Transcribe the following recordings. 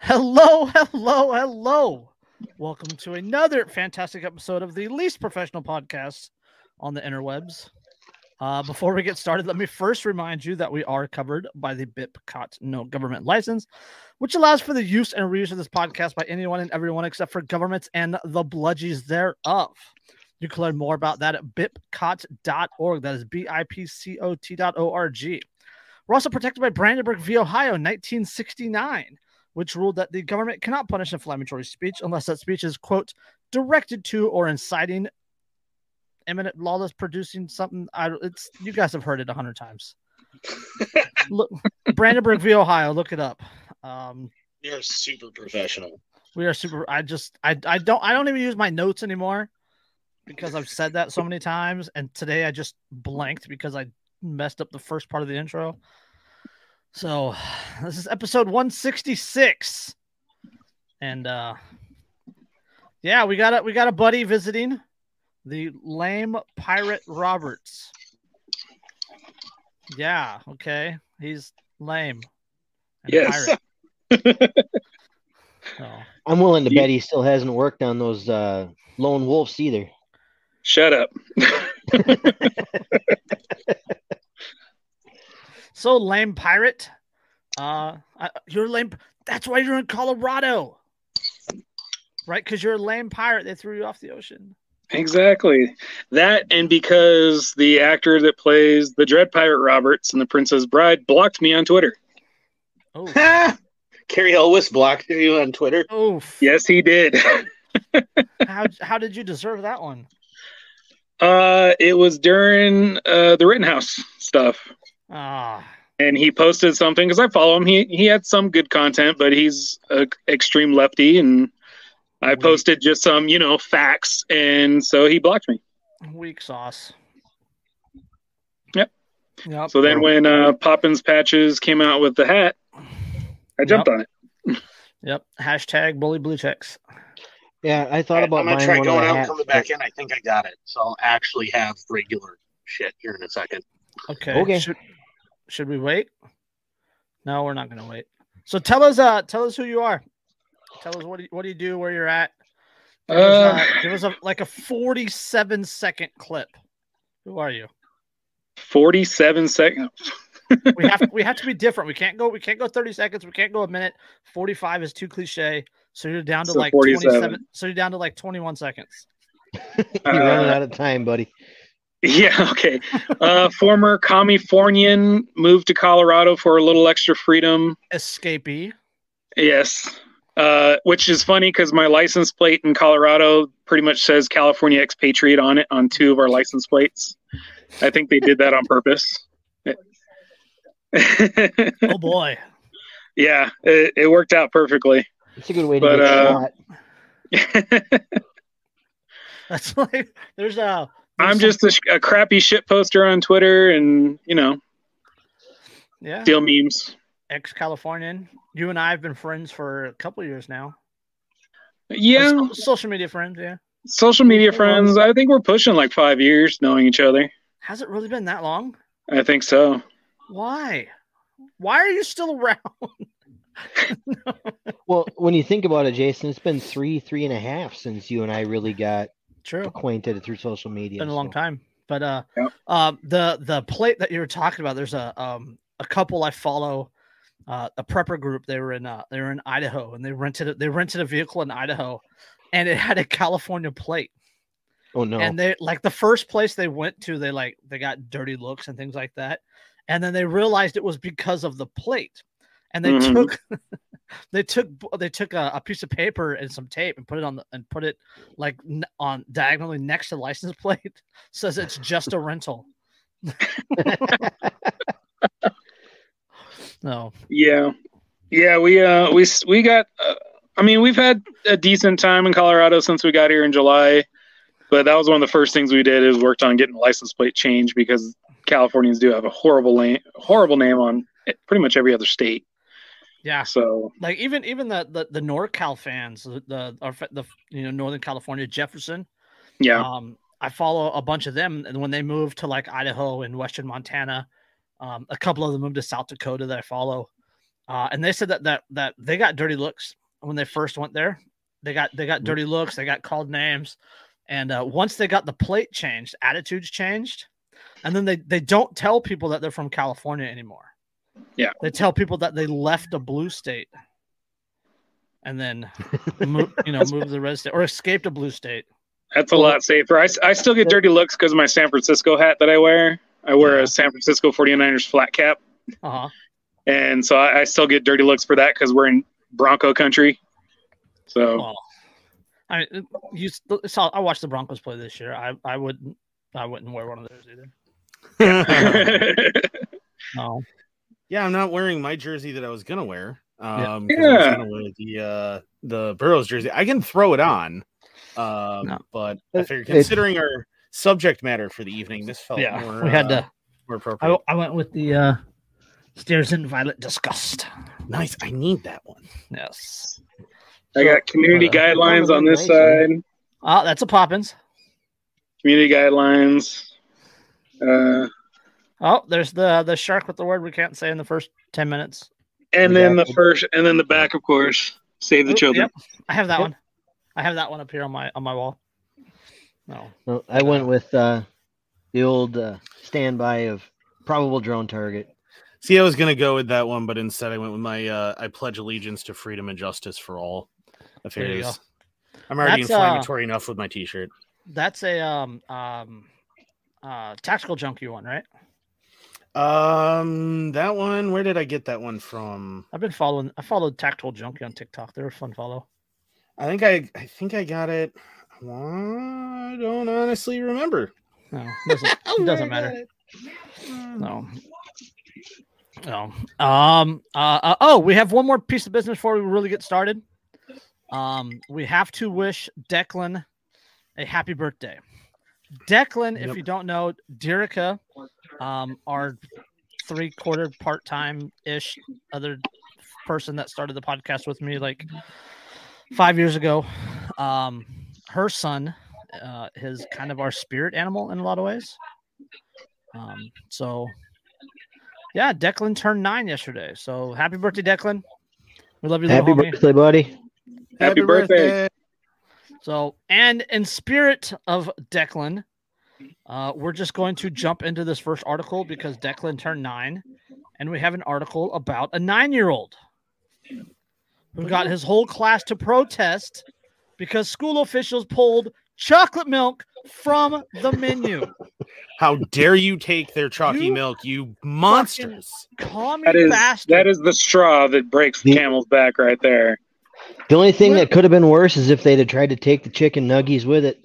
Hello, hello, hello. Welcome to another fantastic episode of the least professional podcast on the interwebs. Uh, before we get started, let me first remind you that we are covered by the BIPCOT no government license, which allows for the use and reuse of this podcast by anyone and everyone except for governments and the bludgies thereof. You can learn more about that at bipcot.org. That is B I P C O T.org. We're also protected by Brandenburg v. Ohio, 1969, which ruled that the government cannot punish inflammatory speech unless that speech is, quote, directed to or inciting imminent lawless producing something. I it's you guys have heard it a hundred times. look, Brandenburg v. Ohio. Look it up. Um, You're super professional. we are super. I just I I don't I don't even use my notes anymore because I've said that so many times. And today I just blanked because I messed up the first part of the intro. So this is episode 166. And uh yeah, we got a we got a buddy visiting the lame pirate Roberts. Yeah, okay. He's lame. and Yes. pirate. So, I'm willing to bet he still hasn't worked on those uh, lone wolves either. Shut up. so lame pirate. Uh I, you're lame. That's why you're in Colorado. Right? Because you're a lame pirate. They threw you off the ocean. exactly. That and because the actor that plays the Dread Pirate Roberts in The Princess Bride blocked me on Twitter. Oh, Cary Elwes blocked you on Twitter. oof. Yes, he did. How how did you deserve that one? Uh, it was during uh, the Rittenhouse stuff. Ah, And he posted something because I follow him. He he had some good content, but he's a extreme lefty, and I Weak. posted just some, you know, facts, and so he blocked me. weak sauce. Yep. Yep. So then when uh, Poppins Patches came out with the hat, I jumped on it. Yep. Hashtag bully blue checks. Yeah, I thought I, about am gonna buying try going the out and hats, coming back in. I think I got it. So I'll actually have regular shit here in a second. Okay. Okay. Should, should we wait? No, we're not gonna wait. So tell us uh tell us who you are. Tell us what do you, what do you do, where you're at. It us, Uh, uh, give a like a 47 second clip. Who are you? Forty-seven seconds. We have we have to be different. We can't go we can't go 30 seconds. We can't go a minute. 45 is too cliche. So you're down to So like 47. 27. So you're down to like 21 seconds. You're running Uh, out of time, buddy. Yeah, okay. Uh, former Californian moved to Colorado for a little extra freedom. Escapee. Yes. Uh, which is funny because my license plate in Colorado pretty much says California expatriate on it on two of our license plates. I think they did that on purpose. Oh boy. yeah, it, it worked out perfectly. It's a good way to but, get uh, shot. That's like there's a there's I'm just a, a crappy shit poster on Twitter and, you know, yeah. deal memes. ex Californian. You and I have been friends for a couple of years now. Yeah, So- social media friends, yeah. social media friends. I think we're pushing like five years knowing each other. Has it really been that long? I think so. Why? Why are you still around? Well, when you think about it, Jason, it's been three, three and a half since you and I really got True. acquainted through social media. been a long time. But uh Yep. um the the plate that you were talking about, there's a um a couple I follow uh a prepper group. They were in uh they were in Idaho and they rented it they rented a vehicle in Idaho and it had a California plate. Oh no! and they like the first place they went to they like they got dirty looks and things like that and then they realized it was because of the plate and they Mhm. took they took they took a, a piece of paper and some tape and put it on the and put it like on diagonally next to the license plate says it's just a rental no Yeah, yeah. We uh we we got. Uh, I mean, we've had a decent time in Colorado since we got here in July, but that was one of the first things we did is worked on getting the license plate changed because Californians do have a horrible name, horrible name on pretty much every other state. Yeah So like even even the the, the norcal fans the the, our the you know northern california jefferson yeah, Um, I follow a bunch of them, and when they moved to like Idaho and Western Montana, Um, a couple of them moved to South Dakota that I follow, uh, and they said that that that they got dirty looks when they first went there. They got they got dirty looks. They got called names, and uh, once they got the plate changed, attitudes changed, and then they they don't tell people that they're from California anymore. Yeah. they tell people that they left a blue state, and then mo- you know move the red state or escaped a blue state. That's a lot safer. I, I still get dirty looks because of my San Francisco hat that I wear. I wear Yeah. a San Francisco 49ers flat cap. Uh huh. And so I, I still get dirty looks for that because we're in Bronco country. So Well, I mean, you saw. I watched the Broncos play this year. I I wouldn't I wouldn't wear one of those either. No. Yeah, I'm not wearing my jersey that I was gonna wear. Yeah. Um, 'cause I was Yeah. gonna wear the uh the Burrows jersey. I can throw it on, um, No. but I It- figured it- considering our subject matter for the evening, this felt Yeah, more. we had uh, to. more I, appropriate. I went with the uh, Stairs in Violet Disgust. Nice. I need that one. Yes. I got community Uh, guidelines on this side. Oh, that's a Poppins. Community guidelines. Uh, Oh, there's the the shark with the word we can't say in the first ten minutes. and then the Exactly. first, and then the back, of course. Save the Oh, children. Yep, I have that Yep. one. I have that one up here on my on my wall. No. Well, I went with uh, the old uh, standby of probable drone target. See, I was gonna go with that one, but instead I went with my uh I pledge allegiance to freedom and justice for all. I figured There you it was- I'm already That's, uh, inflammatory enough with my t-shirt. That's a um um uh tactical junkie one, right? Um, that one. Where did I get that one from? I've been following. I followed Tactical Junkie on TikTok. They're a fun follow. I think I. I think I got it. I don't honestly remember. No, doesn't it doesn't matter. No. No. Um. Uh, uh. Oh, we have one more piece of business before we really get started. Um. We have to wish Declan a happy birthday. Declan, if you don't know, Dyreka, um, our three quarter part time ish other person that started the podcast with me like five years ago. Um, her son uh, is kind of our spirit animal in a lot of ways. Um, so yeah, Declan turned nine yesterday. So happy birthday, Declan. We love you, little Happy homie. birthday, buddy. Happy birthday. So, and in spirit of Declan, uh, we're just going to jump into this first article because Declan turned nine, and we have an article about a nine-year-old who got his whole class to protest because school officials pulled chocolate milk from the menu. How dare you take their chalky You milk, you monsters! Call me That is bastard. that is the straw that breaks the The- camel's back right there. The only thing Well- that could have been worse is if they'd have tried to take the chicken nuggies with it.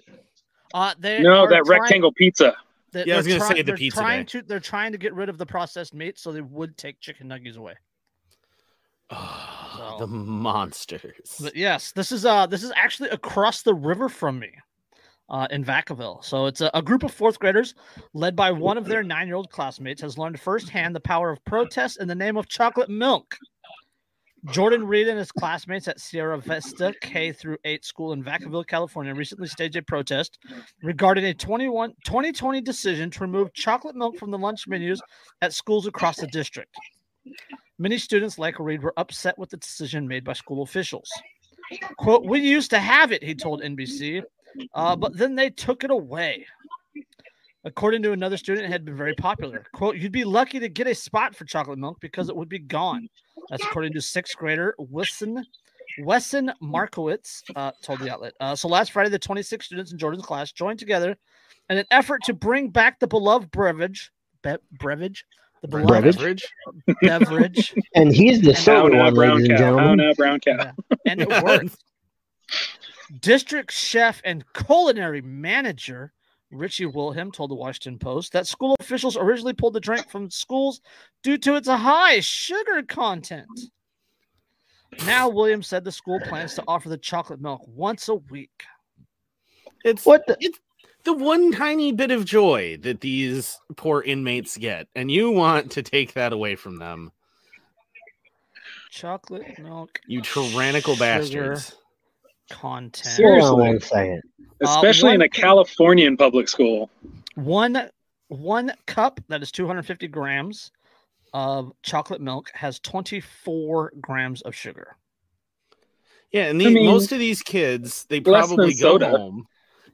Uh, they No, that trying- rectangle pizza. they- Yeah, I was they're gonna say try- the they're pizza Trying to, they're trying to get rid of the processed meat, so they would take chicken nuggets away. Oh, the monsters. But yes, this is uh this is actually across the river from me, uh, in Vacaville. So it's a, a group of fourth graders, led by one of their nine-year-old classmates, has learned firsthand the power of protest in the name of chocolate milk. Jordan Reed and his classmates at Sierra Vista K through 8 school in Vacaville, California, recently staged a protest regarding a 21, 2020 decision to remove chocolate milk from the lunch menus at schools across the district. Many students, like Reed, were upset with the decision made by school officials. Quote, we used to have it, he told NBC, uh, but then they took it away. According to another student, it had been very popular. Quote, you'd be lucky to get a spot for chocolate milk because it would be gone. That's according to sixth grader Wesson, Wesson Markowitz uh, told the outlet. Uh, so last Friday, the 26 students in Jordan's class joined together in an effort to bring back the beloved beverage, be- beverage, the beloved Beverage? beverage, And he's the And How sober now, one, brown ladies and cow? How gentlemen. now, brown cow? and it worked. District chef and culinary manager Richie Wilhelm told the Washington Post that school officials originally pulled the drink from schools due to its high sugar content. Now, Williams said the school plans to offer the chocolate milk once a week. It's What the? it's the one tiny bit of joy that these poor inmates get, and you want to take that away from them. Chocolate milk You uh, tyrannical Sugar. bastards. Content. Seriously. Hold on one second. Especially in one a Californian public school. One one cup that is 250 grams of chocolate milk has 24 grams of sugar. Yeah, and I mean, most of these kids, they probably go soda. home.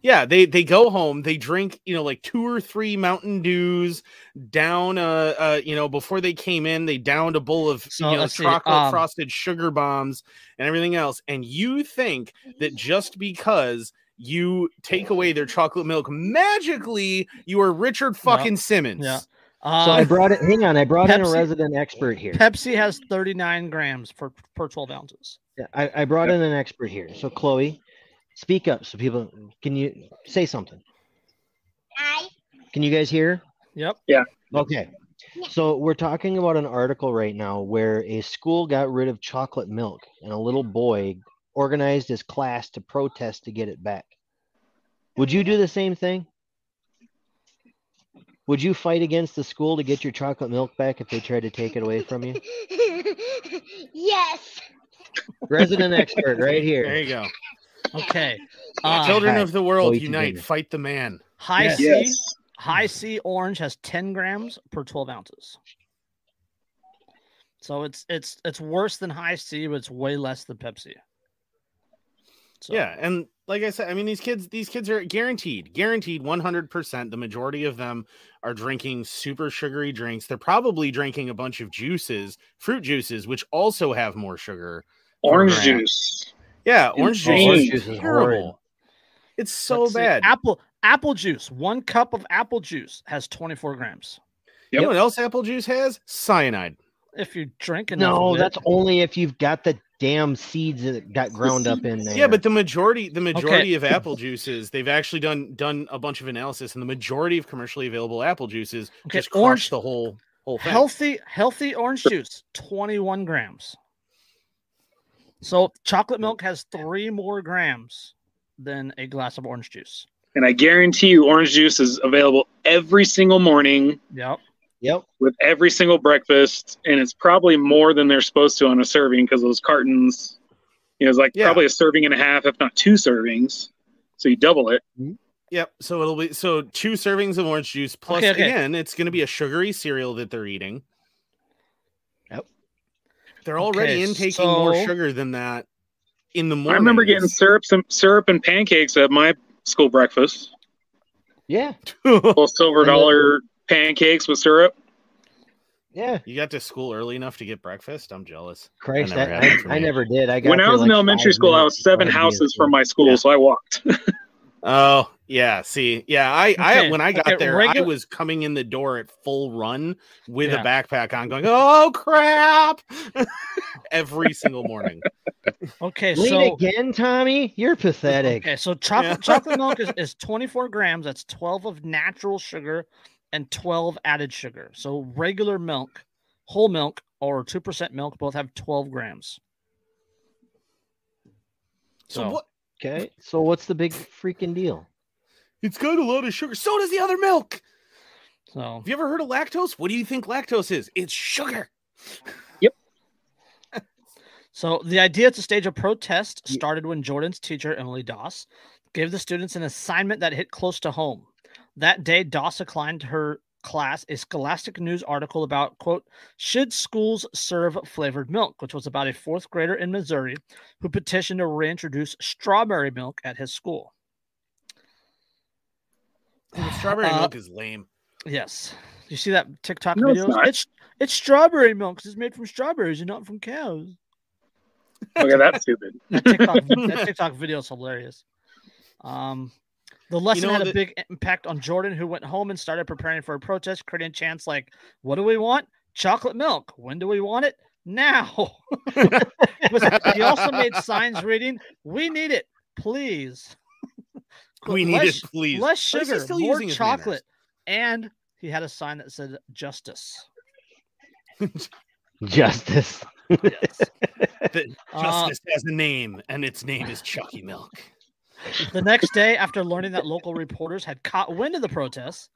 Yeah, they they go home. They drink, you know, like two or three Mountain Dews down. Uh, uh, you know, before they came in, they downed a bowl of So, you know chocolate um, frosted sugar bombs and everything else. And you think that just because you take away their chocolate milk, magically you are Richard fucking Simmons. Yeah. So I Uh, brought it. Hang on, I brought in a resident expert here. Pepsi has 39 grams per, per 12 ounces. Yeah, I, I brought in an expert here. So Chloe, speak up so people can you say something. Hi. Can you guys hear? Yep. Yeah. Okay. So we're talking about an article right now where a school got rid of chocolate milk and a little boy organized his class to protest to get it back. Would you do the same thing? Would you fight against the school to get your chocolate milk back if they tried to take it away from you? yes. Resident expert right here. There you go. Okay. Uh, Children of the world, Chloe unite! Fight the man. high Yes. C, Yes. high C orange has 10 grams per 12 ounces. So it's it's it's worse than high C, but it's way less than Pepsi. So, Yeah, and like I said, I mean these kids these kids are guaranteed, guaranteed 100%. The majority of them are drinking super sugary drinks. They're probably drinking a bunch of juices, fruit juices which also have more sugar. Orange juice. Yeah, orange juice Orange is juice is terrible. horrid. It's so let's see, bad. Apple apple juice, one cup of apple juice has 24 grams. You know what else apple juice has? Cyanide. If you're drinking, No, of it- that's only if you've got the damn seeds that got ground up in there. Yeah, but the majority the majority of apple juices, they've actually done done a bunch of analysis and the majority of commercially available apple juices Okay, just crush orange- the whole whole thing. healthy healthy orange juice 21 grams so chocolate milk has three more grams than a glass of orange juice And I guarantee you, orange juice is available every single morning yep yep. with every single breakfast, and it's probably more than they're supposed to on a serving because those cartons, you know, it's like Yeah. probably a serving and a half, if not two servings. So you double it. Mm-hmm. Yep. So it'll be so two servings of orange juice plus Okay, okay. again, it's going to be a sugary cereal that they're eating. Yep. They're already Okay, intaking more sugar than that in the morning. I remember getting syrups and syrup and pancakes at my school breakfast. Yeah. Little silver dollar pancakes with syrup. Yeah. you got to school early enough to get breakfast. I'm jealous. Christ, never I, I, I never did. I got When I there was in elementary school, I was seven before I'd be in houses from my school, Yeah. so I walked. Oh yeah. See, yeah. I, I when I got okay, there, I was coming in the door at full run with Yeah. a backpack on, going, "Oh crap!" every single morning. okay Lean so again, Tommy. You're pathetic. okay so chocolate Yeah. chocolate milk is, is 24 grams that's 12 of natural sugar and 12 added sugar so regular milk whole milk or 2% milk both have 12 grams So, So- what? Okay. So what's the big freaking deal? It's got a lot of sugar. So does the other milk. so Have you ever heard of lactose? What do you think lactose is? It's sugar. Yep. so the idea to stage a protest started when Jordan's teacher, Emily Doss, gave the students an assignment that hit close to home. That day, Doss assigned her class a Scholastic News article about, quote, should schools serve flavored milk, which was about a fourth grader in Missouri who petitioned to reintroduce strawberry milk at his school. The strawberry Uh, milk is lame. Yes. You see that TikTok No, video? not. It's it's strawberry milk 'cause it's made from strawberries and not from cows. Okay, that's stupid. that TikTok, that TikTok video is hilarious. Um, the lesson know had a big impact on Jordan, who went home and started preparing for a protest, creating chants like, "What do we want? Chocolate milk. When do we want it? Now." He also made signs reading, "We need it, please." We need less, it, please. Less Why is he sugar, still more using chocolate, and he had a sign that said "Justice." Justice. Yes. That Uh, justice has a name, and its name is Choccy Milk. The next day, after learning that local reporters had caught wind of the protests,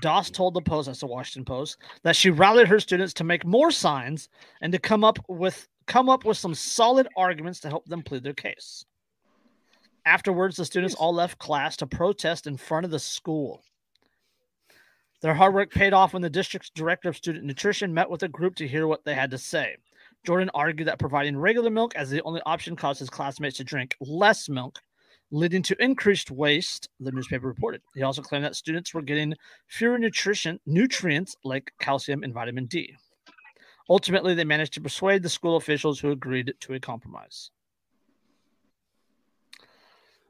Doss told the Post, that's the Washington Post, that she rallied her students to make more signs and to come up with come up with some solid arguments to help them plead their case. Afterwards, the students all left class to protest in front of the school. Their hard work paid off when the district's director of student nutrition met with the group to hear what they had to say. Jordan argued that providing regular milk as the only option caused his classmates to drink less milk, leading to increased waste, the newspaper reported. He also claimed that students were getting fewer nutrition nutrients like calcium and vitamin D. Ultimately, they managed to persuade the school officials who agreed to a compromise.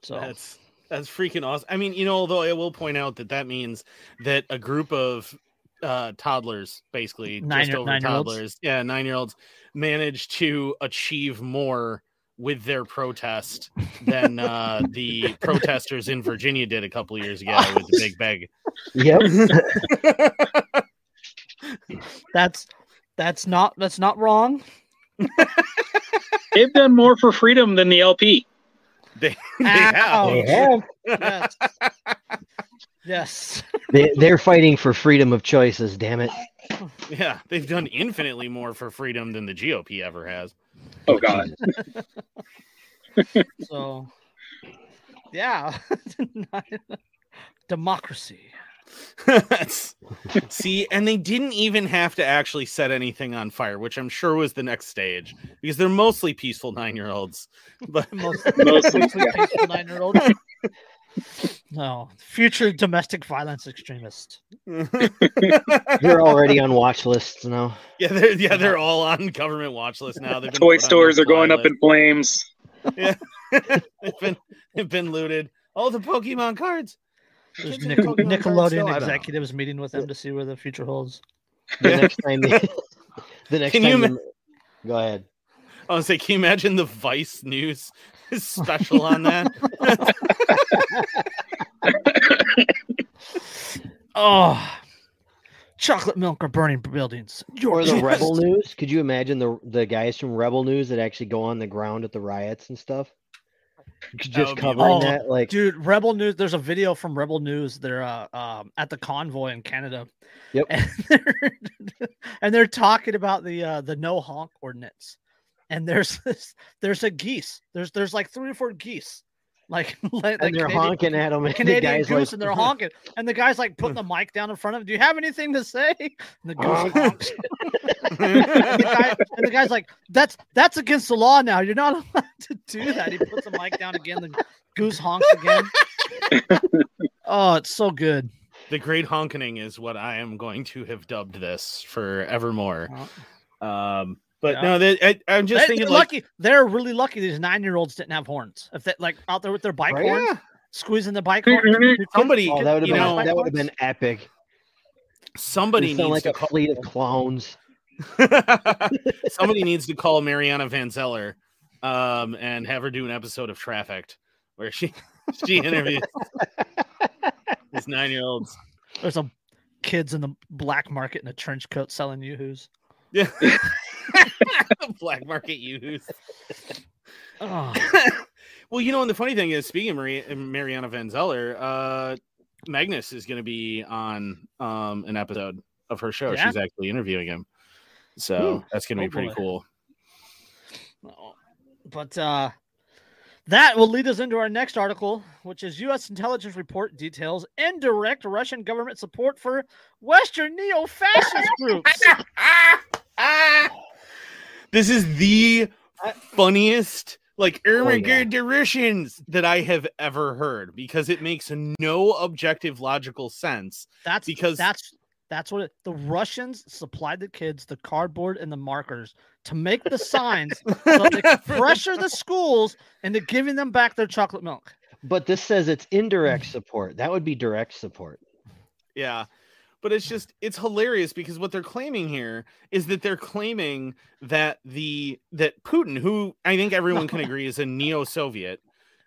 So That's that's freaking awesome. I mean, you know, although I will point out that that means that a group of uh toddlers, basically Nine- just over nine-year-olds? toddlers, yeah, nine year olds, managed to achieve more with their protest than uh the protesters in Virginia did a couple of years ago with the big bag. Yep. that's that's not that's not wrong. They've done more for freedom than the LP. They, they have. They have. Yes. yes. They, they're fighting for freedom of choices. Damn it. Yeah, they've done infinitely more for freedom than the GOP ever has. Oh God. So yeah. Democracy. See, and they didn't even have to actually set anything on fire, which I'm sure was the next stage because they're mostly peaceful nine year olds. But Most Mostly. mostly peaceful nine-year-olds. No, future domestic violence extremist. They're already on watch lists now. yeah, they're yeah, they're all on government watch lists now. They've been Toy stores are going fly up in flames. list. they've been they've been looted. All the Pokemon cards. There's Nic- Pokemon? Nickelodeon I executives meeting with them to see where the future holds. The next time they, the next Can time you they- go ahead. I was say, can you imagine the Vice News special on that? Oh, chocolate milk are burning buildings. Your Or the chest. Rebel News. Could you imagine the the guys from Rebel News that actually go on the ground at the riots and stuff? That Just would be covering awesome. that, like Dude, Rebel News. There's a video from Rebel News. They're uh, um, at the convoy in Canada. Yep. And they're, and they're talking about the uh, the no honk ordinance. And there's this, there's a geese. There's there's like three or four geese, like like, and they're Canadian- honking at them. And the Canadian guys goose, like, and they're honking. And the guy's like putting the mic down in front of him. Do you have anything to say? And the goose honks. and, the guy, and the guy's like, "That's that's against the law now. You're not allowed to do that." He puts the mic down again. The goose honks again. oh, it's so good. the Great Honkening is what I am going to have dubbed this for evermore. Um, but Yeah. no, that, I, I'm just They- thinking they're like, lucky. They're really lucky. These nine-year-olds didn't have horns. If they like out there with their bike Right? horns, yeah, squeezing the bike horn. Somebody- oh, that would have been know- that would have been epic. somebody needs like to a call, fleet of clowns. somebody needs to call Mariana Van Zeller, um, and have her do an episode of Trafficked where she she interviews these nine year olds. There's some kids in the black market in a trench coat selling yoo-hoos. Yeah, black market use. Oh, well, you know, and the funny thing is, speaking of Maria, Mariana Van Zeller, uh, Magnus is going to be on um, an episode of her show. Yeah? She's actually interviewing him, so Ooh. that's going to Oh, be pretty boy. cool. But uh, that will lead us into our next article, which is U.S. intelligence report details indirect Russian government support for Western neo-fascist groups. This is the funniest, like Oh, yeah. Derisions that I have ever heard because it makes no objective logical sense. That's Because- that's that's what it, the Russians supplied the kids the cardboard and the markers to make the signs so they could pressure the schools into giving them back their chocolate milk. But this says it's indirect support. That would be direct support. Yeah. But it's just it's hilarious because what they're claiming here is that they're claiming that the that Putin, who I think everyone can agree is a neo-Soviet,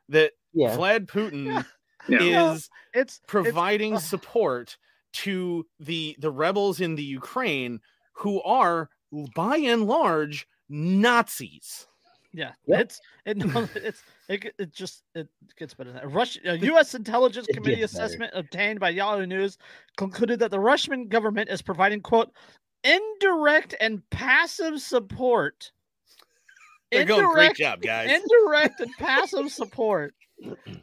that Yeah. Vlad Putin Yeah. is It's it's- providing ugh. support to the the rebels in the Ukraine who are by and large Nazis. Yeah, Yep. it's it, no, it's it, it just it gets better than that. Russian uh, U.S. Intelligence It Committee assessment obtained by Yahoo News concluded that the Russian government is providing quote indirect and passive support. They're going great job, guys. Indirect and passive support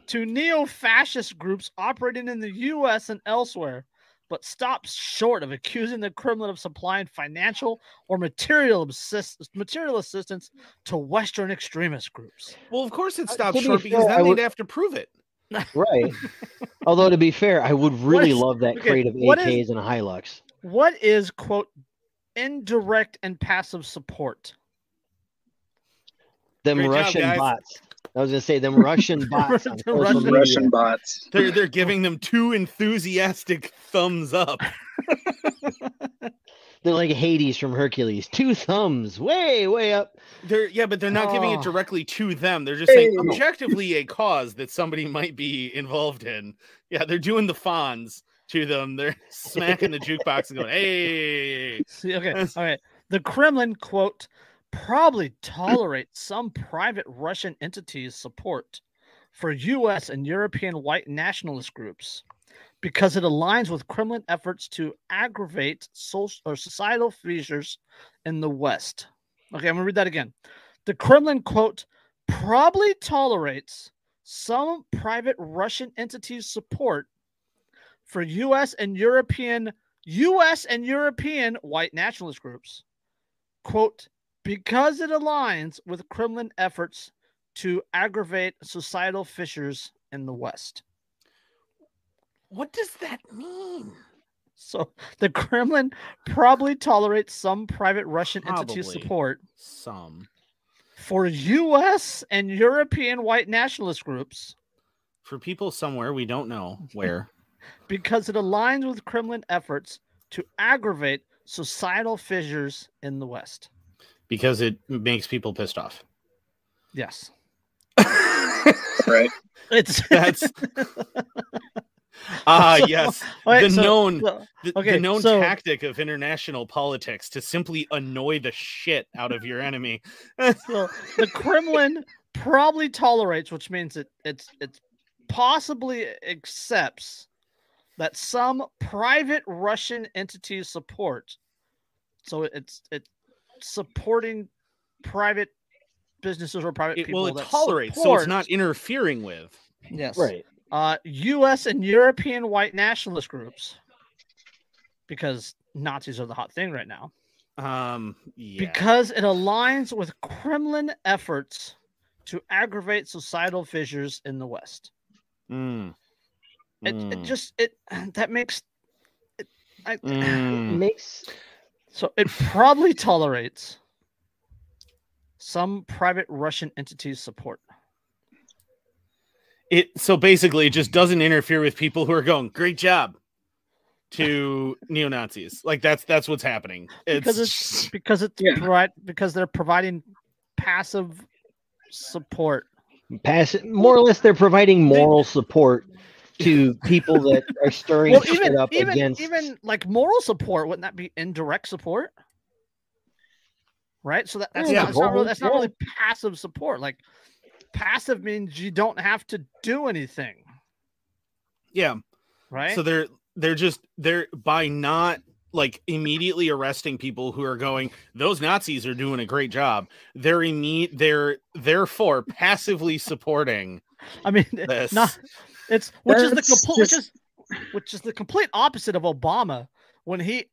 to neo-fascist groups operating in the U.S. and elsewhere but stops short of accusing the Kremlin of supplying financial or material, assist- material assistance to Western extremist groups. Well, of course it Uh, stops to be short because fair, I then would- they'd have to prove it. Right. Although to be fair, I would really is- love that okay, crate of what is- AKs and a Hilux. What is, quote, indirect and passive support? Them Great Russian guys. bots. I was gonna say them Russian bots The Russian- Russian bots. They're they're giving them two enthusiastic thumbs up. They're like Hades from Hercules. Two thumbs, way, way up. They're yeah, but they're not giving Oh. it directly to them. They're just saying objectively a cause that somebody might be involved in. Yeah, they're doing the Fonz to them. They're smacking the jukebox and going, "Hey!" See, okay, all right. The Kremlin, quote, probably tolerates some private Russian entities' support for U.S. and European white nationalist groups because it aligns with Kremlin efforts to aggravate social or societal fissures in the West. Okay, I'm gonna read that again. The Kremlin, quote, probably tolerates some private Russian entities' support for U.S. and European U.S. and European white nationalist groups, quote, because it aligns with Kremlin efforts to aggravate societal fissures in the West. What does that mean? So the Kremlin probably tolerates some private Russian entity support Some for U.S. and European white nationalist groups for people somewhere we don't know where. because it aligns with Kremlin efforts to aggravate societal fissures in the West. Because it makes people pissed off. Yes. Right. It's That's ah So- yes, Wait, the so- known so- the, Okay, the known so- tactic of international politics to simply annoy the shit out of your enemy. so the Kremlin probably tolerates, which means it it's it's possibly accepts that some private Russian entities support. So it's it's supporting private businesses or private It, people. well, it that tolerates, so it's not interfering with. yes Right. uh, U.S. and European white nationalist groups, because Nazis are the hot thing right now. Um, yeah. Because it aligns with Kremlin efforts to aggravate societal fissures in the West. Mm. It, it Mm. just it that makes it, I, Mm. Makes so it probably tolerates some private Russian entities' support. it so basically it just doesn't interfere with people who are going great job to neo Nazis. Like that's that's what's happening. It's, because it's because it's Yeah. provi- because they're providing passive support. pass more or less they're providing moral support to people that are stirring Well, even up even against even like moral support wouldn't that be indirect support? Right. So that, that's, Yeah, not, that's not really that's not really passive support. Like passive means you don't have to do anything. yeah. Right. So they're they're just they're by not like immediately arresting people who are going those Nazis are doing a great job. They're imme- they're therefore passively supporting I mean, this. not it's which is the That's complete which is which is the complete opposite of Obama when he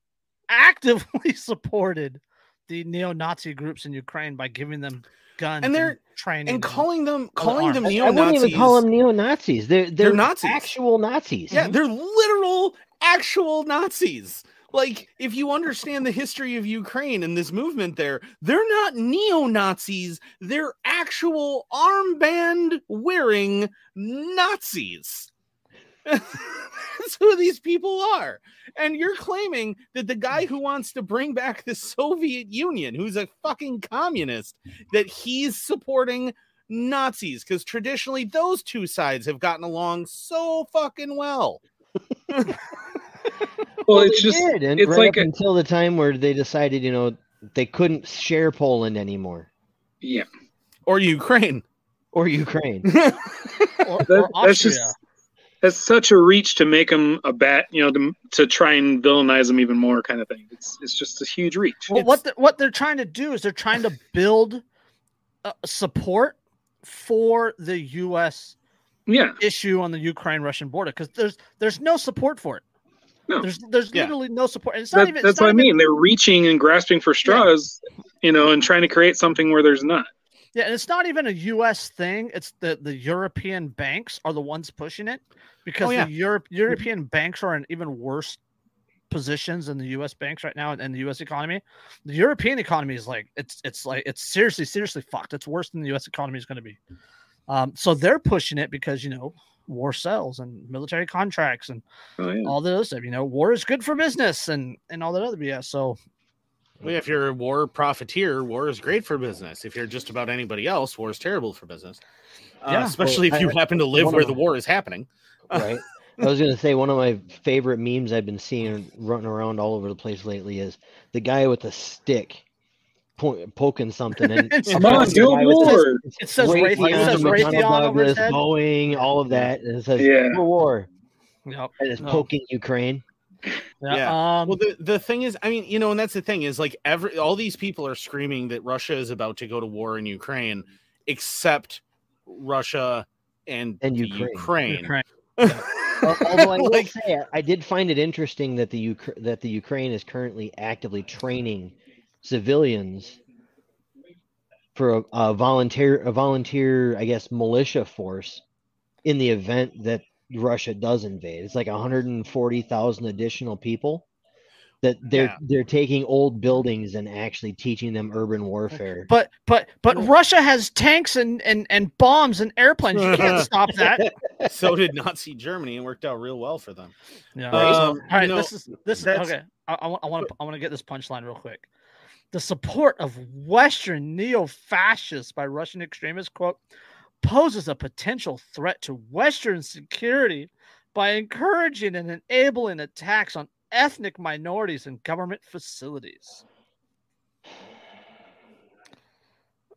actively supported the neo-Nazi groups in Ukraine by giving them guns And they're- training and calling them calling them neo Nazis. I wouldn't even call them neo Nazis. They're, they're Nazis. actual Nazis. Yeah, mm-hmm. they're literal actual Nazis. Like, if you understand the history of Ukraine and this movement there, they're not neo Nazis, they're actual armband wearing Nazis. That's who these people are. And you're claiming that the guy who wants to bring back the Soviet Union, who's a fucking communist, that he's supporting Nazis because traditionally those two sides have gotten along so fucking well. Well, Well, it's just did, and it's right like up a, until the time where they decided, you know, they couldn't share Poland anymore yeah. Or Ukraine. or Ukraine. or, That- or that's Austria. just that's such a reach to make them a bat, you know, to, to try and villainize them even more, kind of thing. It's it's just a huge reach. Well, It's- what the, what they're trying to do is they're trying to build uh, support for the U.S. Yeah, issue on the Ukraine-Russian border because there's there's no support for it. No. There's there's Yeah. literally no support. And it's not That, even. that's it's not what I even- mean. They're reaching and grasping for straws, you know, and trying to create something where there's not. Yeah, and it's not even a U.S. thing. It's the the European banks are the ones pushing it because Oh, yeah. the Europe European banks are in even worse positions than the U.S. banks right now and the U.S. economy. The European economy is like it's it's like it's seriously seriously fucked. It's worse than the U.S. economy is going to be. Um, so they're pushing it because you know war sells and military contracts and Oh, yeah. all the other stuff. You know, war is good for business and and all that other BS. So Well, yeah, if you're a war profiteer, war is great for business. If you're just about anybody else, war is terrible for business. Uh, Yeah. especially Well, if you I- happen to live where of the war is happening. right? I was gonna say one of my favorite memes I've been seeing running around all over the place lately is the guy with a stick po- poking something and It's Come on, do guy with war. it says Raytheon, Raytheon, it says McDonnell Raytheon Douglas. Boeing, all of that, and it says Yeah. for war, Yep. and it's No. poking Ukraine. Yeah. Um, Well, the, the thing is, I mean, you know, and that's the thing is like every all these people are screaming that Russia is about to go to war in Ukraine, except Russia and, And Ukraine. Ukraine. Ukraine. Al- Although I will Like- say, I did find it interesting that the Ukra- that the Ukraine is currently actively training civilians for a, a volunteer a volunteer, I guess, militia force in the event that Russia does invade. It's like 140,000 additional people that they're Yeah. they're taking old buildings and actually teaching them urban warfare. But but but Russia has tanks and and and bombs and airplanes. You can't stop that. so did Nazi Germany and worked out real well for them. Yeah. Um, All right. you know, this is this is okay. I, I want I want to I want to get this punchline real quick. The support of Western neo-fascists by Russian extremists quote poses a potential threat to Western security by encouraging and enabling attacks on ethnic minorities and government facilities.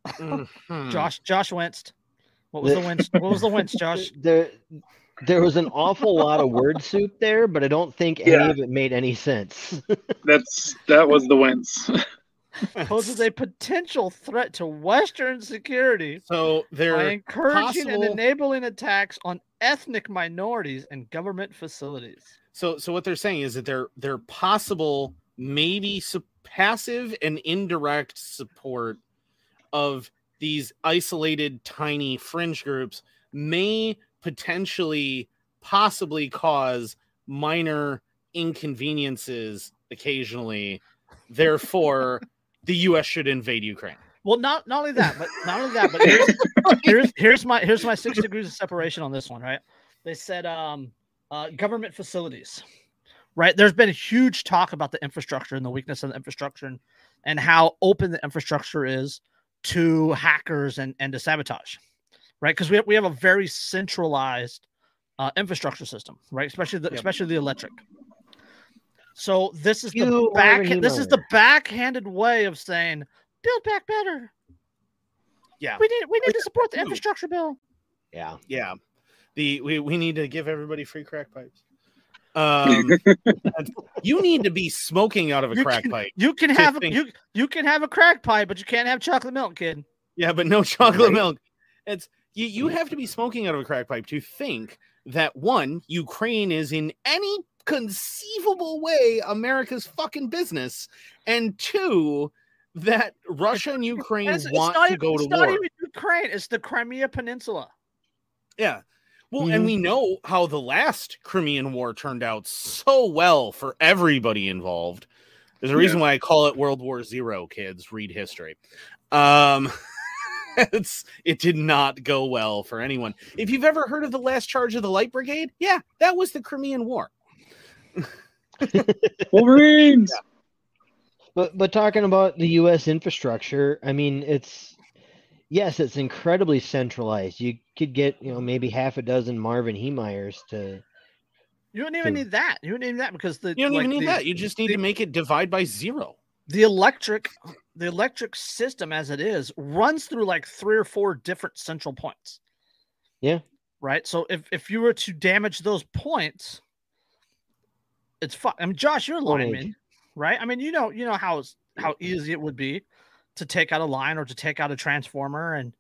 Mhm. Josh Josh winced. What was the The- wince? What was the wince, Josh? There there was an awful lot of word soup there, but I don't think any of it made any sense. That's that was the wins. Poses a potential threat to Western security so by they're encouraging and enabling attacks on ethnic minorities and government facilities. so so what they're saying is that they're they're possible maybe su- passive and indirect support of these isolated tiny fringe groups may potentially possibly cause minor inconveniences occasionally therefore the US should invade Ukraine Well, not not only that, but not only that, but here's here's, here's my here's my six degrees of separation on this one, right? They said um uh government facilities. Right. There's been huge talk about the infrastructure and the weakness of the infrastructure and, and how open the infrastructure is to hackers and, and to sabotage. Right. Because we have, we have a very centralized uh, infrastructure system, right? Especially the Yep. especially the electric. So this is the back this is the backhanded way of saying build back better. yeah We need we need to support the infrastructure bill. yeah. yeah the we, we need to give everybody free crack pipes um you need to be smoking out of a You crack can- pipe You can have a, you you can have a crack pipe, but you can't have chocolate milk, kid. yeah but no chocolate Right. milk it's you you have to be smoking out of a crack pipe to think that one ukraine is in any conceivable way america's fucking business and two that russia and ukraine it's, it's want not to even, go it's to not war even Ukraine. It's the Crimea Peninsula. Yeah. Well, Mm-hmm. and we know how the last Crimean War turned out so well for everybody involved. There's a reason why I call it World War Zero, kids. Read history. Um it's it did not go well for anyone. If you've ever heard of the last charge of the Light Brigade, yeah, that was the Crimean War. Wolverines. But but talking about the U.S. infrastructure, I mean, it's yes, it's incredibly centralized. You could get you know maybe half a dozen Marvin Heemeyers to You don't even To- need that. You don't even need that because the You don't like, even need the, that. You just need the- to make it divide by zero. the electric the electric system as it is runs through like three or four different central points. Yeah. Right. So if if you were to damage those points, it's fine. I mean, Josh, you're a lineman, right? I mean, you know, you know how how easy it would be to take out a line or to take out a transformer and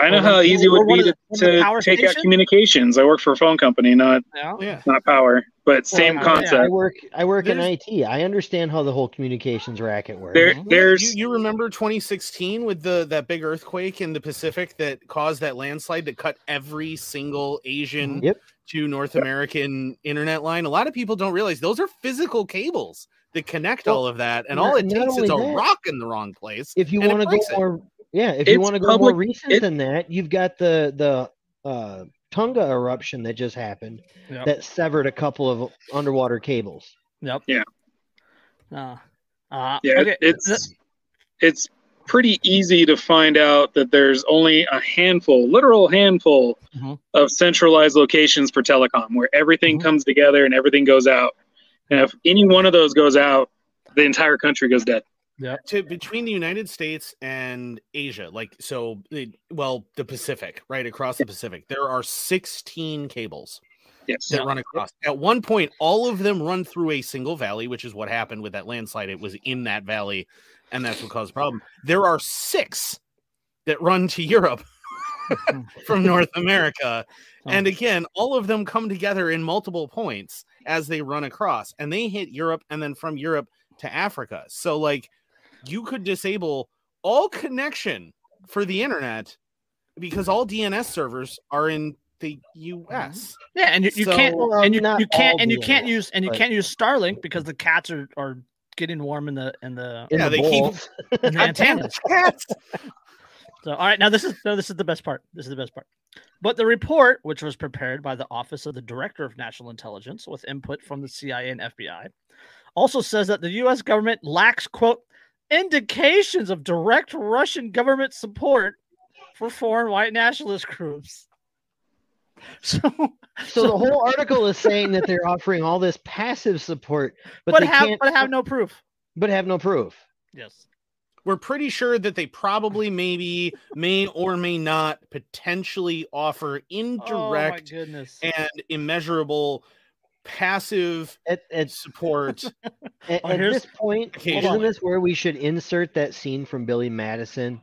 I know how easy it would be of to, the- one of the to power take out communications. I work for a phone company, not Yeah. Oh, not power. but same yeah, I- concept. I work. I work in IT. I understand how the whole communications racket works. There, there's you, you remember 2016 with the that big earthquake in the Pacific that caused that landslide that cut every single Asian Yep. to North American internet line. A lot of people don't realize those are physical cables that connect Well, all of that, and not- all it takes is a that- rock in the wrong place. if you want to go breaks it. more, yeah, if you want to go public- more recent it- than that, you've got the the uh, Tonga eruption that just happened Yep. that severed a couple of underwater cables. Yep. Yeah. Uh, uh, yeah, okay. it's it's pretty easy to find out that there's only a handful, literal handful Mhm. of centralized locations for telecom where everything Mhm. comes together and everything goes out. And if any one of those goes out, the entire country goes dead. To between the United States and Asia, like so, well, the Pacific, right across the Pacific, there are 16 cables Yes. that run across. At one point, all of them run through a single valley, which is what happened with that landslide. It was in that valley, and that's what caused the problem. There are six that run to Europe from North America. Oh. And again, all of them come together in multiple points as they run across, and they hit Europe and then from Europe to Africa. So, like, you could disable all connection for the internet because all DNS servers are in the US. Yeah, and you, you So- can't Well, and you, you can't all and you can't use and you but- can't use Starlink because the cats are, are getting warm in the in the, In Yeah, the they keep- in the damn antennas. cats! So all right, now this is no, this is the best part. This is the best part. But the report, which was prepared by the Office of the Director of National Intelligence with input from the CIA and FBI, also says that the US government lacks quote indications of direct Russian government support for foreign white nationalist groups. So So the whole article is saying that they're offering all this passive support, but, but, they have can't, but have uh, no proof. but have no proof. Yes. We're pretty sure that they probably, maybe, may or may not potentially offer Oh indirect goodness. and immeasurable passive At, at, support. at, Oh, at here's- this point, isn't this where we should insert that scene from Billy Madison?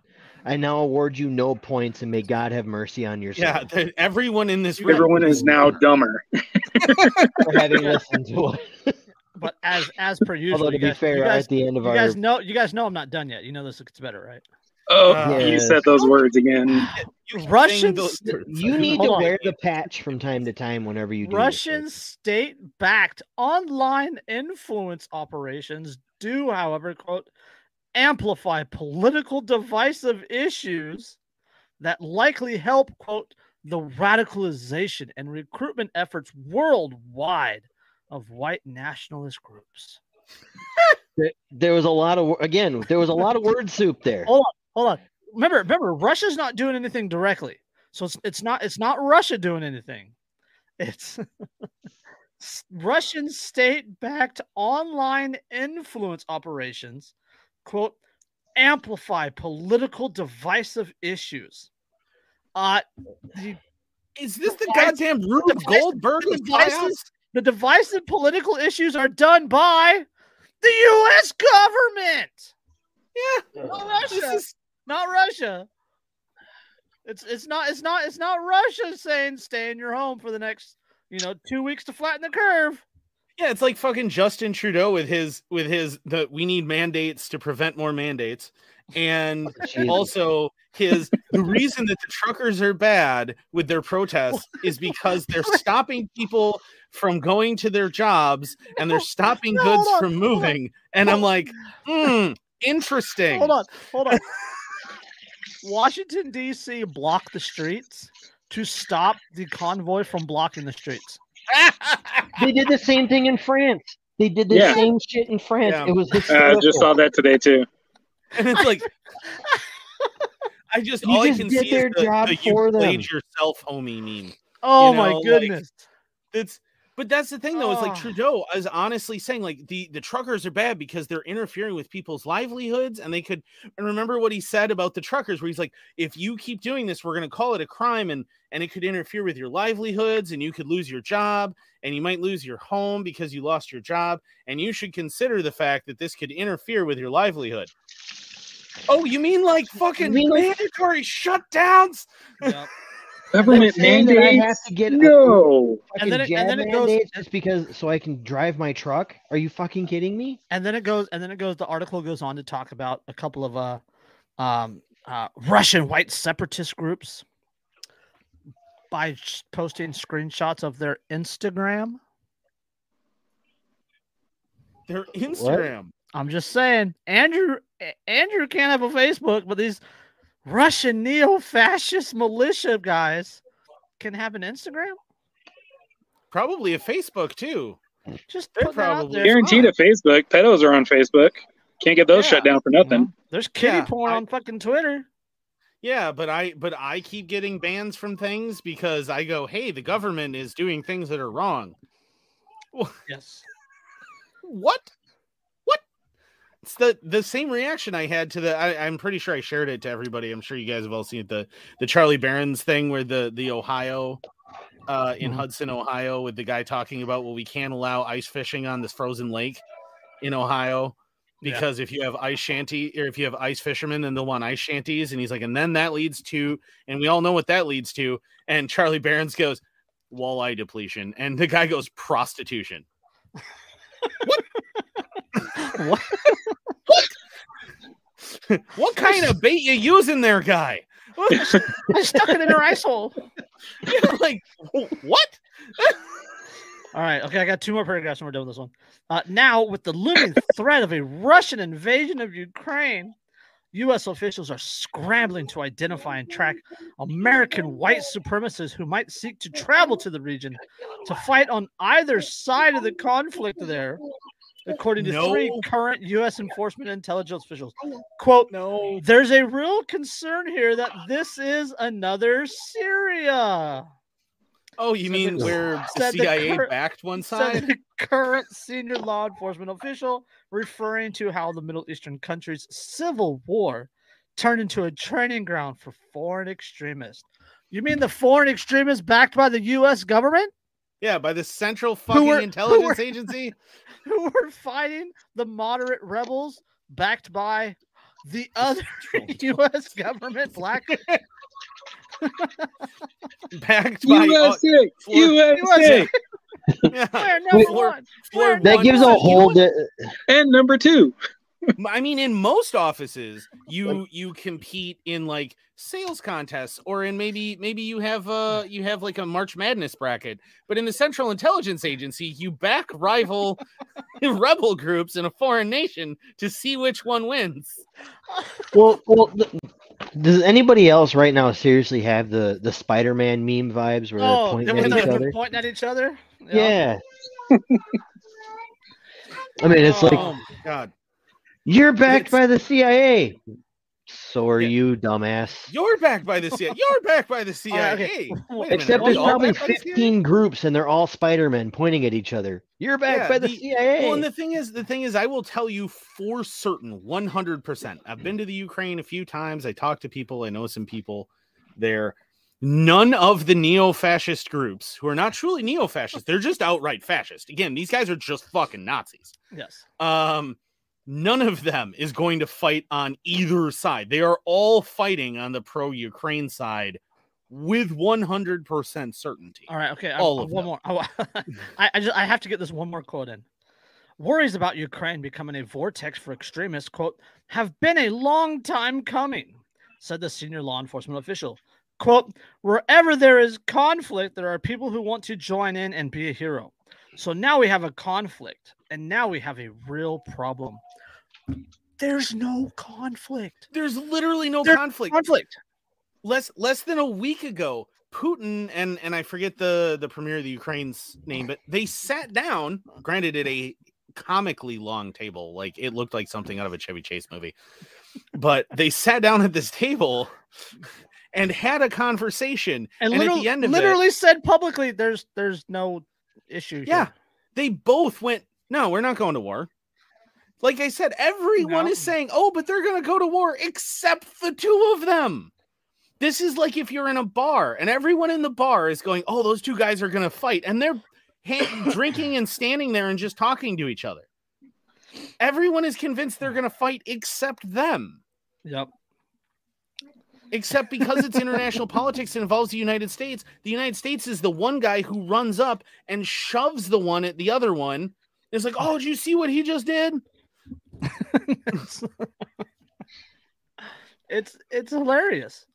I now award you no points, and may God have mercy on your soul yeah, that everyone in this room Everyone is now dumber. for having listened to it. But as as per usual, Although to be guys, fair, guys, at the end of you our guys know you guys know I'm not done yet. You know this gets better, right? Oh, Uh, you Yes. said those words again. You Russians- You need Hold to on. wear the patch from time to time whenever you do. Russian state-backed online influence operations do, however, quote, amplify political divisive issues that likely help, quote, the radicalization and recruitment efforts worldwide of white nationalist groups. There- There was a lot of again. There was a lot of word soup there. Hold on. Remember, remember, Russia's not doing anything directly. So it's, it's not it's not Russia doing anything. It's Russian state-backed online influence operations, quote, amplify political divisive issues. Uh the, Is this the goddamn Rube Goldberg the devices- the divisive political issues are done by the US government. Yeah, this Russia. is not Russia. It's it's not it's not it's not Russia saying stay in your home for the next you know two weeks to flatten the curve. yeah, it's like fucking Justin Trudeau with his with his the we need mandates to prevent more mandates, and Jesus. also his the reason that the truckers are bad with their protests is because they're stopping people from going to their jobs and they're stopping No, goods on, from moving. And I'm like, hmm, interesting. Hold on, hold on. Washington D.C. blocked the streets to stop the convoy from blocking the streets. They did the same thing in France. They did the Yeah. same shit in France. Yeah. It was Uh, I just saw that today too. and it's like I just You all I can did see their is the, job the you for them. played yourself homie meme. Oh You my goodness! like- goodness! But that's the thing though, is like Oh. Trudeau is honestly saying like the the truckers are bad because they're interfering with people's livelihoods and they could and remember what he said about the truckers where he's like if you keep doing this we're going to call it a crime and and it could interfere with your livelihoods and you could lose your job and you might lose your home because you lost your job and you should consider the fact that this could interfere with your livelihood. Oh, you mean like fucking mandatory shutdowns? Yep. Government I'm saying that I have mandates? to get No. fucking And then it- and then it goes- mandates just because so I can drive my truck. Are you fucking kidding me? and then it goes and then it goes the article goes on to talk about a couple of uh um uh russian white separatist groups by posting screenshots of their instagram Their Instagram. i'm just saying andrew andrew can't have a facebook but these russian neo-fascist militia guys can have an instagram Probably a Facebook too. just They're put that out probably- there. Guaranteed a Facebook. Pedos are on Facebook. Can't get those Yeah. shut down for nothing. Mm-hmm. there's kitty Yeah, porn I- on fucking twitter Yeah, but I but I keep getting bans from things because I go, hey, the government is doing things that are wrong. yes What? What? It's the the same reaction I had to the. I, I'm pretty sure I shared it to everybody. I'm sure you guys have all seen it. The the Charlie Berens thing where the the Ohio, uh, in Mhm. Hudson, Ohio, with the guy talking about well, we can't allow ice fishing on this frozen lake in Ohio Yeah. because if you have ice shanty or if you have ice fishermen, then they'll want ice shanties. And he's like, and then that leads to, and we all know what that leads to. And Charlie Berens goes, walleye depletion, and the guy goes prostitution. what What kind of bait you using there, guy? i stuck it in her ice hole You're like what? All right. Okay. I got two more paragraphs and we're done with this one. Uh, now, with the looming threat of a Russian invasion of Ukraine, U.S. officials are scrambling to identify and track American white supremacists who might seek to travel to the region to fight on either side of the conflict there, according to three current U.S. enforcement intelligence officials. Oh, Quote, No. there's a real concern here that this is another Syria. Oh, you Said mean the- where the said the CIA cur- backed one side? the current senior law enforcement official, referring to how the Middle Eastern country's civil war turned into a training ground for foreign extremists. You mean the foreign extremists backed by the U.S. government Yeah, by the Central fucking were- who Intelligence were- Agency. who were fighting the moderate rebels backed by the other U.S. government? Black Backed by uh, USA. for- USA. yeah, We're number For- one. for We're That one gives a whole. Di- And number two. I mean, in most offices, you you compete in like sales contests, or in maybe maybe you have uh you have like a March Madness bracket. But in the Central Intelligence Agency, you back rival rebel groups in a foreign nation to see which one wins. well, well. th- Does anybody else right now seriously have the the Spider-Man meme vibes where they're Oh, pointing they at were each other? pointing at each other. Yeah. I mean, it's like oh my god, you're backed by the CIA. So are Yeah. you, dumbass. you're backed by the CIA. You're backed by the CIA. okay. Wait minute, Except there's probably backed by the 15 groups and they're all Spider-Men pointing at each other. You're backed Yeah, by the, the- CIA. Well, and the thing is, the thing is, I will tell you for certain, one hundred percent. I've been to the Ukraine a few times. I talked to people. I know some people there. None of the neo-fascist groups who are not truly neo-fascist, they're just outright fascist. Again, these guys are just fucking Nazis. Yes. Um, none of them is going to fight on either side. They are all fighting on the pro-Ukraine side with one hundred percent certainty. All right. Okay. I- All I- of one them. more. I, oh, I, I just I have to get this one more quote in. Worries about Ukraine becoming a vortex for extremists, quote, have been a long time coming, said the senior law enforcement official. Quote, wherever there is conflict, there are people who want to join in and be a hero. So now we have a conflict, and now we have a real problem. There's no conflict. There's literally no There- conflict. Conflict. less less than a week ago putin and and i forget the the premier of the ukraine's name but they sat down granted at a comically long table like it looked like something out of a chevy chase movie but they sat down at this table and had a conversation And, And at literally, the end of it- literally said publicly, "There's there's no issue." here." yeah they both went no we're not going to war like i said everyone No. is saying oh but they're going to go to war except the two of them this is like if you're in a bar and everyone in the bar is going oh those two guys are going to fight and they're drinking and standing there and just talking to each other everyone is convinced they're going to fight except them Yep. except because it's international politics and involves the United States. The United States is the one guy who runs up and shoves the one at the other one. It's like, oh, did you see what he just did? It's, it's it's hilarious.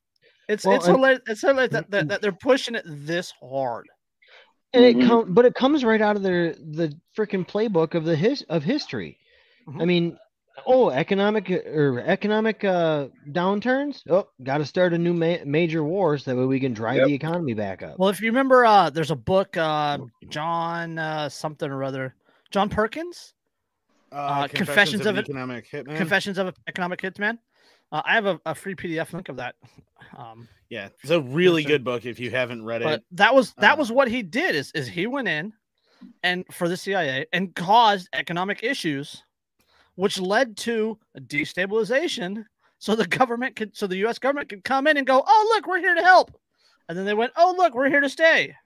It's Well, it's and- hilarious. It's hilarious that, that, that they're pushing it this hard. and it Mhm. come, but it comes right out of their the freaking playbook of the his of history. I Mhm. mean, oh, economic or economic uh, downturns. Oh, got to start a new ma- major war so that way we can drive Yep. the economy back up. Well, if you remember, uh, there's a book, uh, John uh, something or other, John Perkins, Uh, Confessions of an it- Economic Hitman. Confessions of an Economic Hitman. Uh, I have a, a free PDF link of that. Um, yeah, it's a really good book if you haven't read but it. that was that Um, was what he did is is he went in and for the CIA and caused economic issues, which led to a destabilization. So the government could, so the U.S. government could come in and go, oh look, we're here to help, and then they went, oh look, we're here to stay.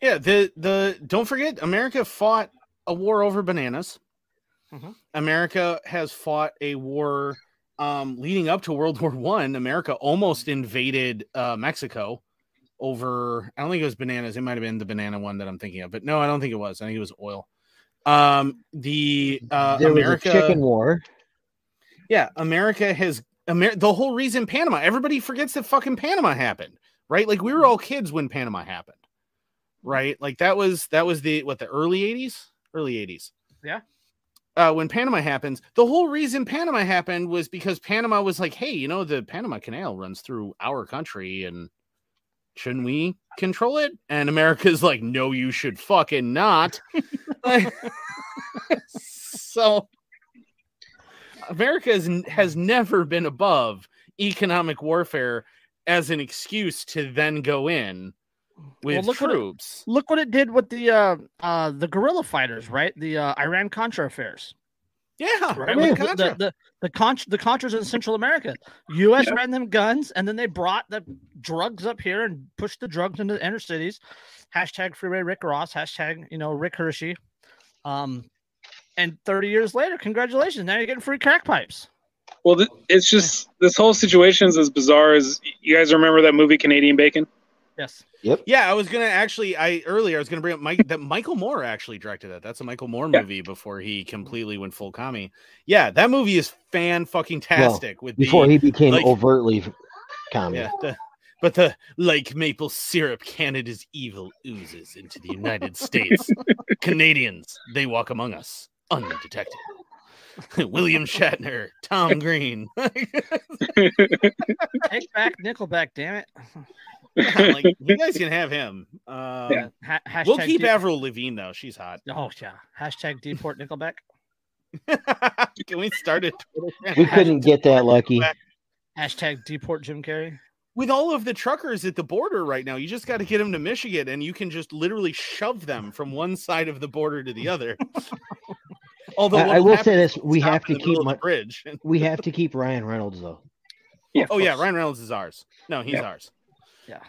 Yeah, the the don't forget America fought a war over bananas. Mhm. America has fought a war um, leading up to World War One. America almost invaded uh, Mexico over. I don't think it was bananas. It might have been the banana one that I'm thinking of, but no, I don't think it was. I think it was oil. Um, the uh, there America, was a chicken war. yeah, America has Amer- the whole reason Panama. Everybody forgets that fucking Panama happened, right? Like we were all kids when Panama happened, right? Like that was that was the what the early '80s, early '80s. Yeah. Uh, when Panama happens, the whole reason Panama happened was because Panama was like, "Hey, you know, the Panama Canal runs through our country, and shouldn't we control it?" And America's like, "No, you should fucking not." so America has, has never been above economic warfare as an excuse to then go in with look what it- troops. Look what it did with the uh, uh, the guerrilla fighters, right? The uh, Iran Contra affairs. yeah, right? right. With with the, Contra. the, the, the, Con- the Contras in Central America. U.S. Yeah. ran them guns, and then they brought the drugs up here and pushed the drugs into the inner cities. Hashtag Freeway Rick Ross. Hashtag you know Rick Hershey. Um, and 30 years later, congratulations! Now you're getting free crack pipes. Well, th- it's just this whole situation is as bizarre as you guys remember that movie Canadian Bacon. Yes. Yeah, I was gonna actually. I earlier I was gonna bring up Mike that Michael Moore actually directed that. That's a Michael Moore Yeah. movie before he completely went full commie. Yeah, that movie is fan fucking tastic. with Before the, he became like- overtly common. Yeah, the, but the like maple syrup, Canada's evil oozes into the United States. Canadians, they walk among us undetected. William Shatner, Tom Green. Take back Nickelback, damn it. Like you guys can have him. Um, Yeah. Ha- hashtag We'll keep de- Avril Lavigne though; she's hot. Oh yeah. Hashtag deport Nickelback. can we start it? We couldn't get that lucky. Hashtag deport Jim Carrey. With all of the truckers at the border right now, you just got to get them to Michigan, and you can just literally shove them from one side of the border to the other. Although I- I what'll say this, we have to keep my- the bridge. We have to keep Ryan Reynolds though. Yeah, Oh yeah. Ryan Reynolds is ours. No, he's Yeah. ours. Yeah.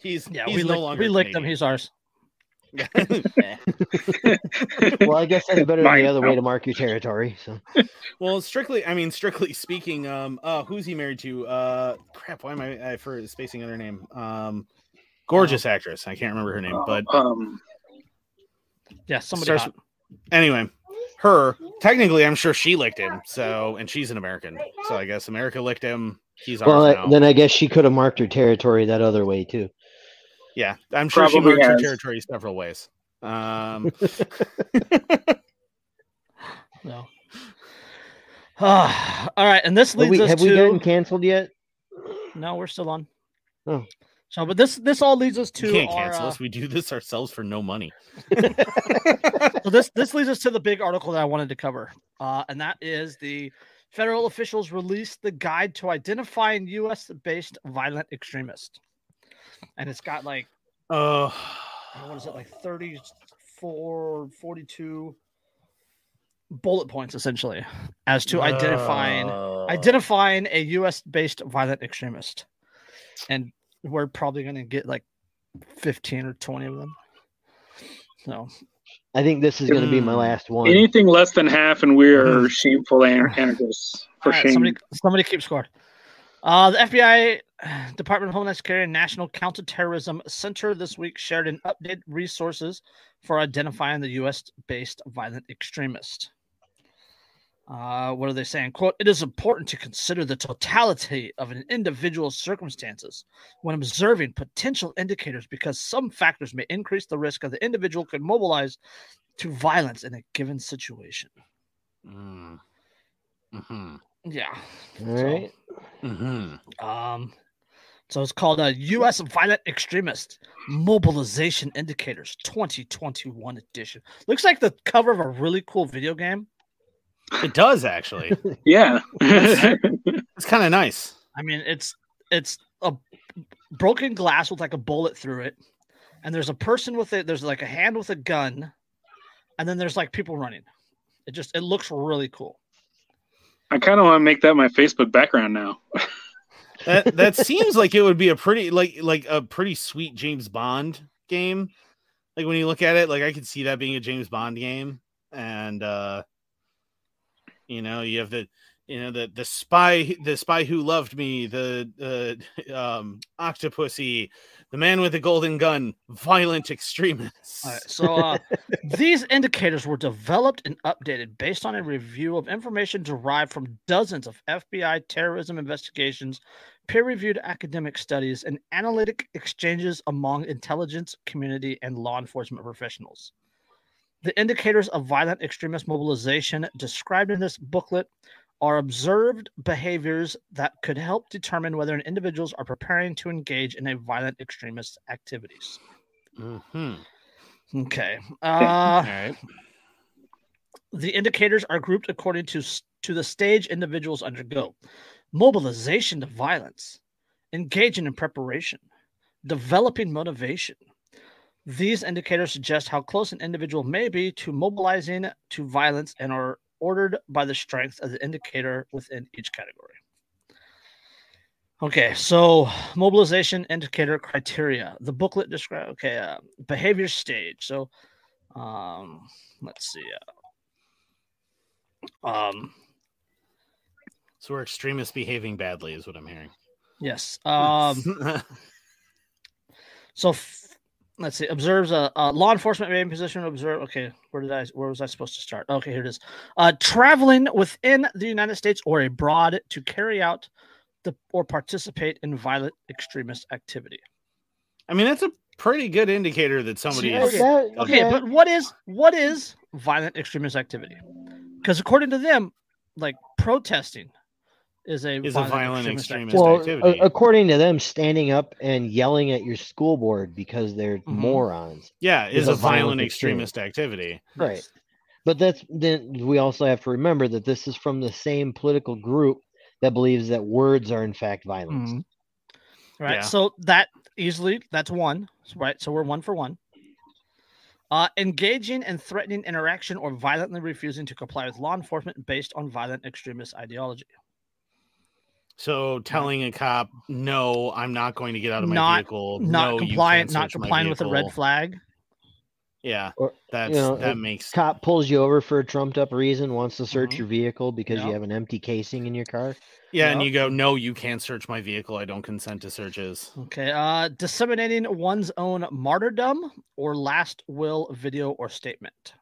He's Yeah, he's we no licked, longer we licked him. He's ours. Well, I guess that's better than Mine, the other no. way to mark your territory. So well, strictly, I mean, strictly speaking, um, uh, who's he married to? Uh, crap, why am I, I for spacing on her name? Um, gorgeous actress. I can't remember her name, but Um, Yeah, somebody Starts- anyway, her technically, I'm sure she licked him. So, and she's an American, so I guess America licked him. He's ours well, now. I- then I guess she could have marked her territory that other way too. yeah, I'm sure she Probably marked her territory several ways. Um, No. Ah, all right, and this Have leads we, us have to we gotten canceled yet? no, we're still on. Oh. So, but this this all leads us to you can't our, cancel uh, us. We do this ourselves for no money. so this this leads us to the big article that I wanted to cover, uh, and that is the federal officials released the guide to identifying U.S. based violent extremists, and it's got like Oh, what is it like 34 42 bullet points essentially as to identifying Uh, identifying a US based violent extremist. And we're probably going to get like 15 or 20 of them. So, I think this is going to be my Mm. last one. anything less than half, and we are shameful an- anarchists for all right, shame. somebody somebody keep score. Uh, the FBI, Department of Homeland Security, and National Counterterrorism Center this week shared an updated resources for identifying the U.S.-based violent extremist. Uh, what are they saying? Quote, it is important to consider the totality of an individual's circumstances when observing potential indicators because some factors may increase the risk of the individual could mobilize to violence in a given situation. Mm. hmm Yeah. All right. hmm Um, so it's called a U.S. Violent Extremist Mobilization Indicators 2021 edition. Looks like the cover of a really cool video game. It does actually. Yeah. It's kind of nice. I mean, it's it's a broken glass with like a bullet through it, and there's a person with it. There's like a hand with a gun, and then there's like people running. It just it looks really cool. I kind of want to make that my Facebook background now. That that seems like it would be a pretty like like a pretty sweet James Bond game. Like when you look at it, like I could see that being a James Bond game, and uh you know you have the you know the the spy the spy who loved me the uh, um octopussy the man with the golden gun violent extremists right, so uh, these indicators were developed and updated based on a review of information derived from dozens of FBI terrorism investigations, peer-reviewed academic studies, and analytic exchanges among intelligence community and law enforcement professionals. The indicators of violent extremist mobilization described in this booklet are observed behaviors that could help determine whether an individuals are preparing to engage in a violent extremist activities. Mhm. Okay. Uh, right the indicators are grouped according to to the stage individuals undergo: mobilization to violence, engaging in preparation, developing motivation. These indicators suggest how close an individual may be to mobilizing to violence and are ordered by the strength of the indicator within each category. Okay, so mobilization indicator criteria. The booklet describe okay, uh, behavior stage. So, um, let's see. Uh, um, so we're extremists behaving badly is what i'm hearing yes. Um, so f- let's see. Observes a, a law enforcement main position. Observe. Okay, where did I? Where was I supposed to start? Okay, here it is. Uh, traveling within the United States or abroad to carry out the or participate in violent extremist activity. i mean that's a pretty good indicator that somebody Yeah, is That- Okay, yeah. but what is what is violent extremist activity? Because according to them, like protesting is a Is a violent extremist well, activity. a- according to them, standing up and yelling at your school board because they're Mhm. morons. yeah is is a a violent violent extremist. extremist activity Right. But that's then we also have to remember that this is from the same political group that believes that words are in fact violence. Mhm. Right. Yeah. So that easily that's one. Right. So we're one for one. Uh, engaging and threatening interaction or violently refusing to comply with law enforcement based on violent extremist ideology. So telling a cop no i'm not going to get out of my Not- vehicle Not no, compliant, can't not search my complying with a red flag. yeah Or, that's know, that makes Cop pulls you over for a trumped up reason, wants to search Mhm. your vehicle because Yeah. you have an empty casing in your car. yeah and you go no you can't search my vehicle i don't consent to searches Okay. Uh, disseminating one's own martyrdom or last will video or statement.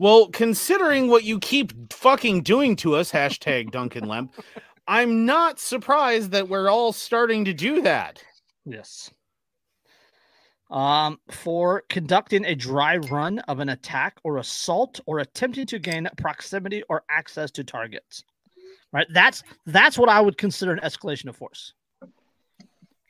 Well, considering what you keep fucking doing to us, hashtag Duncan Lemp, I'm not surprised that we're all starting to do that. Yes. Um, for conducting a dry run of an attack or assault or attempting to gain proximity or access to targets. Right? That's that's what I would consider an escalation of force.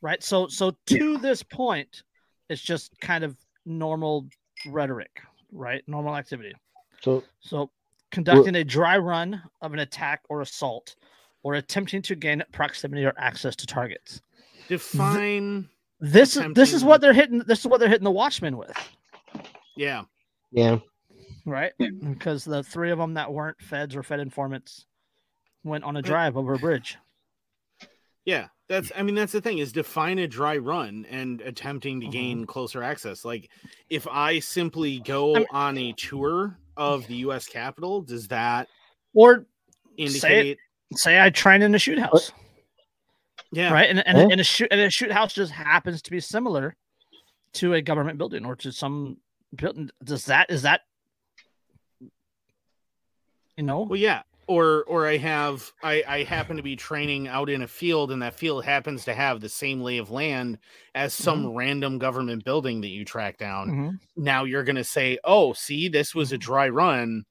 Right? So so to this point, it's just kind of normal rhetoric, right? Normal activity. So So conducting a dry run of an attack or assault or attempting to gain proximity or access to targets. Define, This is this is what they're hitting. This is what they're hitting the Watchmen with, yeah. yeah, right? Yeah. Because the three of them that weren't feds or fed informants went on a drive over a bridge. Yeah, that's I mean that's the thing is define a dry run and attempting to Mhm. gain closer access. Like if I simply go I'm- on a tour of the US Capitol, does that Or indicate say I train in a shoot house, Yeah. right? And and, Yeah. and a shoot and a shoot house just happens to be similar to a government building or to some building. Does that is that you know? Well, yeah. Or or I have I I happen to be training out in a field and that field happens to have the same lay of land as some Mm-hmm. random government building that you track down. Mhm, Now you're going to say, "Oh, see, this was a dry run."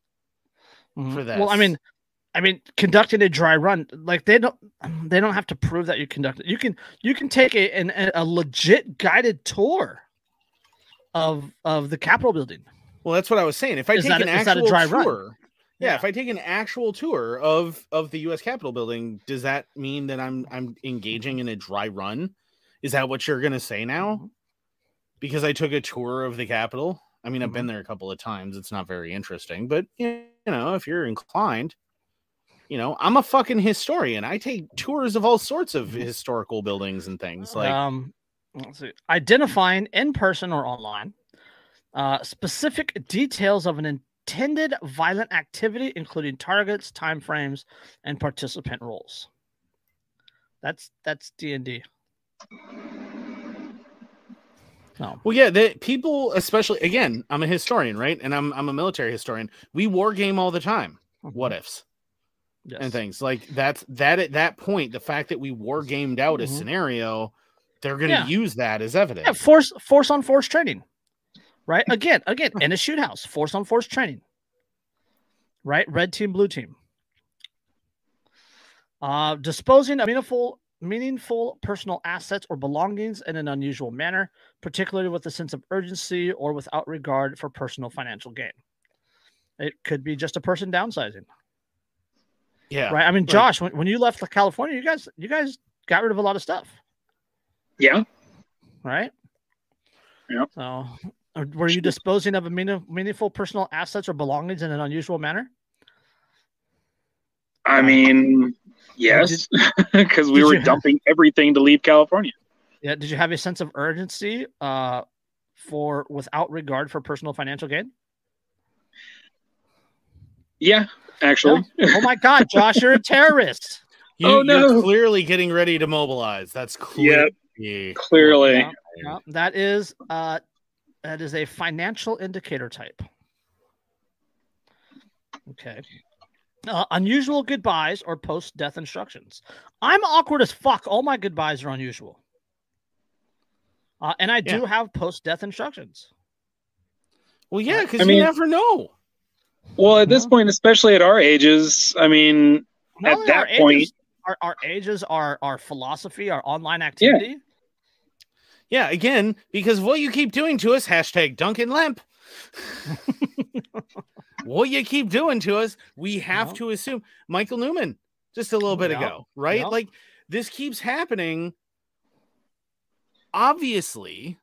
mhm. For that. Well, I mean, I mean, conducting a dry run, like they don't they don't have to prove that you conducted. You can you can take a an, a legit guided tour of of the Capitol building. Well, that's what I was saying. If I Is take that an a- is that a actual dry run? Tour, yeah, if I take an actual tour of of the U.S. Capitol building, does that mean that I'm I'm engaging in a dry run? Is that what you're going to say now? Mhm. Because I took a tour of the Capitol. I mean, I've been there a couple of times. It's not very interesting, but you know, if you're inclined, you know, I'm a fucking historian. I take tours of all sorts of historical buildings and things. Like, um, let's see. identifying in person or online uh, specific details of an intended violent activity, including targets, time frames, and participant roles. That's that's D and D. No. Well, yeah, the people, especially again, I'm a historian, right? And I'm I'm a military historian. We war game all the time. What ifs Yes. and things like that's that at that point, the fact that we war gamed out a Mhm. scenario, they're gonna Yeah. use that as evidence. Yeah, force force on force training. Right? Again, again, in a shoot house, force on force training. Right? Red team, blue team. Uh disposing of meaningful meaningful personal assets or belongings in an unusual manner, particularly with a sense of urgency or without regard for personal financial gain. It could be just a person downsizing. yeah. Right? I mean, Josh, when, when you left California, you guys you guys got rid of a lot of stuff. Yeah. right? Yeah. So, were you disposing of a meaning, meaningful personal assets or belongings in an unusual manner? I mean, yes, because we were you- dumping everything to leave California. Yeah. Did you have a sense of urgency uh, for without regard for personal financial gain? Yeah, actually. Oh my God, Josh, you're a terrorist. You, Oh, You're no. clearly getting ready to mobilize. That's Yep. Clearly. Yeah, yeah, that is uh, that is a financial indicator type. Okay. Uh, unusual goodbyes or post death instructions. I'm awkward as fuck. All my goodbyes are unusual. Uh, and I do Yeah. have post death instructions. Well, yeah, because I you mean- never know. Well, at this Uh-huh. point, especially at our ages, I mean, Not At that our point- ages, our, our ages, our, our philosophy, our online activity. Yeah, again, because what you keep doing to us, hashtag Duncan Lemp. what you keep doing to us, we have Yeah. to assume Michael Newman just a little bit Yeah. ago, right? Yeah. Like this keeps happening. Obviously,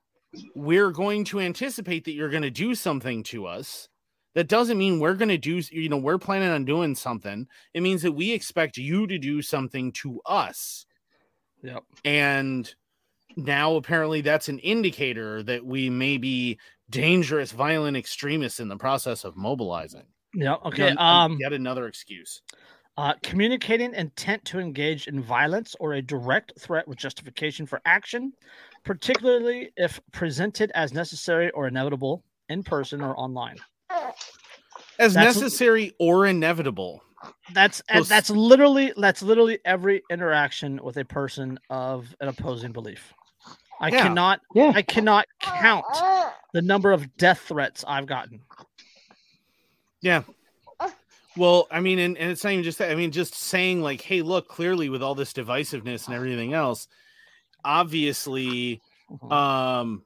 we're going to anticipate that you're going to do something to us. That doesn't mean we're going to do, you know, we're planning on doing something. It means that we expect you to do something to us Yep. and now apparently that's an indicator that we may be dangerous violent extremists in the process of mobilizing yeah Okay. Yet- Um, yet another excuse Uh, communicating intent to engage in violence or a direct threat with justification for action, particularly if presented as necessary or inevitable in person or online. as That's- necessary or inevitable That's that's literally that's literally every interaction with a person of an opposing belief. I Yeah. cannot Yeah. I cannot count the number of death threats I've gotten. yeah well i mean and, and it's not even just that i mean just saying like hey look clearly with all this divisiveness and everything else obviously um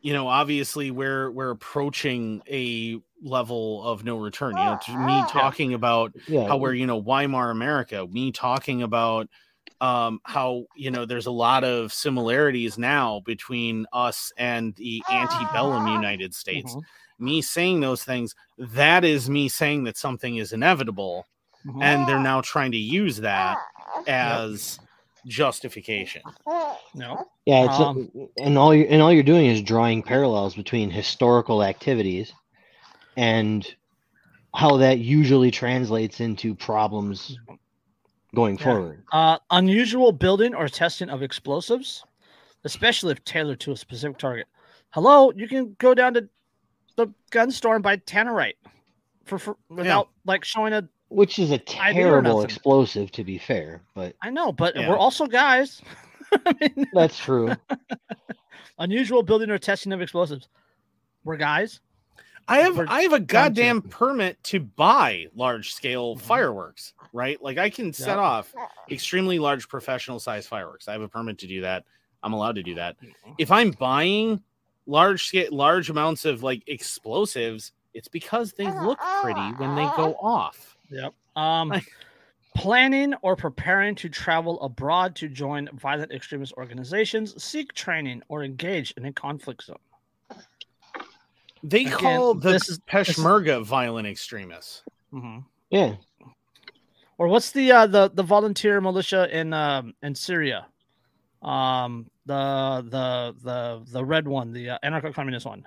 you know obviously we're we're approaching a level of no return you know to me talking about Yeah. how we're you know Weimar America, me talking about um how you know there's a lot of similarities now between us and the antebellum United States. Mhm, Me saying those things, that is me saying that something is inevitable, mhm. and they're now trying to use that as justification. no. Yeah, it's Um, and all you and all you're doing is drawing parallels between historical activities and how that usually translates into problems going Yeah. forward. Uh, unusual building or testing of explosives, especially if tailored to a specific target. Hello, you can go down to the gun store and buy tannerite for, for without like showing a. Which is a terrible explosive, to be fair, but I know, but Yeah. we're also guys. I mean, that's true. unusual building or testing of explosives. We're guys. I have I have a to. goddamn permit to buy large scale fireworks, right? Like I can set Yep. off extremely large professional size fireworks. I have a permit to do that. I'm allowed to do that. If I'm buying large scale large amounts of like explosives, it's because they look pretty when they go off. Yep. Um, planning or preparing to travel abroad to join violent extremist organizations, seek training, or engage in a conflict zone. They Again, call the this is- this is- Peshmerga violent extremists. Mm-hmm. Yeah. Or what's the uh, the the volunteer militia in um in Syria? Um, the the the the red one, the uh, anarcho communist one.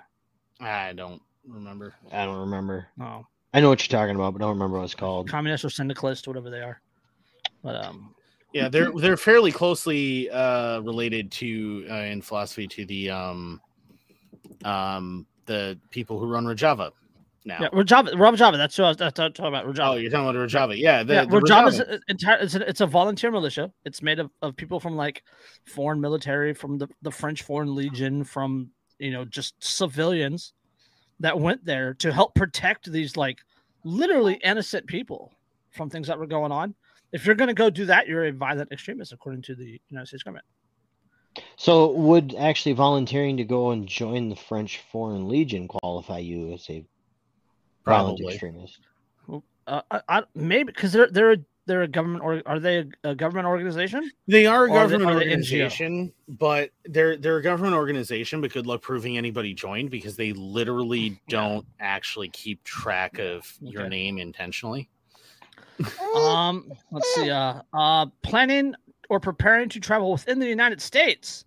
I don't remember. I don't remember. No, I know what you're talking about, but I don't remember what it's called. communist or syndicalist, whatever they are. But um, Yeah, they're they're fairly closely uh, related to uh, in philosophy to the um um the people who run Rojava now. yeah, Rojava, Rojava. That's who I was that's what I'm talking about. Rojava. Oh, you're talking about Rojava. Yeah, the, yeah, the Rojava's Rojava- a- entire. It's a, it's a volunteer militia. It's made of, of people from like foreign military, from the, the French Foreign Legion, from you know just civilians that went there to help protect these like literally innocent people from things that were going on. If you're going to go do that, you're a violent extremist, according to the United States government. So, would actually volunteering to go and join the French Foreign Legion qualify you as a violent Probably. extremist? Uh, I, I, maybe because they're they're a, they're a government or are they a, a government organization? They are a Or are they- government are they organization, but they're they're a government organization, but good luck proving anybody joined because they literally don't actually keep track of your Okay. name intentionally. Um, let's see. Uh, uh, planning or preparing to travel within the United States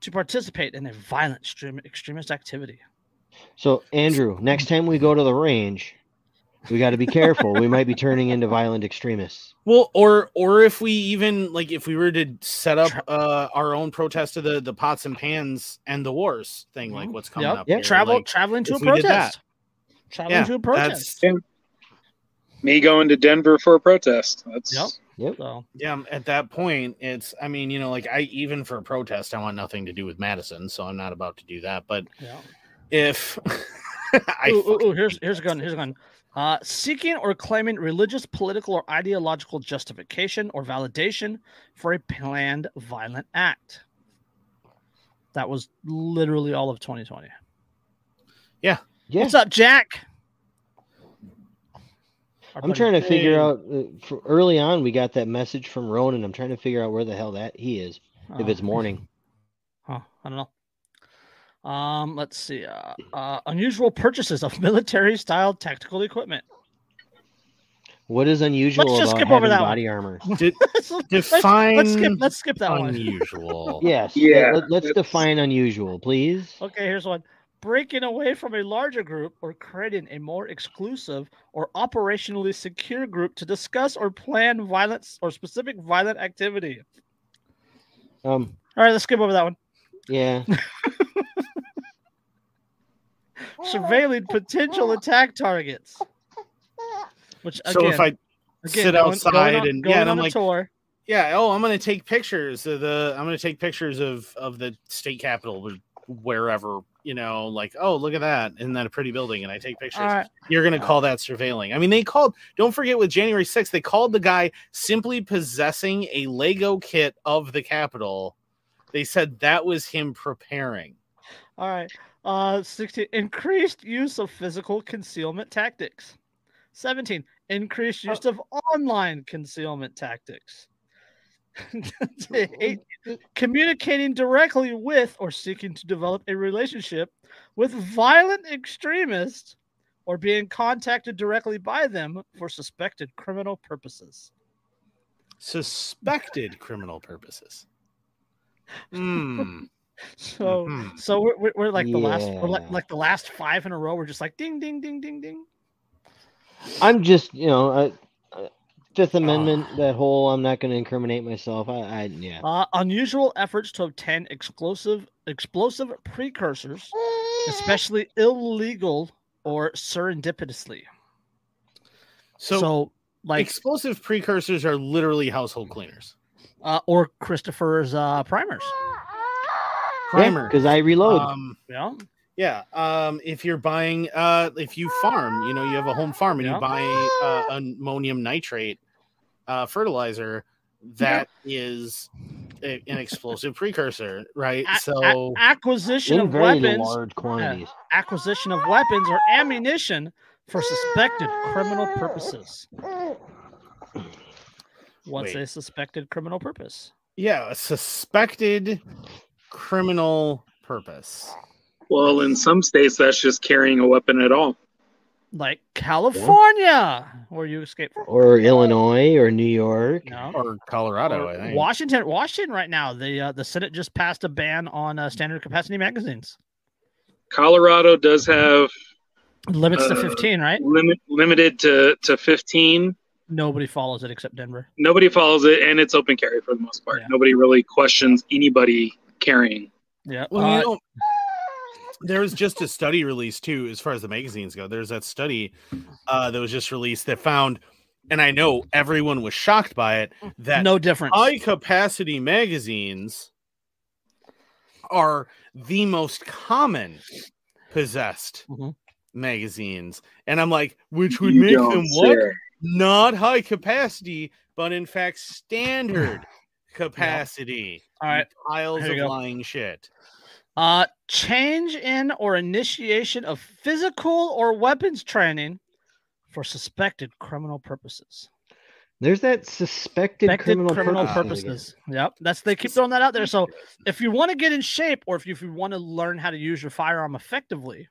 to participate in a violent extreme, extremist activity. So, Andrew, next time we go to the range, we got to be careful. we might be turning into violent extremists. Well, or or if we even like if we were to set up uh our own protest of the the pots and pans and the wars thing, like Mhm. what's coming Yep. up. Yeah, Travel, like, traveling to a if that. protest. Traveling yeah, to a protest. Me going to Denver for a protest. That's Yep. Yep. So yeah. At that point, it's I mean, you know, like I even for a protest, I want nothing to do with Madison, so I'm not about to do that. But yeah. if I ooh, ooh, ooh, here's here's a gun. Here's a gun. Uh, seeking or claiming religious, political, or ideological justification or validation for a planned violent act. That was literally all of 2020. Yeah. What's up, Jack? Our I'm trying to figure out. Uh, for early on, we got that message from Ronan. I'm trying to figure out where the hell that he is. If Oh, it's morning, Huh, I don't know. Um, let's see. Uh, uh, unusual purchases of military-style tactical equipment. what is unusual Let's just about skip over having that one. body armor? Did- let's, let's- define let's skip. Let's skip that one. unusual. Yes. Yeah, Let, us that's- define unusual, please. Okay, here's one. Breaking away from a larger group or creating a more exclusive or operationally secure group to discuss or plan violence or specific violent activity. Um. All right, let's skip over that one. Yeah. Surveilling potential attack targets. Which again, so if I again, sit going- outside going on- and- going yeah, and on I'm a like, tour. yeah, oh, I'm gonna take pictures of the I'm gonna take pictures of of the state capitol or wherever, you know, like, oh, look at that. Isn't that a pretty building? And I take pictures. All right, You're gonna call that surveilling. I mean, they called, don't forget with January 6th, they called the guy simply possessing a Lego kit of the Capitol. They said that was him preparing. all right. Uh, 16. Increased use of physical concealment tactics. 17. Increased use of online concealment tactics. 18. Communicating directly with or seeking to develop a relationship with violent extremists or being contacted directly by them for suspected criminal purposes. Suspected criminal purposes. Hmm. So, Mhm. so we're, we're, we're like the last, we're like, like the last five in a row. We're just like ding, ding, ding, ding, ding. I'm just, you know, I, I- Fifth Amendment, that whole I'm not going to incriminate myself. I, I yeah. Uh, unusual efforts to obtain explosive explosive precursors, especially illegal or serendipitously. So, So, like, explosive precursors are literally household cleaners. uh, or Christopher's uh, primers. Primer. Because I reload. Um, Yeah. yeah. Um, if you're buying, uh, if you farm, you know, you have a home farm and Yeah. you buy uh, ammonium nitrate uh, fertilizer, that is a- an explosive precursor, right? A- a- so, acquisition of weapons, large quantities. acquisition of weapons or ammunition for suspected criminal purposes. What's Wait. a suspected criminal purpose? yeah, a suspected criminal purpose. Well, in some states, that's just carrying a weapon at all. Like California, where you escape from. Or Illinois or New York. No. Or Colorado, Or I think. Washington, Washington, right now, the uh, the Senate just passed a ban on uh, standard capacity magazines. Colorado does have Limits to Uh, 15, right? limit limited to to 15. Nobody follows it except Denver. Nobody follows it, and it's open carry for the most part. Yeah. Nobody really questions anybody carrying. Yeah. Well, uh, you know, there was just a study released too, as far as the magazines go. There's that study uh, that was just released that found, and I know everyone was shocked by it, that no difference. high capacity magazines are the most common possessed Mhm. magazines. And I'm like, which would You make don't them what? say. Not high capacity, but in fact standard capacity. All right. Piles of go. lying shit. Uh, change in or initiation of physical or weapons training for suspected criminal purposes. There's that suspected, Suspected criminal, criminal purposes again. purposes. Yep. That's they keep throwing that out there. So if you want to get in shape or if you, if you want to learn how to use your firearm effectively,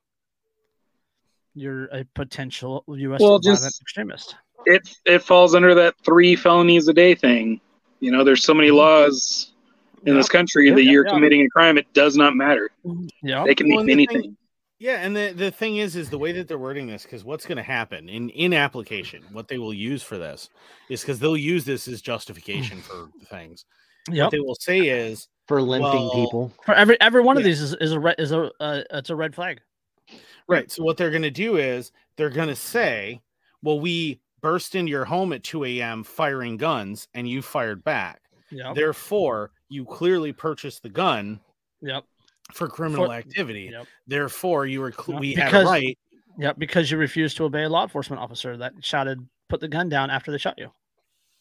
you're a potential U.S. Well, just- extremist. It it falls under that three felonies a day thing. You know, there's so many laws in this country Yeah, that yeah, you're yeah. committing a crime. It does not matter. Yeah. They can Well, mean and the thing- anything. Yeah, and the, the thing is, is the way that they're wording this, because what's going to happen in in application, what they will use for this is because they'll use this as justification for things. Yep. What they will say is, For limping Well, people. For every every one of these is, is a red is a uh, it's a red flag. right. So what they're going to do is they're going to say, well, we burst into your home at 2 a.m. firing guns, and you fired back. Yep. Therefore, you clearly purchased the gun Yep. for criminal For- activity. Yep. Therefore, you were cl- Yeah, we had a because- right. Yep. Because you refused to obey a law enforcement officer that shouted, "Put the gun down!" after they shot you.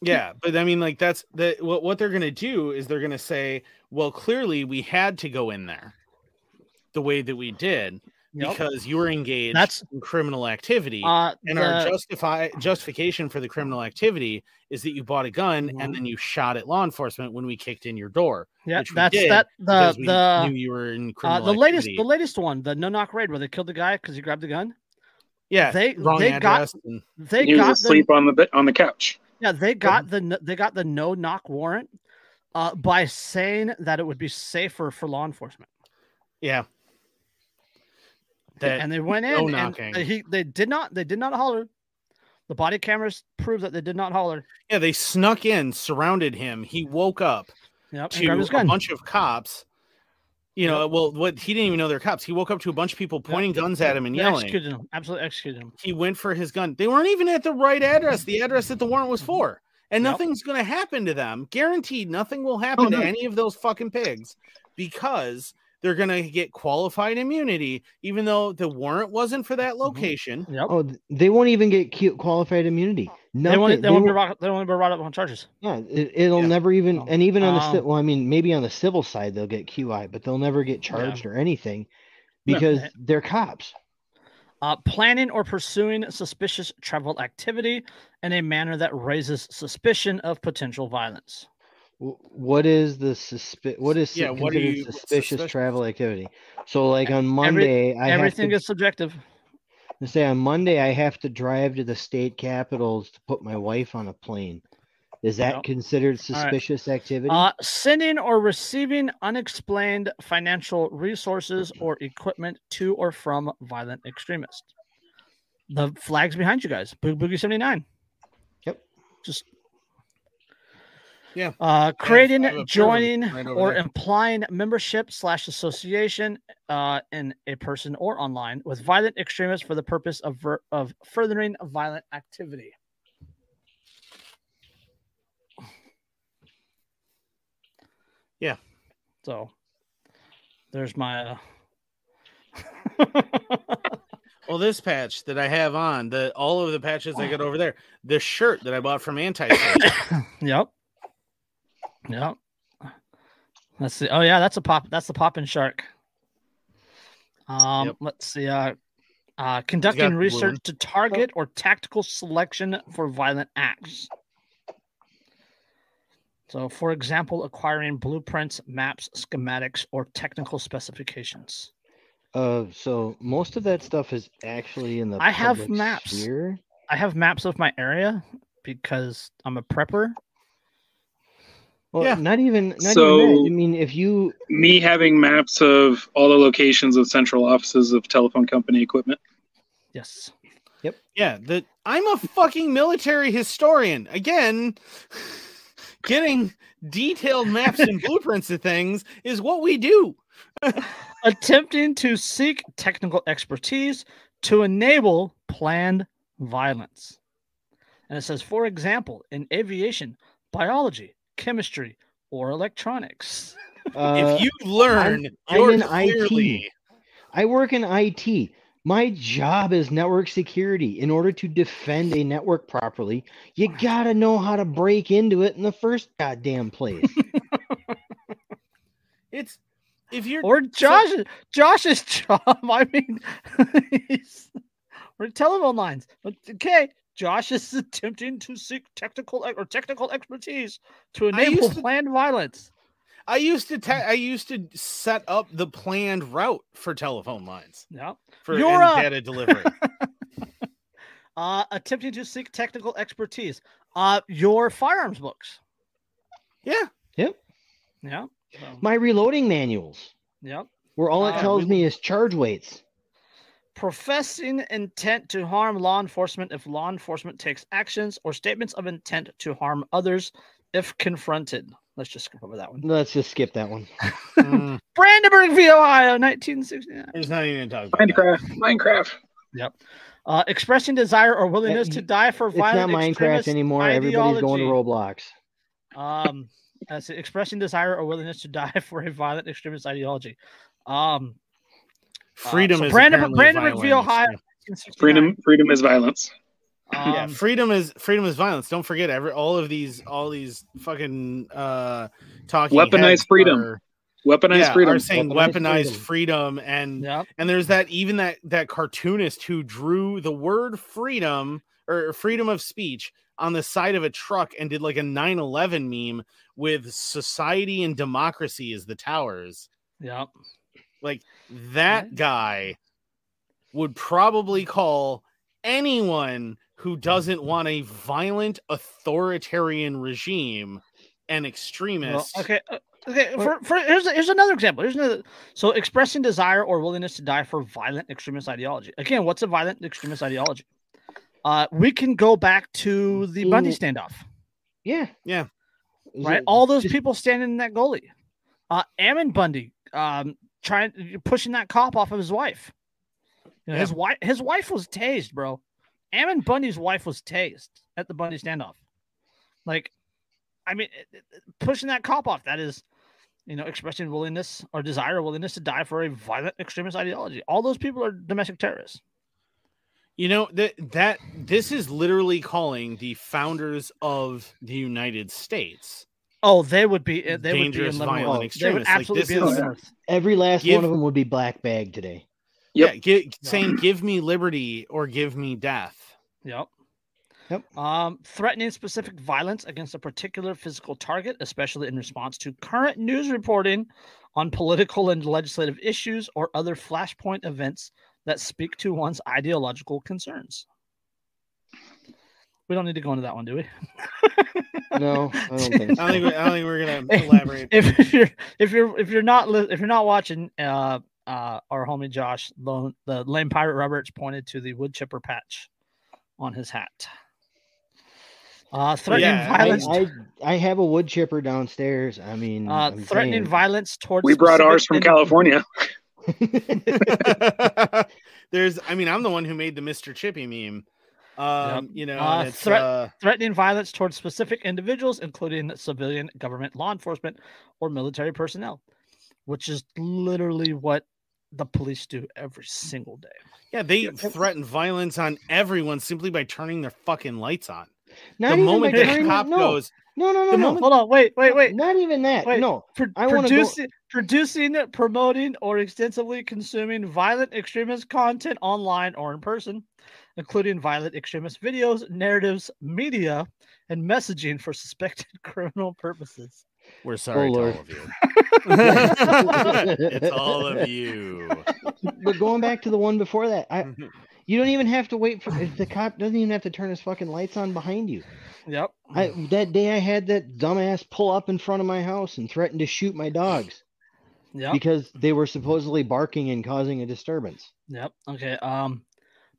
Yeah, but I mean, like that's the what what they're gonna do is they're gonna say, well, clearly we had to go in there the way that we did Yep. because you were engaged That's- in criminal activity. Uh, and our justify justification for the criminal activity is that you bought a gun Mhm. and then you shot at law enforcement when we kicked in your door yeah, that's that the the knew you were in uh, criminal the latest the latest one, the no knock raid where they killed the guy because he grabbed the gun. yeah, they- wrong they got- address. and- They He was got the on the bed- on the couch. yeah they got the they got the no knock warrant uh, by saying that it would be safer for law enforcement. yeah. That and they went in no and knocking. they- he they did not they did not holler. The body cameras prove that they did not holler. yeah, they snuck in, surrounded him. He woke up. Yep, to a bunch of cops. You know, well, what he didn't even know they're cops. He woke up to a bunch of people pointing guns at him and They yelling. executed him. Absolutely executed him. He went for his gun. They weren't even at the right address, the address that the warrant was mm-hmm. for. And Yep. nothing's going to happen to them. Guaranteed, nothing will oh, happen Oh, to any of those fucking pigs because they're going to get qualified immunity, even though the warrant wasn't for Mm-hmm. that location. Yep. Oh, they won't even get qualified immunity. they Nothing. won't. They, they won't be. won't- brought- They won't be brought up on charges. yeah, it, it'll Yeah. never even, Oh. and even on the Um, civil, well, I mean, maybe on the civil side they'll get QI, but they'll never get charged or anything because they're cops. Uh, planning or pursuing suspicious travel activity in a manner that raises suspicion of potential violence. What is the suspi- What is Yeah, what you- suspicious suspicious? travel activity? So, like on Monday, I Everything have is subjective. to say on Monday I have to drive to the state capitals to put my wife on a plane. Is that Yep. considered right. suspicious activity? Uh, sending or receiving unexplained financial resources or equipment to or from violent extremists. The flags behind you guys. Boogie Boogie 79. Yep. Just Yeah. Uh, creating, I have a pair of them joining, right or there. implying membership slash association uh, in a person or online with violent extremists for the purpose of ver- of furthering violent activity. Yeah. So there's my. Uh... Well, this patch that I have on, the all of the patches I got over there, the shirt that I bought from Anti Yep. Yep. Let's see. Oh yeah, that's a pop. That's the popping shark. Um, Yep. let's see. Uh, uh, conducting research to target or tactical selection for violent acts. So, for example, acquiring blueprints, maps, schematics, or technical specifications. Uh, so most of that stuff is actually in the. I have maps. sphere. I have maps of my area because I'm a prepper. Well, Yeah. not even. Not even So- that. I mean, if you Me having maps of all the locations of central offices of telephone company equipment. Yes. Yep. Yeah, the I'm a fucking military historian. Again, getting detailed maps and blueprints of things is what we do. attempting to seek technical expertise to enable planned violence. And it says, for example, in aviation, biology, chemistry, or electronics. uh, if you learn, I'm you're in IT. I work in IT. My job is network security. In order to defend a network properly, you gotta know how to break into it in the first goddamn place. it's if you're Or Josh, Josh's job. I mean, he's, or telephone lines. Okay, Josh is attempting to seek technical or technical expertise to I enable used to- planned violence. I used to ta- I used to set up the planned route for telephone lines Yeah. for You're and a- data delivery. Uh, attempting to seek technical expertise. Uh, your firearms books. yeah, Yep. Yeah. So, My reloading manuals, yep. where all it Uh, tells we- me is charge weights. Professing intent to harm law enforcement if law enforcement takes actions or statements of intent to harm others if confronted. Let's just skip over that one. Let's just skip that one. Mm, Brandenburg v. Ohio, 1969. there's not even talk about that. Minecraft. Minecraft. Yep. Uh, expressing desire or willingness Uh, to die for It's not violent Minecraft extremist anymore. Everybody's going to. Roblox. Um, that's it, expressing desire or willingness to die for a violent extremist ideology. Um, Freedom so is Brandenburg- apparently Brandenburg v. violence. Ohio. Yeah. Freedom. Freedom is violence. yeah, Um, freedom is freedom is violence. Don't forget every all of these all these fucking uh talking Weaponized freedom. are- Weaponized yeah, freedom. are saying Weaponized weaponized freedom, and Yep. and there's that even that that cartoonist who drew the word freedom or freedom of speech on the side of a truck and did like a 9-11 meme with society and democracy as the towers Yep. Like that guy would probably call anyone who doesn't want a violent authoritarian regime an Well, extremist okay. uh, Okay. For, for here's here's another example. Here's another. So expressing desire or willingness to die for violent extremist ideology. Again, what's a violent extremist ideology? Uh, we can go back to the Bundy standoff. Yeah. Yeah. Right? All those people standing in that goalie. Uh, Ammon Bundy, um, trying pushing that cop off of his wife. You know, His wife, his wife was tased, bro. Ammon Bundy's wife was tased at the Bundy standoff. Like, I mean, pushing that cop off. That is, you know, expressing willingness or desire or willingness to die for a violent extremist ideology. All those people are domestic terrorists. You know that that this is literally calling the founders of the United States. Oh, they would be. They Dangerous, would be in violent Leavenworth. They would extremists. Like, absolutely this be is- Every last Give- one of them would be black bag today. Yep. Yeah, gi- saying "Give me liberty" or "Give me death." Yep. Yep. Um, threatening specific violence against a particular physical target, especially in response to current news reporting on political and legislative issues or other flashpoint events that speak to one's ideological concerns. We don't need to go into that one, do we? No, I don't think so. I don't think we, I don't think we're gonna elaborate. if, if you're if you're if you're not li- if you're not watching, uh, uh, our homie Josh, the, the lame pirate Roberts pointed to the wood chipper patch on his hat. Uh, threatening yeah, I- violence. I, I have a wood chipper downstairs. I mean, uh, threatening saying- violence towards. We brought ours from individuals. California. There's, I mean, I'm the one who made the Mr. Chippy meme. Um, you know, Uh, it's, threat- uh, Threatening violence towards specific individuals, including civilian, government, law enforcement, or military personnel, which is literally what the police do every single day. yeah, they threaten violence on everyone simply by turning their fucking lights on. Not the moment by the turning- cop no, goes, no, no, no, the no. moment- Hold on, wait, wait, wait. Not even that. Wait. No. Pro- I wanna go- producing, producing, promoting, or extensively consuming violent extremist content online or in person, including violent extremist videos, narratives, media, and messaging for suspected criminal purposes. We're sorry to Lord. all of you. it's all of you. but going back to the one before that, I you don't even have to wait for if the cop doesn't even have to turn his fucking lights on behind you. Yep. I that day I had that dumbass pull up in front of my house and threaten to shoot my dogs Yep. because they were supposedly barking and causing a disturbance. Yep. Okay. Um,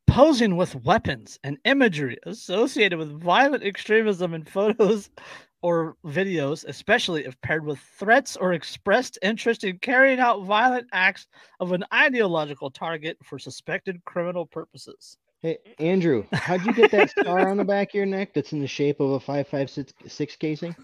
posing with weapons and imagery associated with violent extremism in photos or videos, especially if paired with threats or expressed interest in carrying out violent acts of an ideological target for suspected criminal purposes. Hey Andrew, how'd you get that scar on the back of your neck that's in the shape of a five five six six casing?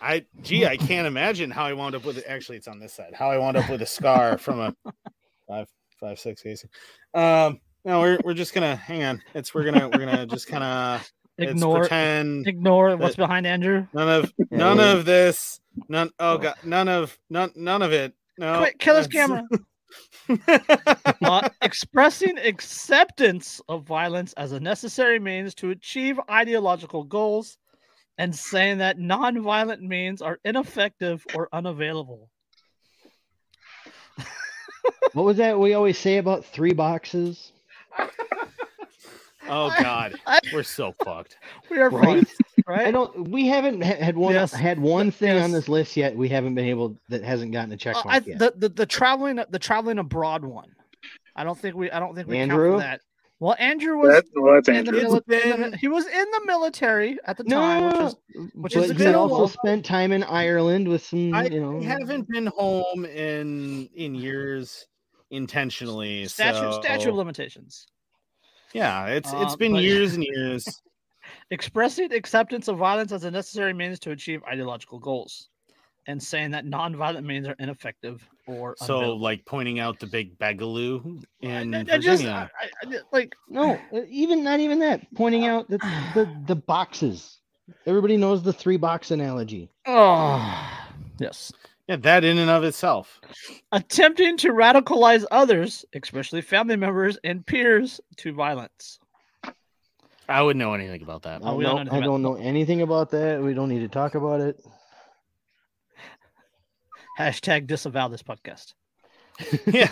I gee, I can't imagine how I wound up with it. Actually, it's on this side. How I wound up with a scar from a five five six casing. Um, no, we're we're just gonna hang on. It's we're gonna we're gonna just kind of Ignore, pretend ignore what's behind Andrew. none of Yeah, none yeah. of this. None. Oh god, none of none none of it. No. Quick, kill his camera. uh, expressing acceptance of violence as a necessary means to achieve ideological goals and saying that non-violent means are ineffective or unavailable. What was that we always say about three boxes? Oh god, I- we're so fucked. We are Right? fucked, right? I don't. We haven't had one Yes. had one thing Yes. on this list yet. We haven't been able that hasn't gotten a check Uh, mark I, yet. the, the the traveling the traveling abroad one. I don't think we I don't think we count Andrew? for that. Well, Andrew was That, well, that's in the, Andrew. mili- It's in the been- he was in the military at the no, time, which no, was no, which but is he also while. spent time in Ireland with some, I you know. haven't been home in in years intentionally. statute so, statute of limitations. Yeah, it's it's been but- years and years. expressing acceptance of violence as a necessary means to achieve ideological goals and saying that non-violent means are ineffective or So, unavailable. like pointing out the big boogaloo in I, I just Virginia. I, I- I- like No, uh, even not even that. Pointing out that the the boxes. Everybody knows the three box analogy. oh yes yeah, that in and of itself. attempting to radicalize others especially family members and peers to violence I wouldn't know anything about that. I don't don't, know I anything don't know anything about that. We don't need to talk about it. hashtag disavow this podcast yeah,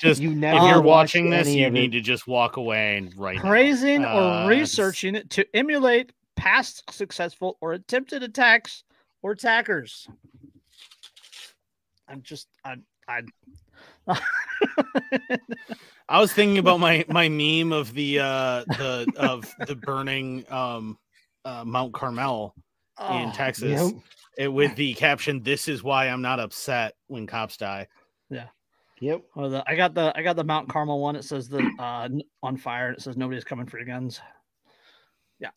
just You if you're watching this, you need to just walk away and right. now. praising Uh, or it's- researching it to emulate past successful or attempted attacks or attackers. I'm just I I I was thinking about my my meme of the uh the of the burning um uh, Mount Carmel in Oh, Texas Yep. it, with the caption "This is why I'm not upset when cops die." Yeah. Yep. Or the, I got the I got the Mount Carmel one. It says the uh on fire. It says nobody's coming for your guns. Yeah.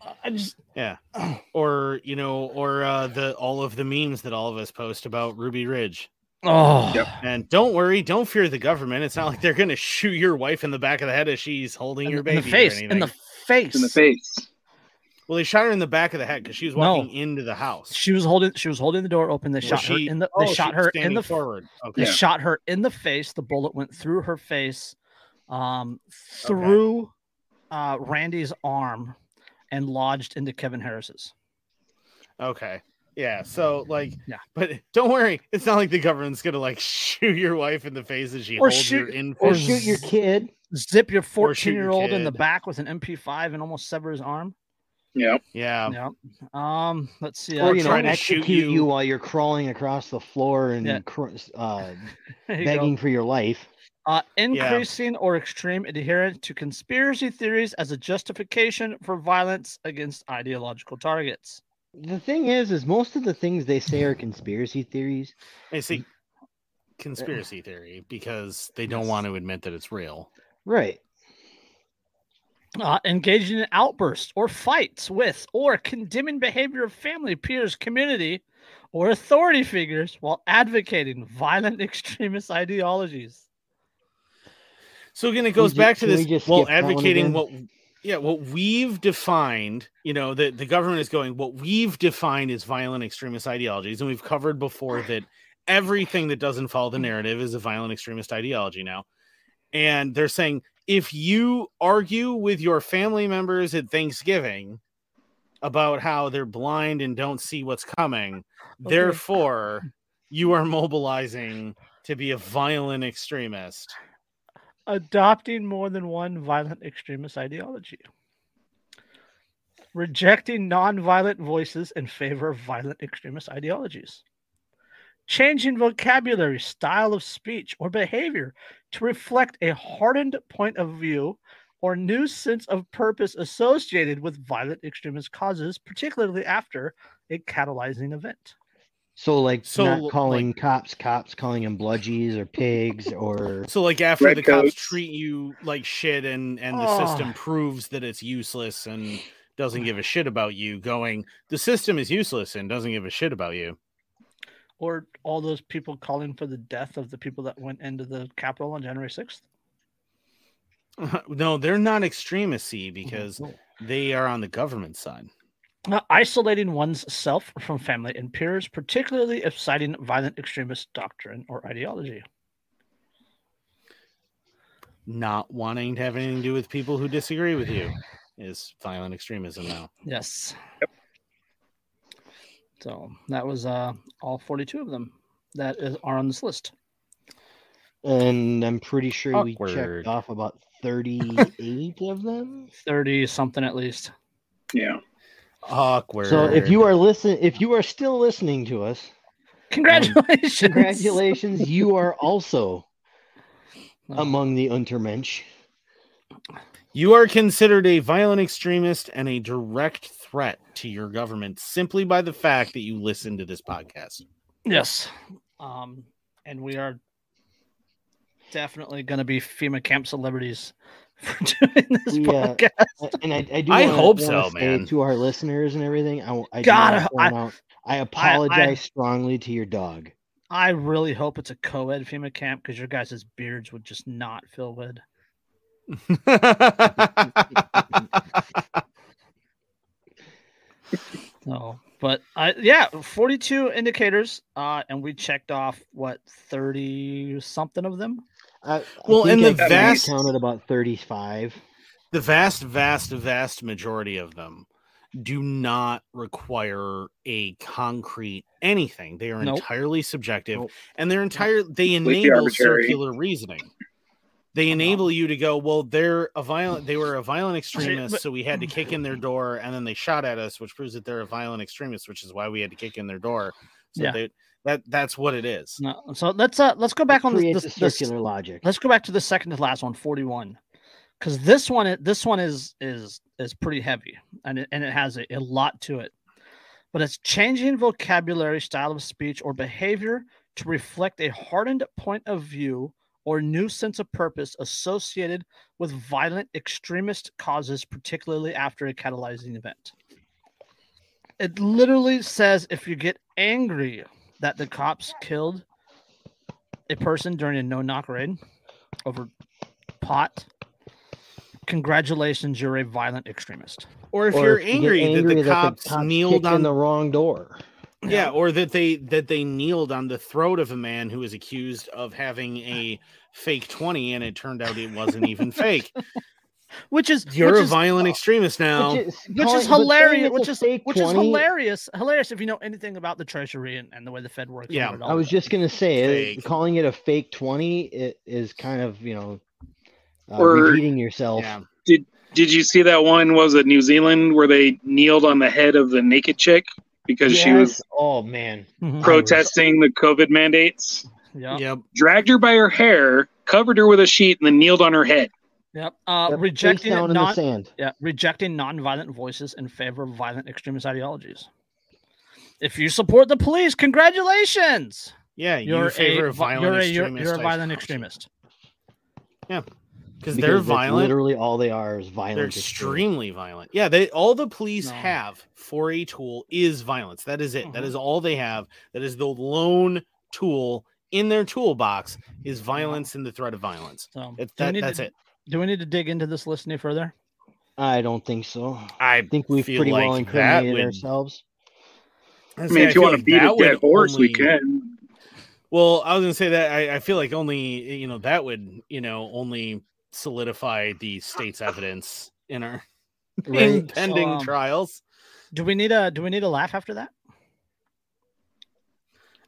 Uh, I just Yeah, or you know, or uh, the all of the memes that all of us post about Ruby Ridge. oh Yep. And don't worry, don't fear the government. It's not like they're gonna shoot your wife in the back of the head as she's holding in, your the- in baby. the face in the face in the face. Well, they shot her in the back of the head because she was No. walking into the house. She was holding she was holding the door open. They Was shot her in the oh, they she shot her in the forward. They Okay. Yeah. shot her in the face. The bullet went through her face, um, through uh, Randy's arm, and lodged into Kevin Harris's. Okay. Yeah. So like, Yeah. But don't worry, it's not like the government's gonna like shoot your wife in the face as she Or holds shoot- your infant. Or Or shoot your kid. Zip your fourteen-year-old in the back with an MP5 and almost sever his arm. Yeah. Yeah. yeah. Um. Let's see. Or Or uh, you know, try to shoot execute you- you while you're crawling across the floor and Yeah. cr- uh, there you go. begging for your life. Uh, increasing or extreme adherence to conspiracy theories as a justification for violence against ideological targets. The thing is, is most of the things they say are conspiracy theories. I see conspiracy theory because they don't want to admit that it's real. Right. Uh, engaging in outbursts or fights with or condemning behavior of family, peers, community, or authority figures while advocating violent extremist ideologies. So again, it goes ju- back to we this. Well, that advocating what, yeah, what we've defined. You know, the the government is going. What we've defined as violent extremist ideologies, and we've covered before that everything that doesn't follow the narrative is a violent extremist ideology now. And they're saying if you argue with your family members at Thanksgiving about how they're blind and don't see what's coming, Okay. therefore you are mobilizing to be a violent extremist. Adopting more than one violent extremist ideology. Rejecting nonviolent voices in favor of violent extremist ideologies. Changing vocabulary, style of speech, or behavior to reflect a hardened point of view or new sense of purpose associated with violent extremist causes, particularly after a catalyzing event. So like So, not like- calling cops cops, calling them bludgies or pigs or So like after Red the cops treat you like shit and and the Oh. system proves that it's useless and doesn't mm. give a shit about you going the system is useless and doesn't give a shit about you. Or all those people calling for the death of the people that went into the Capitol on January 6th. no, they're not extremists see, oh, because they are on the government side. Uh, isolating one's self from family and peers, particularly if citing violent extremist doctrine or ideology. Not wanting to have anything to do with people who disagree with you is violent extremism now. Yes. Yep. So that was uh, all 42 of them that is, are on this list. and I'm pretty sure we checked off about 38 of them. 30 something at least. Yeah. Awkward. So if you are listen if you are still listening to us, Congratulations. congratulations, you are also Oh, among the Untermensch. You are considered a violent extremist and a direct threat to your government simply by the fact that you listen to this podcast. Yes. Um, and we are definitely going to be FEMA camp celebrities for doing this We, uh, podcast. And I, I do I wanna- hope so, man. To our listeners and everything, I, I, God, I- I apologize strongly to your dog. I really hope it's a co-ed FEMA camp because your guys' beards would just not fill good. no, but I yeah, 42 indicators, uh, and we checked off what 30 something of them. I, I Well, think and the I vast- counted about 35. the vast, vast, vast majority of them do not require a concrete anything. They are Nope. entirely subjective Nope. and they're entire they enable circular reasoning. They enable you to go, well, they're a violent they were a violent extremist, so we had to kick in their door and then they shot at us, which proves that they're a violent extremist, which is why we had to kick in their door. So Yeah. they that that's what it is. No, so let's uh let's go back on creates this, a this, circular logic. let's go back to the second to last one 41 because this one this one is is is pretty heavy and it, and it has a, a lot to it but it's changing vocabulary style of speech or behavior to reflect a hardened point of view or new sense of purpose associated with violent extremist causes particularly after a catalyzing event it literally says if you get angry that the cops killed a person during a no knock raid over pot, congratulations, you're a violent extremist. Or if Or you're if you get angry, that angry the cops, kneeled on in the wrong door. Yeah, or that they that they kneeled on the throat of a man who was accused of having a fake 20 and it turned out it wasn't even fake. Which is You're which a is, violent extremist now. Which is, which is hilarious. Which is fake which is hilarious. Hilarious if you know anything about the treasury and, and the way the Fed works. Yeah, all I was just gonna say, uh, Fake. calling it a fake twenty it is kind of you know uh, Or- repeating yourself. yeah. Did you see that one? Was it New Zealand where they kneeled on the head of the naked chick because she was Oh man, Mhm. protesting the COVID mandates? Yep. Yep. dragged her by her hair, covered her with a sheet, and then kneeled on her head. Yep. Uh, Yep, rejecting down in the non sand. yeah rejecting non-violent voices in favor of violent extremist ideologies. If you support the police, congratulations. Yeah, You're you favor a violent you're a you're, extremist you're a violent extremist. because Because they're violent. Literally, all they are is violent. They're extremists. extremely violent. Yeah, they all the police No. have for a tool is violence. That is it. That Mhm. is all they have. That is the lone tool in their toolbox is violence and the threat of violence. So It, that, need that's to, it. Do we need to dig into this list any further? I don't think so. I I think we've pretty well like that incriminated would- ourselves. I mean, if you want to beat a dead horse, we can. Well, I was gonna say that I, I feel like only you know that would you know only solidify the state's evidence in our in Right. pending um, trials. Do we need a do we need a laugh after that?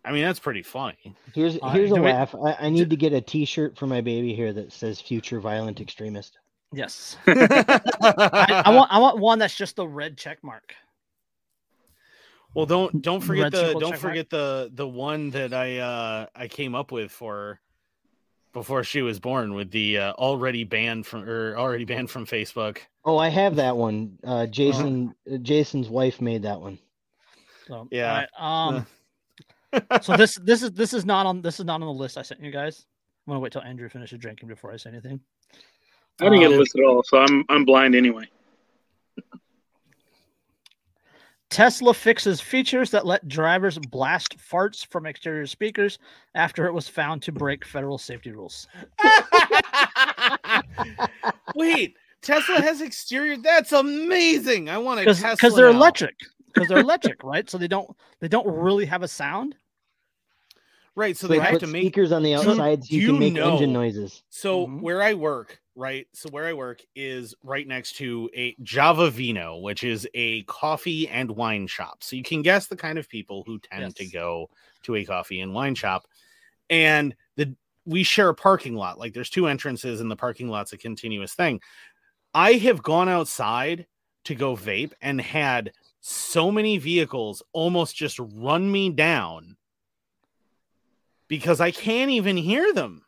I mean, that's pretty funny. Here's Uh, here's a do we- laugh. I, I need to get a T-shirt for my baby here that says "Future Violent Extremist." Yes. I, I want I want one that's just the red check mark. Well, don't don't forget Red the don't check mark? forget the the one that I uh I came up with for before she was born with the uh, already banned from or already banned from Facebook. Oh, I have that one. Uh, Jason uh, Jason's wife made that one. So Yeah. all right, um so this this is this is not on this is not on the list I sent you guys. I'm gonna wait till Andrew finishes drinking before I say anything. I didn't get a Um, list at all, so I'm I'm blind anyway. Tesla fixes features that let drivers blast farts from exterior speakers after it was found to break federal safety rules. Wait, Tesla has exterior. That's amazing. I want to Because Tesla because they're now. electric. Because they're electric, right? So they don't they don't really have a sound. Right, so So they they have to make speakers on the So outside so you, you can make engine noises. So Mhm. where I work, right? So where I work is right next to a Java Vino, which is a coffee and wine shop. So you can guess the kind of people who tend to go to a coffee and wine shop. And the we share a parking lot. Like there's two entrances and the parking lot's a continuous thing. I have gone outside to go vape and had so many vehicles almost just run me down because I can't even hear them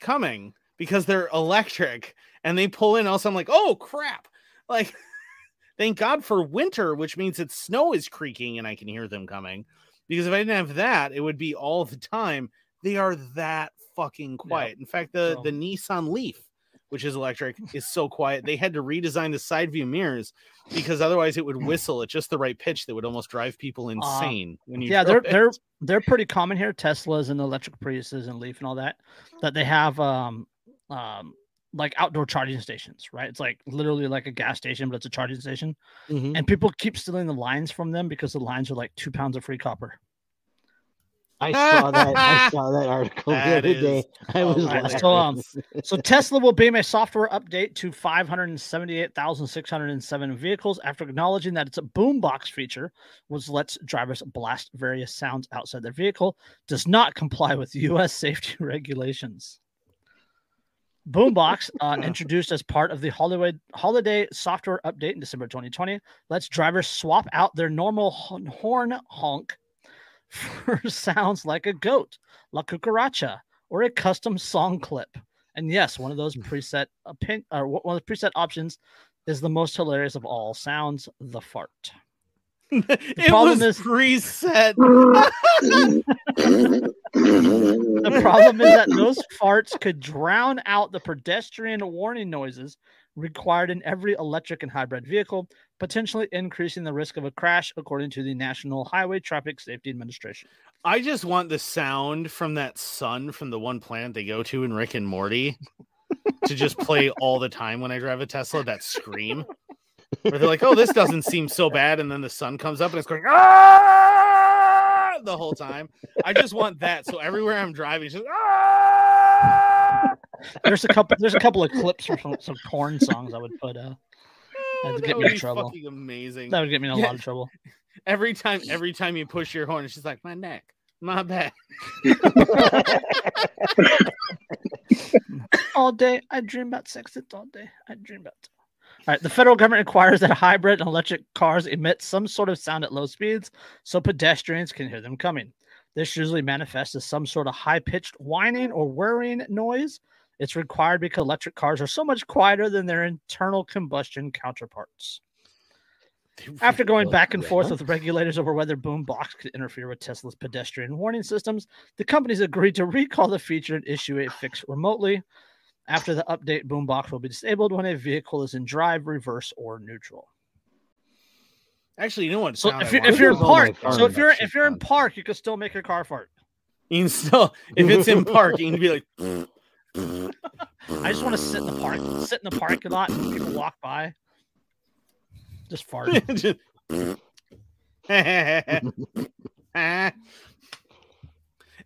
coming because they're electric and they pull in. Also, I'm like, oh crap! Like, thank God for winter, which means that snow is creaking and I can hear them coming. Because if I didn't have that, it would be all the time. They are that fucking quiet. In fact, the So- the Nissan Leaf, which is electric, is so quiet. They had to redesign the side view mirrors because otherwise it would whistle at just the right pitch that would almost drive people insane when you Uh, yeah, they're it. they're they're pretty common here. Teslas and electric Priuses and Leaf and all that. That they have um um like outdoor charging stations, right? It's like literally like a gas station, but it's a charging station. Mm-hmm. And people keep stealing the lines from them because the lines are like two pounds of free copper. I saw that. I saw that article That the other day. I was hilarious. So, um, So Tesla will beam a software update to 578,607 vehicles after acknowledging that its boombox feature, which lets drivers blast various sounds outside their vehicle, does not comply with U.S. safety regulations. Boombox, uh, introduced as part of the Hollywood holiday software update in December 2020, lets drivers swap out their normal horn honk for sounds like a goat, la cucaracha, or a custom song clip. And yes, one of those hmm. preset opin- or one of the preset options is the most hilarious of all sounds, the fart. it problem was is- preset. The problem is that those farts could drown out the pedestrian warning noises required in every electric and hybrid vehicle, potentially increasing the risk of a crash, according to the National Highway Traffic Safety Administration. I just want the sound from that sun from the one planet they go to in Rick and Morty to just play all the time when I drive a Tesla. That scream, where they're like, "Oh, this doesn't seem so bad," and then the sun comes up and it's going ah! the whole time. I just want that. So everywhere I'm driving, it's just ah! There's a couple. There's a couple of clips from some, some corn songs I would put. Uh, That'd that get me in trouble. amazing. that would get me in a Yeah. lot of trouble. Every time, every time you push your horn, it's just like my neck, my back. all day. I dream about sex. It's all day. I dream about. Sex. All right. The federal government requires that hybrid and electric cars emit some sort of sound at low speeds so pedestrians can hear them coming. This usually manifests as some sort of high pitched whining or whirring noise. It's required because electric cars are so much quieter than their internal combustion counterparts. After going back and forth yeah. with regulators over whether boom box could interfere with Tesla's pedestrian warning systems, the companies agreed to recall the feature and issue a fix remotely. After the update, boombox will be disabled when a vehicle is in drive, reverse, or neutral. Actually, you know what? So if you're, if you're in Those are all my park, so if you're if you're in park, you can still make your car fart. you can still, if it's in park, you can be like, I just want to sit in the park, sit in the parking lot, and people walk by, just fart. Just-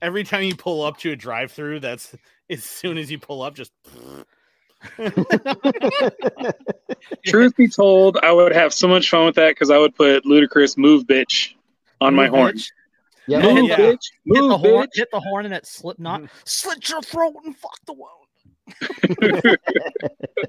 Every time you pull up to a drive-through, that's as soon as you pull up, just Truth be told, I would have so much fun with that because I would put Ludacris "move bitch" on my Move, horn. bitch. Yeah, Hit Move Yeah. bitch, Hit the move horn, hit the horn, and it slip not Mhm. slit your throat and fuck the wound.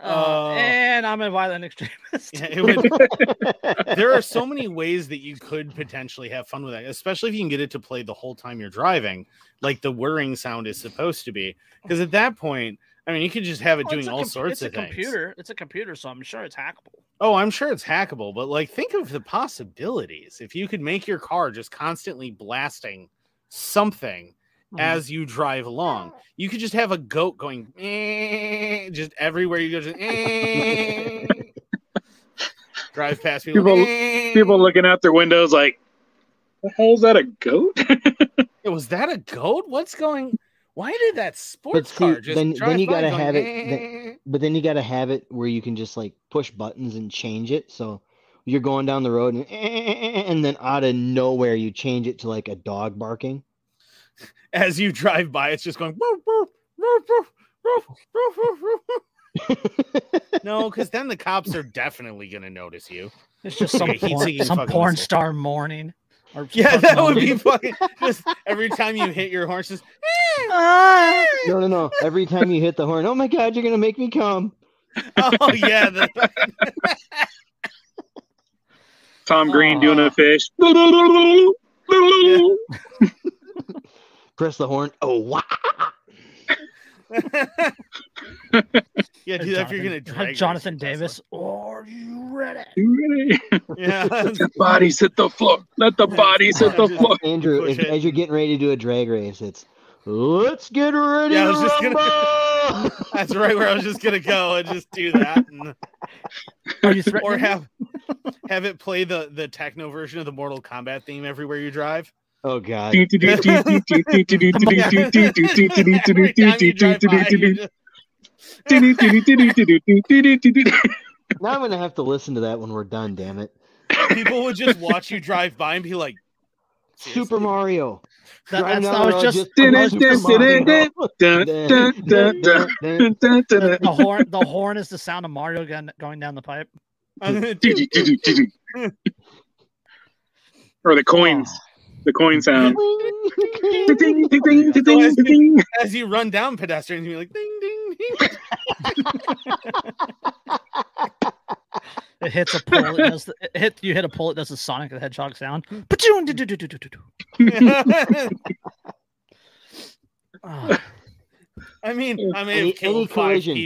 Uh, Oh. and I'm a violent extremist. Yeah, it would, there are so many ways that you could potentially have fun with that, especially if you can get it to play the whole time you're driving, like the whirring sound is supposed to be. Because at that point, I mean, you could just have it Well, doing it's a all com- sorts it's of a things. computer. It's a computer, so I'm sure it's hackable. Oh, I'm sure it's hackable, but like, think of the possibilities. If you could make your car just constantly blasting something Mhm. as you drive along, you could just have a goat going "Eh," just everywhere you go. Just "Eh." drive past people. People- "Eh." People looking out their windows like, "The hell's that a goat?" Yeah, was that a goat? What's going? Why did that sports see, car just then- drive then you gotta going, have it- "Eh"? but then you got to have it where you can just like push buttons and change it. So you're going down the road and, and then out of nowhere you change it to like a dog barking. as you drive by, it's just going. "Woof, woof, woof, woof, woof, woof, woof, woof." No, because then the cops are definitely gonna notice you. It's just some porn, some porn star mourning. Or Yeah, fuck that would be fucking just every time you hit your horse, just Ah! no, no, no. Every time you hit the horn, oh my God, you're going to make me come. oh yeah, the, Tom Green doing a fish. Press the horn. Oh, wow. yeah, do that if you're gonna drag race Jonathan. Davis. Are you ready? Yeah, Let the bodies hit the floor. Let the bodies hit the floor. Andrew, Push if, as you're getting ready to do a drag race, it's let's get ready Yeah, I to was just gonna- that's right where I was just gonna go and just do that, and, Are you or have have it play the the techno version of the Mortal Kombat theme everywhere you drive. Oh God. Every time you drive by, you just- Now I'm gonna have to listen to that when we're done. Damn it. people would just watch you drive by and be like, Super Mario. That- that's- down I the was just the horn. The horn is the sound of Mario gun- going down the pipe. Or the coins. The coin sound. As you run down pedestrians, you're like, ding, ding, ding. It hits a pole. It does the, it hit you hit a pole. It does the Sonic the Hedgehog sound. Pachoon, do, do, do, do, do, do, do. ding. I mean, I may Any, have killed any five collision.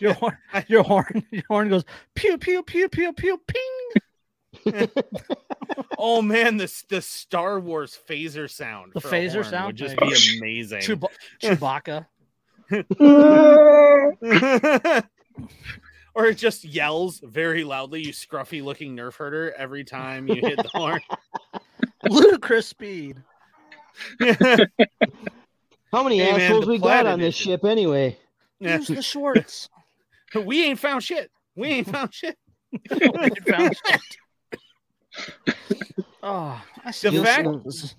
your horn. Your horn. Your horn goes pew pew pew pew pew ping. oh man, the the Star Wars phaser sound. The phaser sound? would just There be amazing. Chewba- Chewbacca. or it just yells very loudly, you scruffy looking nerf herder, every time you hit the horn. Ludicrous speed. How many Hey, assholes the we got on this edition. ship anyway? Yeah. Use the Schwartz. we ain't found shit. We ain't found shit. We found shit. Oh, The fact- this-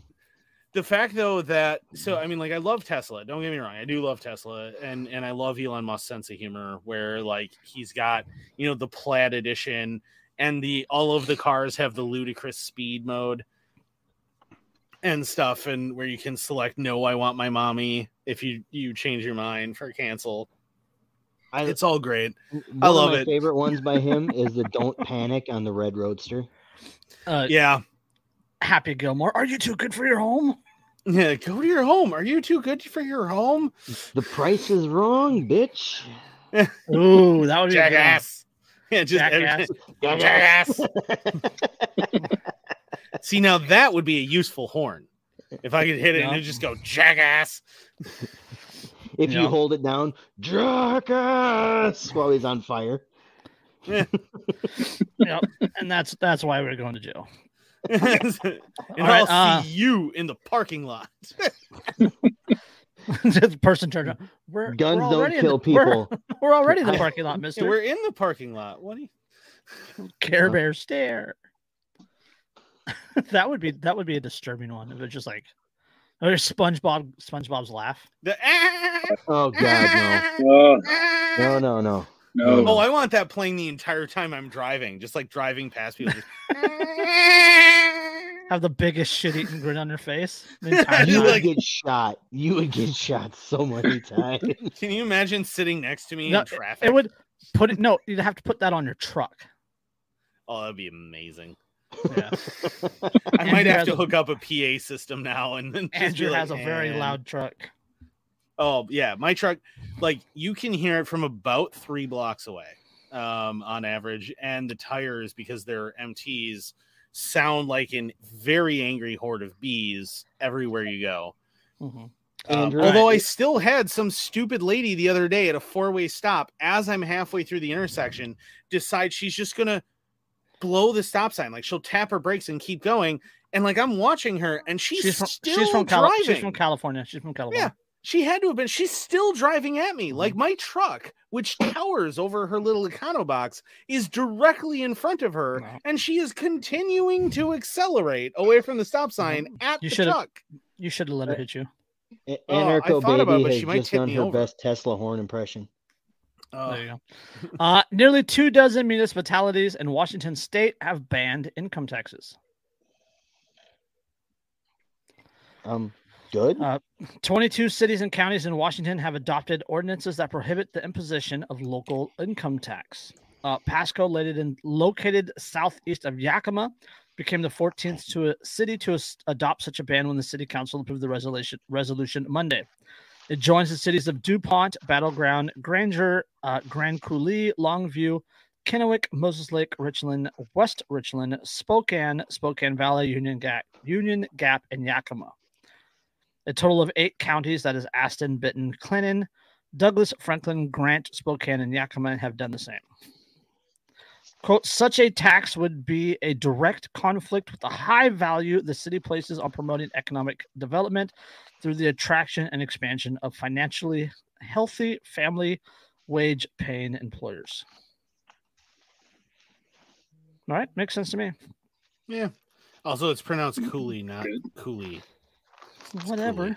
the fact though that so I mean like I love Tesla. Don't get me wrong, I do love Tesla, and and I love Elon Musk's sense of humor, where like he's got you know the plaid edition, and the all of the cars have the ludicrous speed mode and stuff, and where you can select no, I want my mommy if you you change your mind for cancel. I, It's all great. one I of love my it. favorite ones by him is the "Don't Panic" on the Red Roadster. Uh, Yeah. Happy Gilmore, are you too good for your home? Yeah. Go to your home. Are you too good for your home? The price is wrong, bitch. Ooh, that would be a good one. Jackass. Yeah, just Jackass. Jackass. See, now that would be a useful horn. If I could hit it and Yeah. it just go jackass. If Yeah. you hold it down, jackass, while he's on fire. Yep. And that's that's why we're going to jail. and All right, I'll uh, see you in the parking lot. the person turned around. We're, Guns we're don't kill the- we're- people. We're, already in the parking lot, Yeah, Mister we're in the parking lot. What do you Care uh. Bear stare. that would be that would be a disturbing one. If it's just like, or SpongeBob SpongeBob's laugh. the ah, Oh God, ah, Oh, ah, no, no, no, no. no. Oh, I want that playing the entire time I'm driving, just like driving past people. Just... Have the biggest shit eating grin on your face. The entire Just You would like- get shot. You would get shot so many times. Can you imagine sitting next to me No, in traffic? It would put it. No, you'd have to put that on your truck. Oh, that'd be amazing. Yeah. I Andrew might have has to a- hook up a PA system now and then Andrew like, has a very "And-" loud truck. Oh yeah, my truck, like you can hear it from about three blocks away, um, on average, and the tires because they're MTs sound like a very angry horde of bees everywhere you go. Mhm. Um, Andrew- although I still had some stupid lady the other day at a four way stop as I'm halfway through the intersection decide she's just gonna blow the stop sign. Like she'll tap her brakes and keep going. And like I'm watching her and she's, She's from still she's from, Cali- driving. she's from California. She's from California. She had to have been. She's still driving at me. Mm-hmm. Like my truck, which towers over her little Econo box, is directly in front of her, No. and she is continuing to accelerate away from the stop sign at Mm-hmm. You the truck. You should have let her hit you. A- Oh, I Anarcho thought about it, but has she might just tip done me her over. best Tesla horn impression. Oh, There you go. Uh, nearly two dozen municipalities in Washington state have banned income taxes. Um, good. Uh, 22 cities and counties in Washington have adopted ordinances that prohibit the imposition of local income tax. Uh, Pasco, located, in, located southeast of Yakima, became the 14th to city to adopt such a ban when the city council approved the resolution, resolution Monday. It joins the cities of DuPont, Battleground, Granger, uh, Grand Coulee, Longview, Kennewick, Moses Lake, Richland, West Richland, Spokane, Spokane Valley, Union Gap, Union Gap, and Yakima. A total of eight counties, that is Asotin, Benton, Clinton, Douglas, Franklin, Grant, Spokane, and Yakima, have done the same. Quote, such a tax would be a direct conflict with the high value the city places on promoting economic development through the attraction and expansion of financially healthy family wage paying employers. All right, makes sense to me. yeah. Also, it's pronounced Cooley, not Cooley. Whatever. Cooley.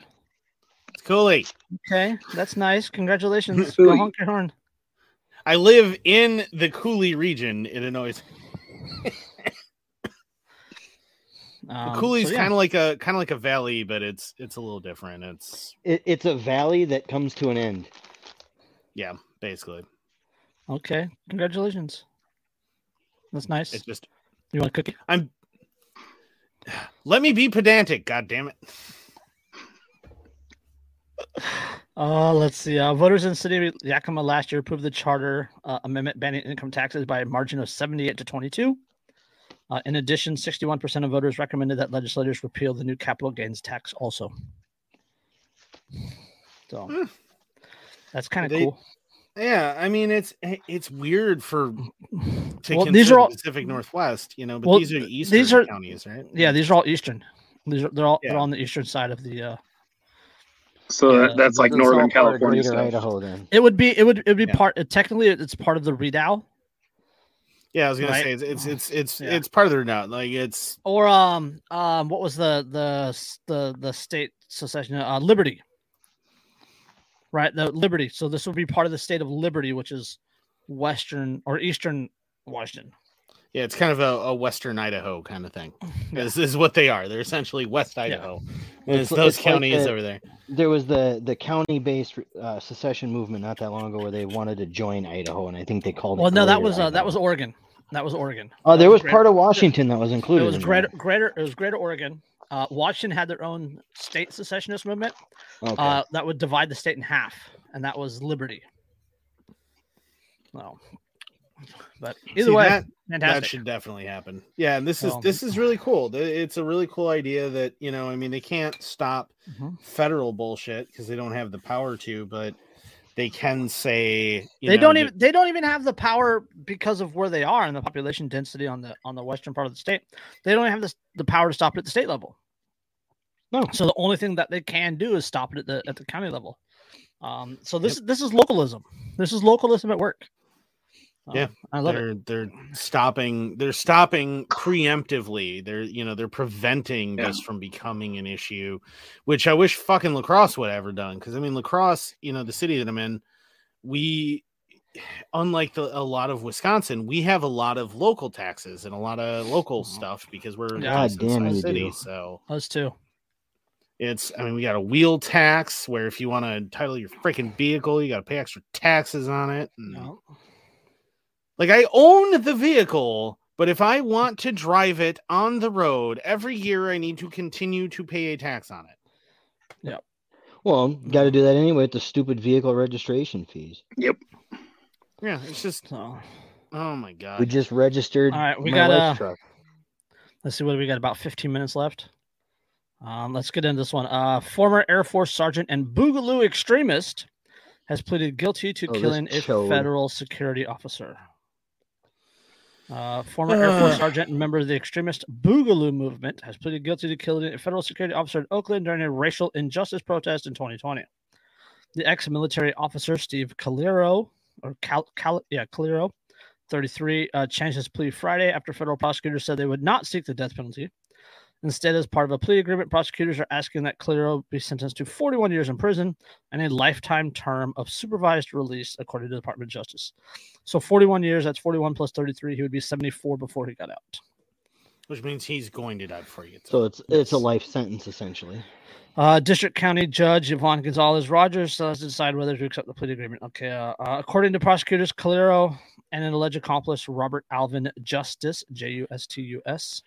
It's Cooley. Okay, that's nice. Congratulations. Go honk your horn. I live in the Coulee region. It annoys. Um, Coulee's so yeah. kind of like a kind of like a valley, but it's it's a little different. It's It, it's a valley that comes to an end. yeah, basically. okay. Congratulations. That's nice. It's just You want a cookie? I'm. Let me be pedantic. God damn it. Uh, let's see. Uh, voters in the city of Yakima last year approved the charter uh, amendment banning income taxes by a margin of 78 to 22. Uh, in addition, 61% of voters recommended that legislators repeal the new capital gains tax also. So Hmm. that's kind of cool. Yeah, I mean it's it's weird for to Well, these are all Pacific Northwest, you know, but Well, these are eastern these are- counties, right? yeah, these are all eastern. These are they're all they're Yeah. on the eastern side of the uh So Yeah, that, that's like Northern all part of California stuff. Idaho then. it would be it would it would be Yeah. part technically it's part of the Redoubt Yeah, I was gonna Right. say it's it's it's it's, Yeah. it's part of the not like it's or um um what was the the the the state secession uh liberty right the liberty so this would be part of the state of liberty which is western or eastern washington yeah, it's kind of a, a Western Idaho kind of thing. This is what they are. They're essentially West Idaho. And It's- It's, those it's like counties the- over there. There was the the county-based uh, secession movement not that long ago where they wanted to join Idaho, and I think they called it. well no that was uh, that was oregon that was Oregon. Oh, there was Great- part of Washington that was included. It included. was in greater, that. greater. It was Greater Oregon. Uh, Washington had their own state secessionist movement Okay. uh, that would divide the state in half, and that was Liberty. No, but either See, way, that- that should definitely happen. Yeah, and this is Um, this is really cool. It's a really cool idea that you know. I mean, they can't stop Mhm. federal bullshit because they don't have the power to, but they can say you they know, don't even they don't even have the power because of where they are and the population density on the on the western part of the state. They don't have the the power to stop it at the state level. No. So the only thing that they can do is stop it at the at the county level. Um, so this is this is localism. This is localism at work. Um, Yeah, I love they're they're stopping they're stopping preemptively they're you know they're preventing Yeah. this from becoming an issue which i wish fucking La Crosse would have ever done because i mean La Crosse you know the city that i'm in we unlike the, a lot of wisconsin we have a lot of local taxes and a lot of local stuff because we're a God decent damn sized you city do. so Us too. it's i mean we got a wheel tax where if you want to title your freaking vehicle you got to pay extra taxes on it and- No. Like I own the vehicle, but if I want to drive it on the road every year, I need to continue to pay a tax on it. Yep. Well, got to do that anyway with the stupid vehicle registration fees. Yep. Yeah, it's just So oh my god. We just registered All right, we my got, wife's uh, truck. let's see what we got about 15 minutes left. Um, let's get into this one. Uh, former Air Force sergeant and Boogaloo extremist has pleaded guilty to Oh, killing a federal security officer. Uh, former Air Force sergeant and member of the extremist Boogaloo movement has pleaded guilty to killing a federal security officer in Oakland during a racial injustice protest in 2020. The ex-military officer Steve Carrillo, or Cal, Cal yeah Carrillo, 33, uh, changed his plea Friday after federal prosecutors said they would not seek the death penalty. Instead, as part of a plea agreement, prosecutors are asking that Carrillo be sentenced to 41 years in prison and a lifetime term of supervised release, according to the Department of Justus. So 41 years, that's 41 plus 33. He would be 74 before he got out. Which means he's going to die before he gets So out. it's it's a life sentence essentially. Uh, District County Judge Yvonne Gonzalez Rogers still has to decide whether to accept the plea agreement. Okay. Uh, uh, according to prosecutors, Carrillo and an alleged accomplice, Robert Alvin Justice, J U S T U S,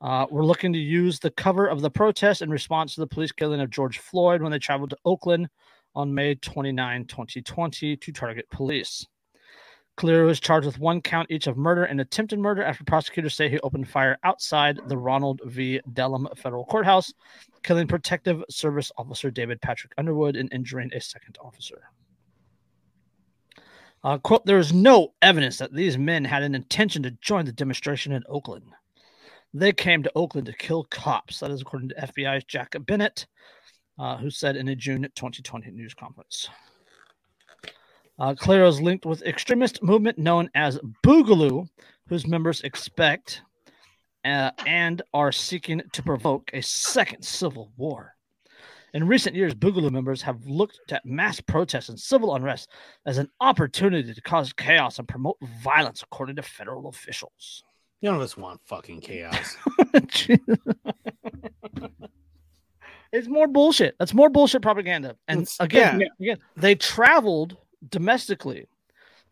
uh, were looking to use the cover of the protest in response to the police killing of George Floyd when they traveled to Oakland on May 29, 2020, to target police. Carrillo was charged with one count each of murder and attempted murder after prosecutors say he opened fire outside the Ronald V. Dellum Federal Courthouse killing Protective Service Officer David Patrick Underwood and injuring a second officer. Uh, quote, there is no evidence that these men had an intention to join the demonstration in Oakland. They came to Oakland to kill cops. That is according to FBI's Jack Bennett, uh, who said in a June 2020 news conference. Uh, is linked with extremist movement known as Boogaloo, whose members expect uh, and are seeking to provoke a second civil war. In recent years, Boogaloo members have looked at mass protests and civil unrest as an opportunity to cause chaos and promote violence, according to federal officials. None of us want fucking chaos. it's more bullshit. That's more bullshit propaganda. And It's- again, yeah. again, they traveled domestically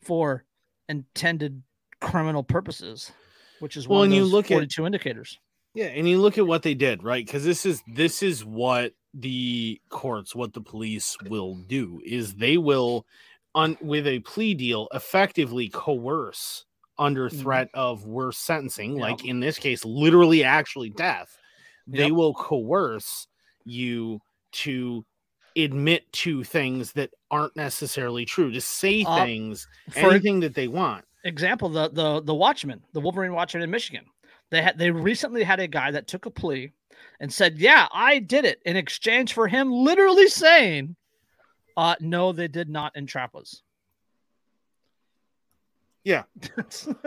for intended criminal purposes, which is Well, one and you look at- 42 indicators. Yeah, and you look at what they did, right? Because this is this is what the courts, what the police will do is they will, on with a plea deal, effectively coerce under Mhm. threat of worse sentencing, Yep. like in this case, literally actually death. They Yep. will coerce you to admit to things that aren't necessarily true, to say Uh, things, For anything that they want. example, the the the Watchman, the Wolverine Watchmen in Michigan, they had they recently had a guy that took a plea and said, "Yeah, I did it," in exchange for him literally saying, "Uh, no, they did not entrap us." Yeah.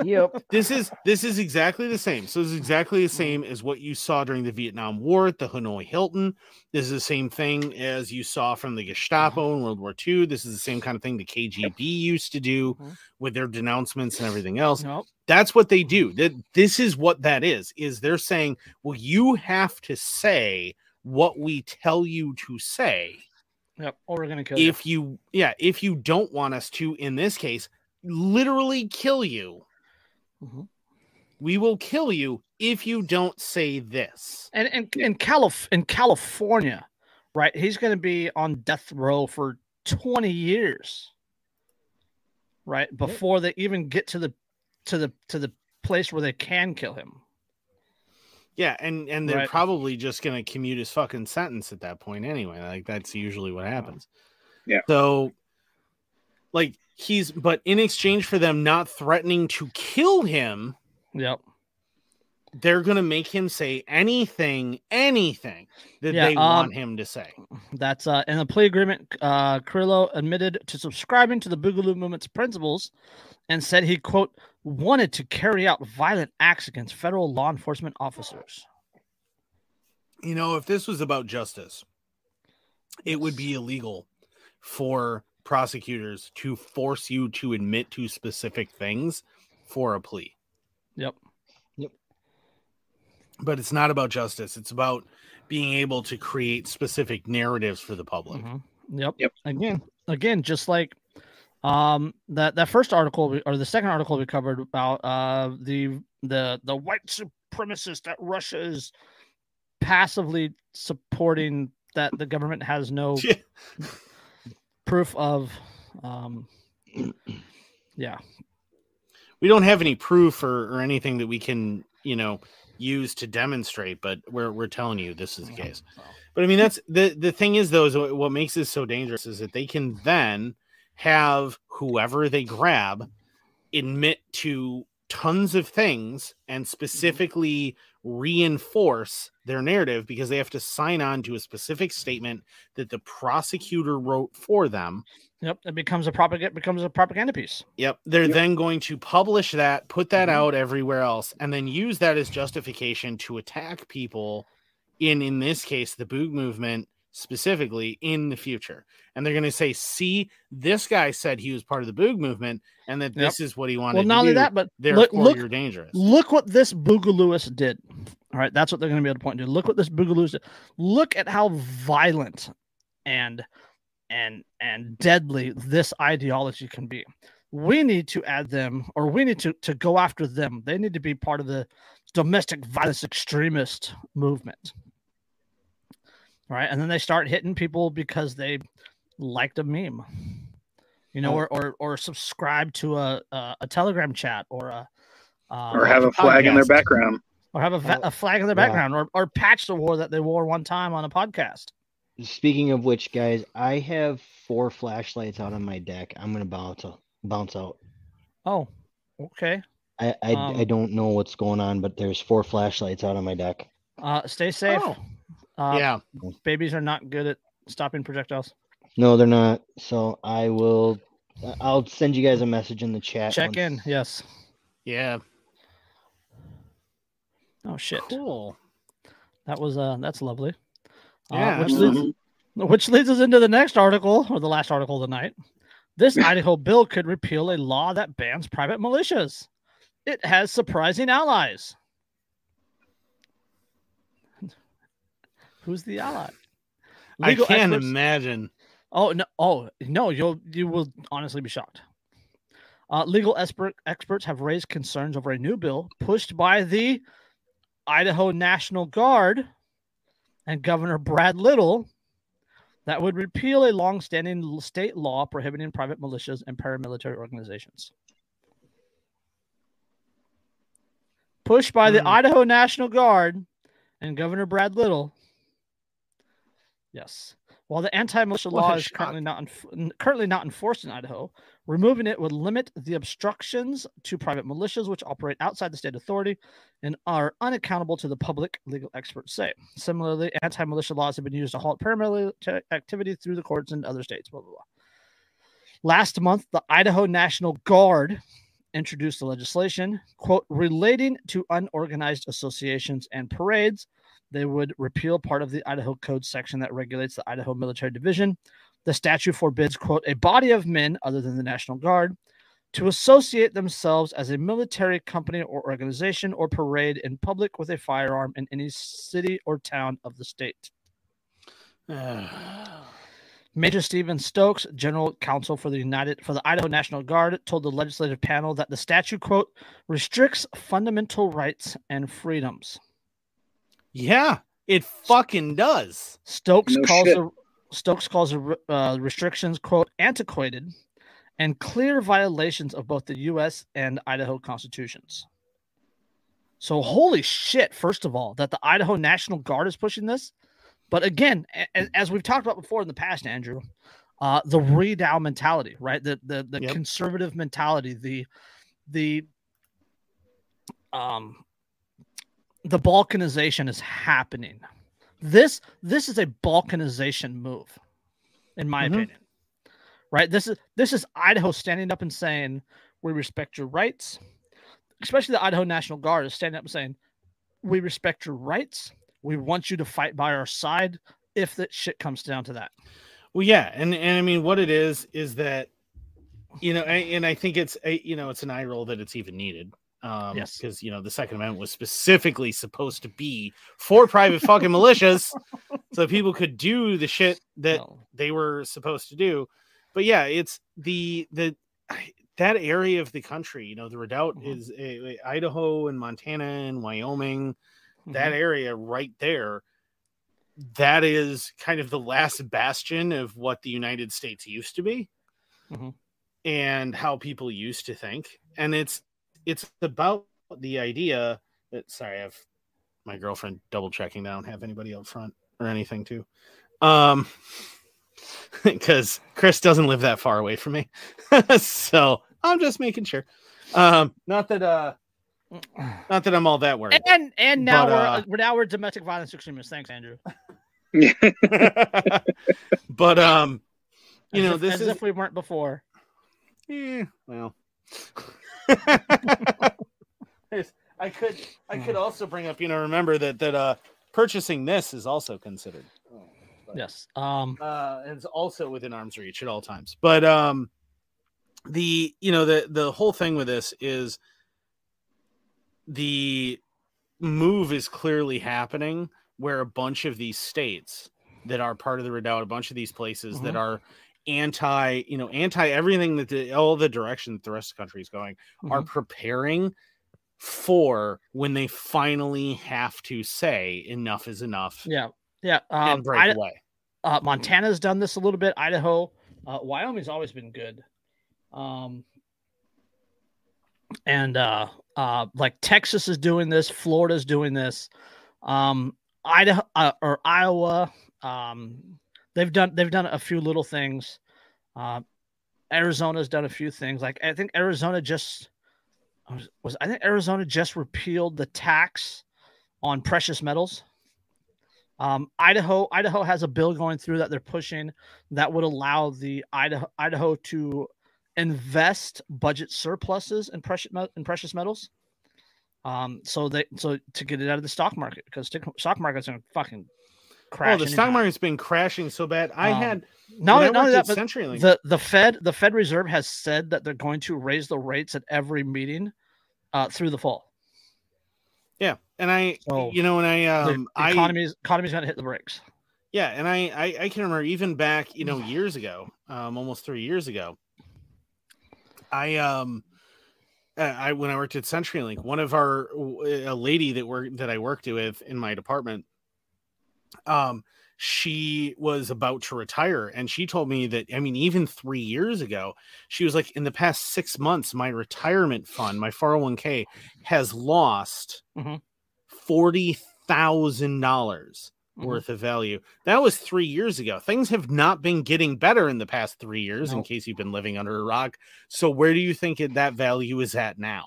Yep. this is this is exactly the same. So it's exactly the same as what you saw during the Vietnam War at the Hanoi Hilton. This is the same thing as you saw from the Gestapo in World War II. This is the same kind of thing the KGB used to do Mhm. with their denouncements and everything else. No, That's what they do. That this is what that is. Is they're saying, well, you have to say what we tell you to say yep, or we're gonna kill you. if you yeah if you don't want us to in this case literally kill you Mhm. We will kill you if you don't say this. And in in, Calif- in California, right? He's going to be on death row for 20 years. Right? Before they even get to the to the to the place where they can kill him. Yeah, and and they're Right. probably just gonna commute his fucking sentence at that point anyway. Like that's usually what happens. Yeah. So, like he's, but in exchange for them not threatening to kill him, Yep. they're gonna make him say anything, anything that Yeah, they um, want him to say. That's uh, in the plea agreement. Uh, Carrillo admitted to subscribing to the Boogaloo movement's principles and said he, quote, wanted to carry out violent acts against federal law enforcement officers. You know, if this was about justice, it would be illegal for prosecutors to force you to admit to specific things for a plea. Yep. Yep. But it's not about justice. It's about being able to create specific narratives for the public. Mhm. Yep. Yep. Again, again, just like um that that first article or the second article we covered about uh the the the white supremacist that Russia is passively supporting that the government has no proof of um yeah we don't have any proof or, or anything that we can, you know, use to demonstrate, but we're we're telling you this is the case. But I mean, that's the the thing is though is what what makes this so dangerous is that they can then have whoever they grab admit to tons of things and specifically reinforce their narrative because they have to sign on to a specific statement that the prosecutor wrote for them. Yep, it becomes a propaganda becomes a propaganda piece. Yep. They're Yep. then going to publish that, put that Mhm. out everywhere else, and then use that as justification to attack people in, in this case, the Boog movement specifically in the future. And they're going to say, see, this guy said he was part of the Boog movement and that Yep. this is what he wanted Well, not to only do. that, but Therefore, look, look, you're dangerous. look what this Boogaloo did. All right, that's what they're going to be able to point to. Look what this Boogaloo did. Look at how violent and and and deadly this ideology can be. We need to add them, or we need to to go after them. They need to be part of the domestic violence extremist movement. All right, and then they start hitting people because they liked a meme, you know, Oh. or or or subscribe to a a, a Telegram chat or a um, or have a flag in their background. or have a, va- Oh, a flag in their yeah. background, or or patch the war that they wore one time on a podcast. Speaking of which, guys, I have four flashlights out on my deck. I'm gonna bounce out, bounce out. Oh, okay. I I, Um, I don't know what's going on, but there's four flashlights out on my deck. Uh, stay safe. Oh, Uh, yeah. babies are not good at stopping projectiles. No, they're not. So I will. I- I'll send you guys a message in the chat. Check once- in. Yes. Yeah. Oh shit. Cool. That was uh that's lovely. Uh, Yeah, which leads which leads us into the next article or the last article of the night. This Idaho bill could repeal a law that bans private militias. It has surprising allies. Who's the ally? I can't experts- imagine. Oh no! Oh no! You'll you will honestly be shocked. Uh, legal expert experts have raised concerns over a new bill pushed by the Idaho National Guard and Governor Brad Little that would repeal a long-standing state law prohibiting private militias and paramilitary organizations. Pushed by the Hmm. Idaho National Guard and Governor Brad Little. Yes. While the anti-militia law is currently not currently not enforced in Idaho, removing it would limit the obstructions to private militias which operate outside the state authority and are unaccountable to the public, legal experts say. Similarly, anti-militia laws have been used to halt paramilitary activity through the courts in other states. Blah blah blah. Last month, the Idaho National Guard introduced the legislation, quote, relating to unorganized associations and parades they would repeal part of the Idaho Code section that regulates the Idaho Military Division. The statute forbids, quote, a body of men other than the National Guard to associate themselves as a military company or organization or parade in public with a firearm in any city or town of the state. Major Stephen Stokes, General Counsel for the United for the Idaho National Guard, told the legislative panel that the statute quote restricts fundamental rights and freedoms. Yeah, it fucking does. Stokes No calls shit. the Stokes calls the uh, restrictions quote antiquated and clear violations of both the U.S. and Idaho constitutions. So holy shit! First of all, that the Idaho National Guard is pushing this, but again, a- a- as we've talked about before in the past, Andrew, uh, the redoubt mentality, right? The the the Yep. conservative mentality, the the um the balkanization is happening. This this is a balkanization move, in my Mhm. opinion. Right? This is this is Idaho standing up and saying, "We respect your rights." Especially the Idaho National Guard is standing up and saying, "We respect your rights. We want you to fight by our side if that shit comes down to that." Well, yeah, and and I mean, what it is is that, you know, and, and I think it's a you know it's an eye roll that it's even needed. Um, Yes. because you know the Second Amendment was specifically supposed to be for private fucking militias, so people could do the shit that No. they were supposed to do. But yeah, it's the the that area of the country. You know, the redoubt Mhm. is uh, Idaho and Montana and Wyoming. That Mhm. area right there. That is kind of the last bastion of what the United States used to be, Mhm. and how people used to think. And it's it's about the idea that sorry, I have my girlfriend double checking. I don't have anybody up front or anything too. Um because Chris doesn't live that far away from me. so I'm just making sure. Um not that uh not that I'm all that worried. and and now But, we're uh, we're now we're domestic violence extremists. Thanks, Andrew. but um you As know if- this as is if we weren't before. Eh, well. There's- I could I could also bring up, you know, remember that that uh purchasing this is also considered. Yes. Um. Uh it's also within arm's reach at all times. But um the you know the the whole thing with this is the move is clearly happening where a bunch of these states that are part of the redoubt, a bunch of these places that Mhm. are anti, you know, anti everything that the, all the direction that the rest of the country is going, are preparing for when they finally have to say enough is enough Yeah. Yeah. Um, and break Ida- away. uh, Montana's done this a little bit. Idaho, uh, Wyoming's always been good. Um, and uh, uh, like Texas is doing this, Florida's doing this. Um, Idaho uh, or Iowa, um, they've done they've done a few little things. Uh, Arizona's done a few things. Like I think Arizona just was, was I think Arizona just repealed the tax on precious metals. Um, Idaho, Idaho has a bill going through that they're pushing that would allow the Idaho, Idaho to invest budget surpluses in precious in precious metals. Um, so they so to get it out of the stock market because stock market's gonna fucking crash. Oh, the stock market's been crashing so bad. I Um, had Not, when I only- not only worked that, at but CenturyLink. the the Fed the Fed Reserve has said that they're going to raise the rates at every meeting uh, through the fall. yeah, and I, So, you know, and I, The- um, the I, economy's economy's gonna hit the brakes. yeah, and I, I, I can remember even back, you know, years ago, um, almost three years ago, I, um, uh, I when I worked at CenturyLink, one of our a lady that worked that I worked with in my department, um, she was about to retire, and she told me that I mean, even three years ago, she was like, in the past six months, my retirement fund, my four hundred one k, has lost Mhm. forty thousand dollars Mhm. worth of value. That was three years ago. Things have not been getting better in the past three years, in case you've been living under a rock. So where do you think it- that value is at now?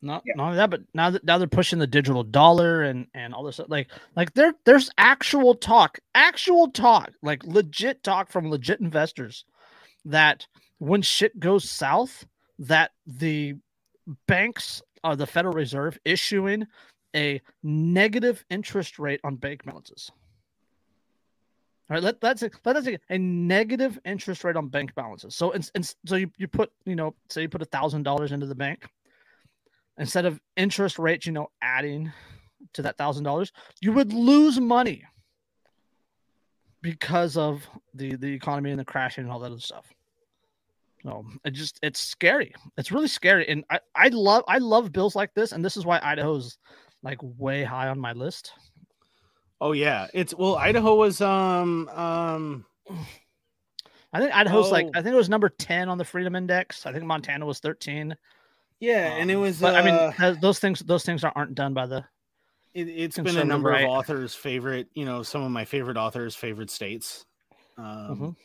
Not, Yeah. not only that, but now that now they're pushing the digital dollar and and all this stuff. like like there there's actual talk, actual talk, like legit talk from legit investors that when shit goes south, that the banks or the Federal Reserve issuing a negative interest rate on bank balances. All right, let, a, that's a, a negative interest rate on bank balances. So, and, and so you, you put, you know, say you put a thousand dollars into the bank, instead of interest rates, you know, adding to that thousand dollars, you would lose money because of the the economy and the crashing and all that other stuff. So it just it's scary. It's really scary, and I I love I love bills like this, and this is why Idaho's like way high on my list. Oh yeah, it's well Idaho was um um I think Idaho's like Oh. I think it was number ten on the Freedom Index. I think Montana was thirteen. yeah, and it Um, was. but I mean uh, those things those things aren't- done by the it, it's been a number right. of authors' favorite. You know, some of my favorite authors' favorite states. Um, Mhm.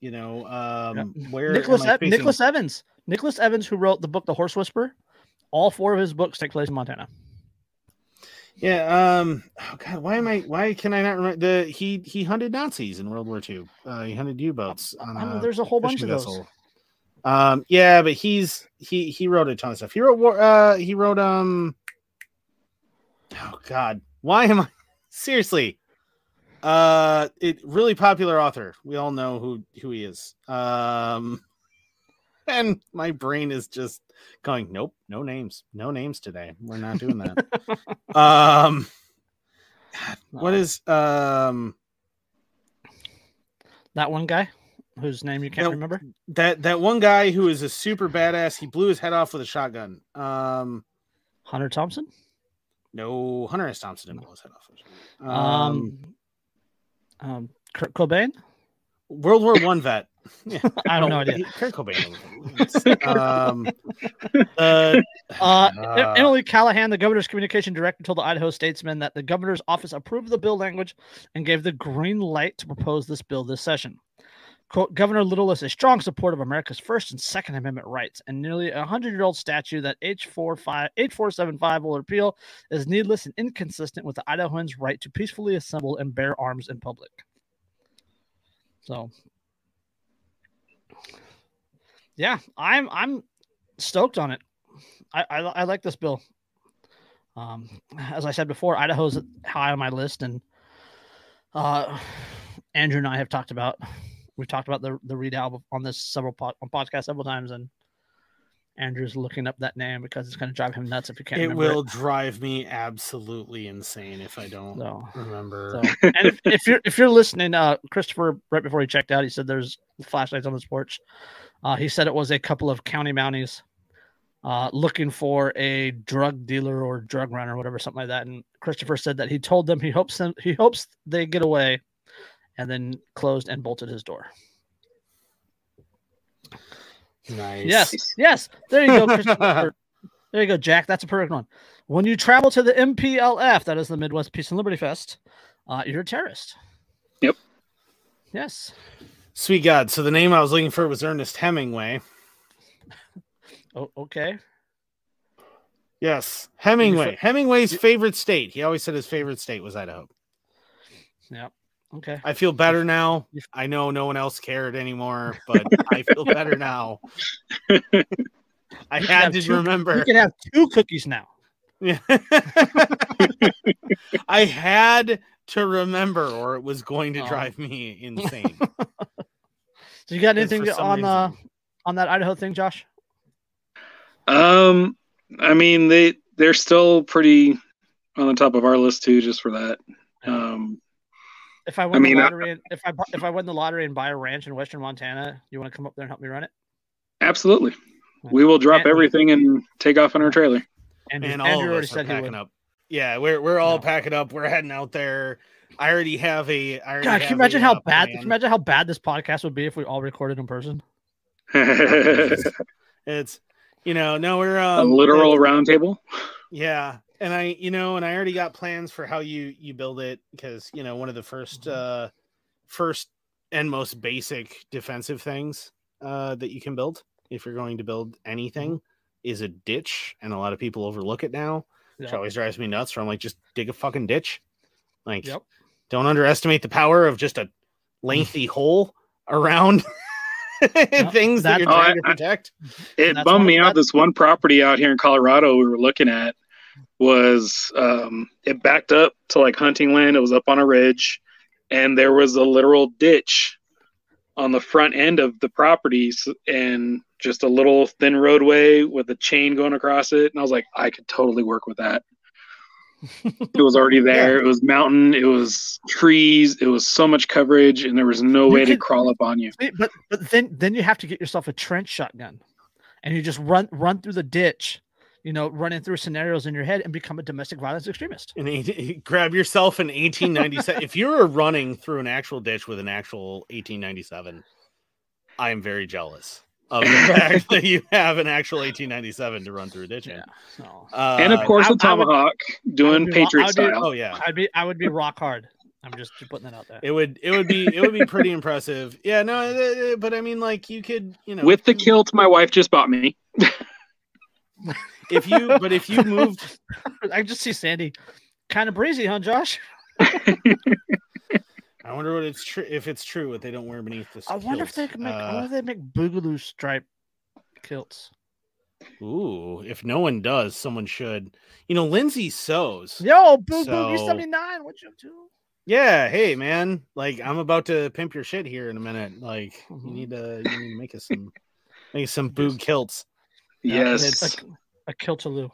You know, um, where Nicholas E-? Nicholas Evans. Nicholas Evans, who wrote the book The Horse Whisperer. All four of his books take place in Montana. Yeah. Um. Oh God. Why am I? Why can I not remember the? He he hunted Nazis in World War II. Uh, he hunted U-boats on I mean, a there's a whole bunch of those. vessel. Um. Yeah, but he's he he wrote a ton of stuff. He wrote war. Uh. He wrote um. Oh God. Why am I? Seriously. Uh. It really popular author. We all know who who he is. Um. And my brain is just going, nope, no names, no names today. We're not doing that. um. God, what um That one guy whose name you can't No. remember. that that one guy who is a super badass? He blew his head off with a shotgun. Um, Hunter Thompson. no, Hunter S. Thompson didn't blow his head off. shotgun. Um, um, Kurt Cobain. World War One vet. Yeah, I no No, idea. he- Kurt Cobain. um, uh, Uh, Emily Callihan, the governor's communication director, told the Idaho Statesman that the governor's office approved the bill language and gave the green light to propose this bill this session. Quote, Governor Little is a strong supporter of America's First and Second Amendment rights, and nearly a hundred year old statute that H45 8475 will repeal is needless and inconsistent with the Idahoans' right to peacefully assemble and bear arms in public. So, yeah, I'm I'm stoked on it. I, I, I like this bill. Um, as I said before, Idaho's high on my list, and uh, Andrew and I have talked about we've talked about the the album on this several on podcast several times, and Andrew's looking up that name because it's going to drive him nuts if you can't. it will drive me absolutely insane if I don't So, remember. so and if, if you're if you're listening, uh, Christopher, right before he checked out, he said there's flashlights on his porch. Uh, he said it was a couple of county mounties uh, looking for a drug dealer or drug runner, or whatever, something like that. And Christopher said that he told them he hopes them he hopes they get away, and then closed and bolted his door. Nice. Yes, yes. There you go, Christopher. there you go, Jack. That's a perfect one. When you travel to the MPLF, that is the Midwest Peace and Liberty Fest, uh, you're a terrorist. Yep. Yes. Sweet God. So the name I was looking for was Ernest Hemingway. Oh, okay. Yes, Hemingway. Hemingway's favorite state. He always said his favorite state was Idaho. Yeah. Okay. I feel better now. I know no one else cared anymore, but I feel better now. I had to two- remember. You can have two cookies now. Yeah. I had to remember, or it was going to Oh. drive me insane. So you got anything for some on uh, on that Idaho thing, Josh? Um, I mean they they're still pretty on the top of our list too, just for that. Um, If I win mean, the I- lottery, and, if I if I win the lottery and buy a ranch in Western Montana, you want to come up there and help me run it? absolutely, we will drop And- everything and take off in our trailer. Andrew, and all Andrew of already us are said packing up. Yeah, we're we're all Yeah. packing up. We're heading out there. I already have a. I already God, can you imagine how uh, bad? Can you imagine how bad this podcast would be if we all recorded in person? It's you know no we're a um, literal roundtable. Yeah, and I, you know, and I already got plans for how you you build it because you know one of the first, uh first and most basic defensive things uh that you can build if you're going to build anything is a ditch, and a lot of people overlook it now, which always drives me nuts. Where I'm like, just dig a fucking ditch, like Yep. don't underestimate the power of just a lengthy hole around things that that's- you're Oh, trying I- to protect. It bummed me out. that's- This one property out here in Colorado we were looking at was um, it backed up to like hunting land. It was up on a ridge, and there was a literal ditch on the front end of the properties, and just a little thin roadway with a chain going across it. And I was like, I could totally work with that. It was already there. It was mountain. It was trees. It was so much coverage, and there was no You way to crawl up on you. But but then then you have to get yourself a trench shotgun, and you just run run through the ditch, you know, running through scenarios in your head and become a domestic violence extremist. And eight- grab yourself an 1897. if you're running through an actual ditch with an actual 1897, I am very jealous of the fact that you have an actual 1897 to run through a ditch in. Yeah. So Uh, and of course, I- a I would- tomahawk doing be- Patriot I would be- oh yeah, I'd be I would be rock hard. I'm just putting that out there. it would it would be it would be pretty impressive. Yeah, no, uh, uh, but I mean, like you could, you know, With the kilt my wife just bought me. if you, but if you moved, I just see Sandy, kind of breezy, huh, Josh? I wonder what it's true if it's true what they don't wear beneath the. I wonder if they kilts. can make. I Uh, wonder if they make boogaloo stripe kilts. Ooh, if no one does, someone should. You know, Lindsay sews. Yo, boogaloo So- seventy nine. What you up to? Yeah, hey man, like I'm about to pimp your shit here in a minute. Like Mhm. you need to you need to make us some make us some boog kilts. Yes. It's a, a kiltaloo.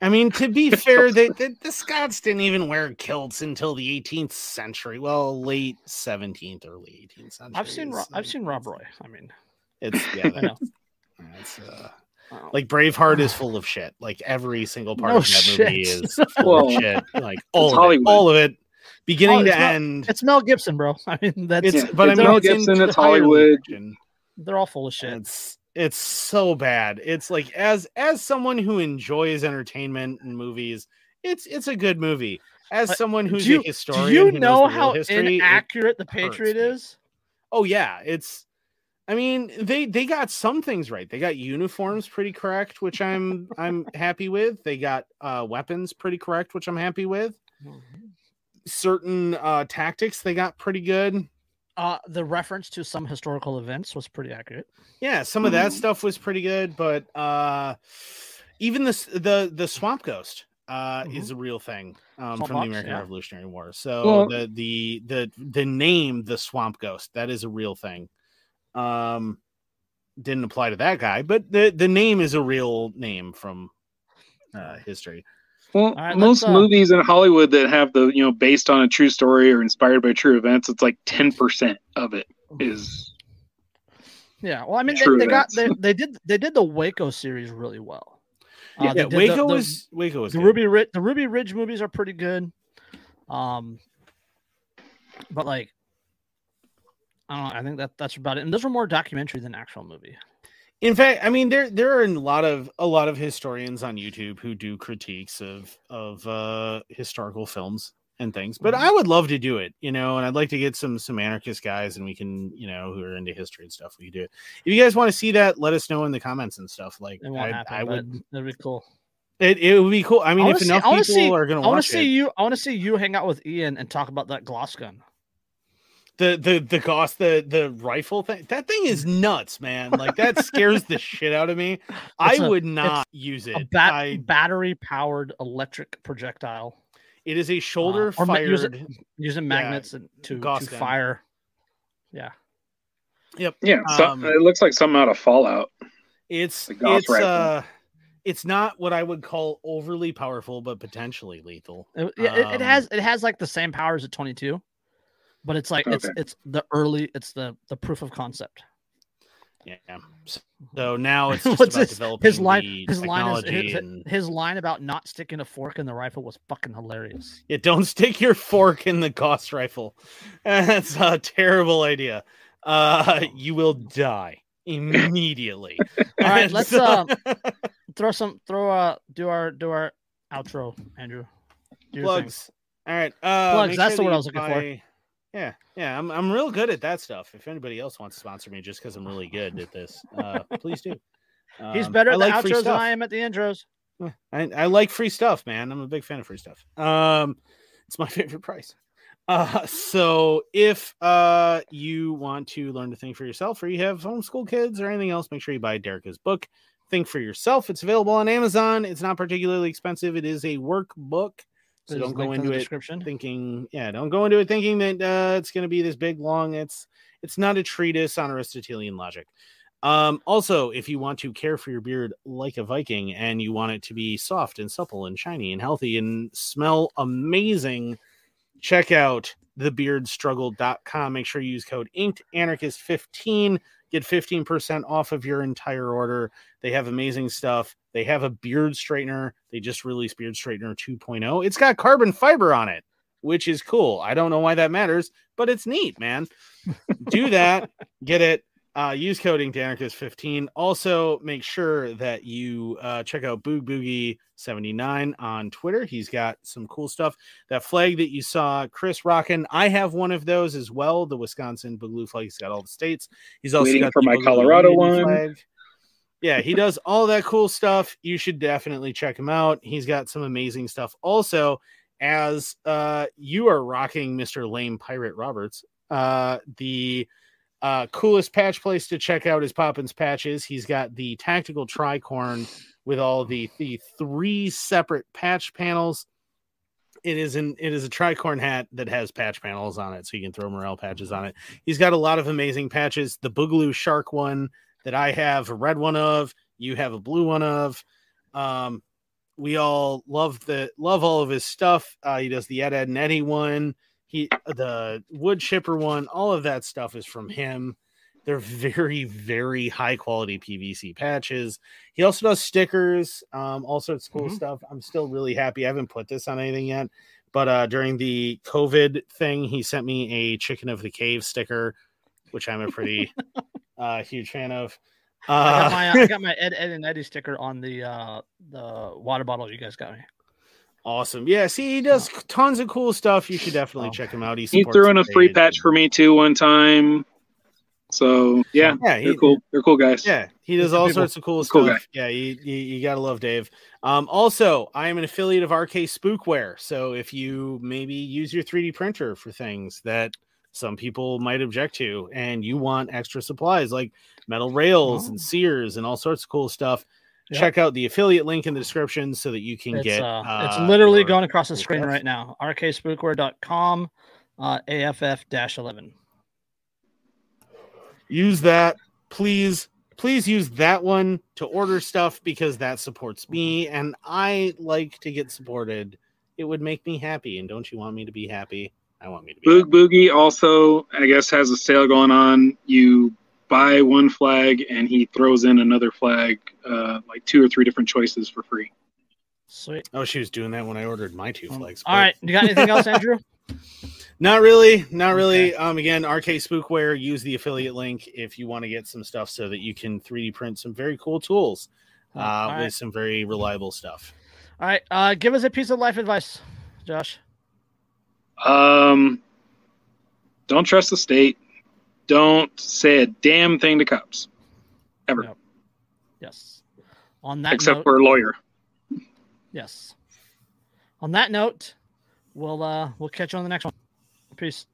I mean, to be fair, they, the the Scots didn't even wear kilts until the 18th century. Well, late 17th, early 18th century. I've seen Ro- I've uh, seen Rob Roy. I mean, It's yeah, I know. that, that's uh, Oh. like Braveheart is full of shit. Like every single part No of that movie is full Well, of shit. Like all of it, all of it, beginning Oh, to it's not- end. it's Mel Gibson, bro. I mean, that's It's Yeah, but it's I mean, Mel it's Gibson, it's Hollywood. fiction. they're all full of shit. It's it's so bad. It's like as as someone who enjoys entertainment and movies, it's it's a good movie. As someone who's do you, a historian, do you know how history, inaccurate the Patriot is? oh yeah, it's. I mean, they they got some things right. They got uniforms pretty correct, which I'm I'm happy with. They got uh, weapons pretty correct, which I'm happy with. Certain uh, tactics they got pretty good. Uh, the reference to some historical events was pretty accurate. Yeah, some of that Mhm. stuff was pretty good, but uh even this the the swamp ghost uh is a real thing um Swamp from the American yeah. Revolutionary War. So Well- the the the the name the swamp ghost that is a real thing. Um didn't apply to that guy, but the the name is a real name from uh history. Well, right, most uh, movies in Hollywood that have the you know based on a true story or inspired by true events, it's like ten percent of it is. Yeah, well, I mean, they, they got they, they did they did the Waco series really well. Uh, yeah, did the- Waco the, was Waco was the good. Ruby Ridge the Ruby Ridge movies are pretty good. Um, but like, I don't know. I think that that's about it. And those were more documentary than actual movie. In fact, I mean there there are a lot of a lot of historians on YouTube who do critiques of of uh historical films and things. But Mhm. I would love to do it, you know, and I'd like to get some some anarchist guys and we can, you know, who are into history and stuff, we can do it. If you guys want to see that, let us know in the comments and stuff. Like It won't I, happen. I would It'd be cool. it, it would be cool. I mean, I if see- enough people see- are gonna I want watch to see it, you. I want to see you hang out with Ian and talk about that Gauss gun. The the the Gauss, the the rifle thing, that thing is nuts, man. Like that scares the shit out of me. I It's a- would not use it. A bat- I, battery powered electric projectile it is a shoulder or ma- use fired. it- using magnets and to, to fire. Yeah. Yep yeah, so, Um, it looks like something out of Fallout. It's it's rifle. uh it's not what I would call overly powerful, but potentially lethal. It, yeah, it, it Um, has it has like the same power as a 22, but it's like it's Okay. it's the early it's the the proof of concept. Yeah. So, so now it's just What's about his, developing his line? the His line is his, and his line about not sticking a fork in the rifle was fucking hilarious. yeah, don't stick your fork in the Gauss rifle. That's a terrible idea. Uh, you will die immediately. All right, let's uh, throw some throw uh do our do our outro, Andrew. Do your thing. plugs. All right, uh, Plugs, that's sure the word I was looking for. Yeah, yeah, I'm I'm real good at that stuff. If anybody else wants to sponsor me, just because I'm really good at this, uh, please do. He's Um, better I at the like outros than. I am at the intros. I, I like free stuff, man. I'm a big fan of free stuff. Um, it's my favorite price. Uh, so if uh you want to learn to think for yourself, or you have homeschool kids or anything else, make sure you buy Dyreka's book. Think for yourself. It's available on Amazon. It's not particularly expensive. It is a workbook, so There's don't go into it thinking. Yeah, don't go into it thinking that uh, it's going to be this big long. It's it's not a treatise on Aristotelian logic. Um, also, if you want to care for your beard like a Viking and you want it to be soft and supple and shiny and healthy and smell amazing, check out thebeardstruggle.com. Make sure you use code inked anarchist 15 get 15% off of your entire order. They have amazing stuff. They have a beard straightener. They just released Beard Straightener 2.0. It's got carbon fiber on it, which is cool. I don't know why that matters, but it's neat, man. Do that. Get it. Uh, use coding Danicus15. Also, make sure that you uh, check out Boog Boogie 79 on Twitter. He's got some cool stuff. That flag that you saw Chris rocking, I have one of those as well. The Wisconsin Boogaloo flag. He's got all the states. He's also Waiting got for the my Boogaloo Colorado one. flag. Yeah, he does all that cool stuff. You should definitely check him out. He's got some amazing stuff. Also, as uh, you are rocking Mr. Lame Pirate Roberts, uh, the uh, coolest patch place to check out is Poppins Patches. He's got the tactical tricorn with all the the three separate patch panels. It is an it is a tricorn hat that has patch panels on it, so you can throw morale patches on it. He's got a lot of amazing patches. The Boogaloo Shark one that I have a red one of, you have a blue one of. Um, we all love the love all of his stuff. Uh, he does the Ed Edd and Eddy one. He the wood chipper one. All of that stuff is from him. They're very very high quality PVC patches. He also does stickers, um, all sorts of cool Mhm. stuff. I'm still really happy. I haven't put this on anything yet, but uh, during the COVID thing, he sent me a Chicken of the Cave sticker, which I'm a pretty uh, huge fan of. I got Uh, my I got my Ed Edd and Eddy sticker on the uh the water bottle you guys got me. Awesome. Yeah, see, he does tons of cool stuff. You should definitely Oh. check him out. He, He threw in a free page. patch for me too one time. So yeah, Yeah, he, they're cool. They're cool guys. Yeah, he does all people. sorts of cool Cool stuff. Yeah, you, you, you gotta love Dave. Um, also, I am an affiliate of RK Spookware. So if you maybe use your 3D printer for things that some people might object to, and you want extra supplies like metal rails Oh. and sears and all sorts of cool stuff, Yep. check out the affiliate link in the description so that you can It's get. uh, it's uh, literally your going across the screen stuff. right now. rkspookware.com uh AFF-11. use that please please use that one to order stuff because that supports me and i like to get supported it would make me happy and don't you want me to be happy i want me to be Boog Boogie also, I guess, has a sale going on. You buy one flag and he throws in another flag, uh, like two or three different choices for free. Sweet. oh she was doing that when i ordered my two Um, flags all right, you got anything else, Andrew? not really not really Okay. um again rk spookware use the affiliate link if you want to get some stuff so that you can 3d print some very cool tools uh All with some very reliable stuff All right, uh, give us a piece of life advice, Josh. Um, don't trust the state. Don't say a damn thing to cops, ever. Yes. On that except note, for a lawyer. yes. On that note, we'll uh we'll catch you on the next one. Peace.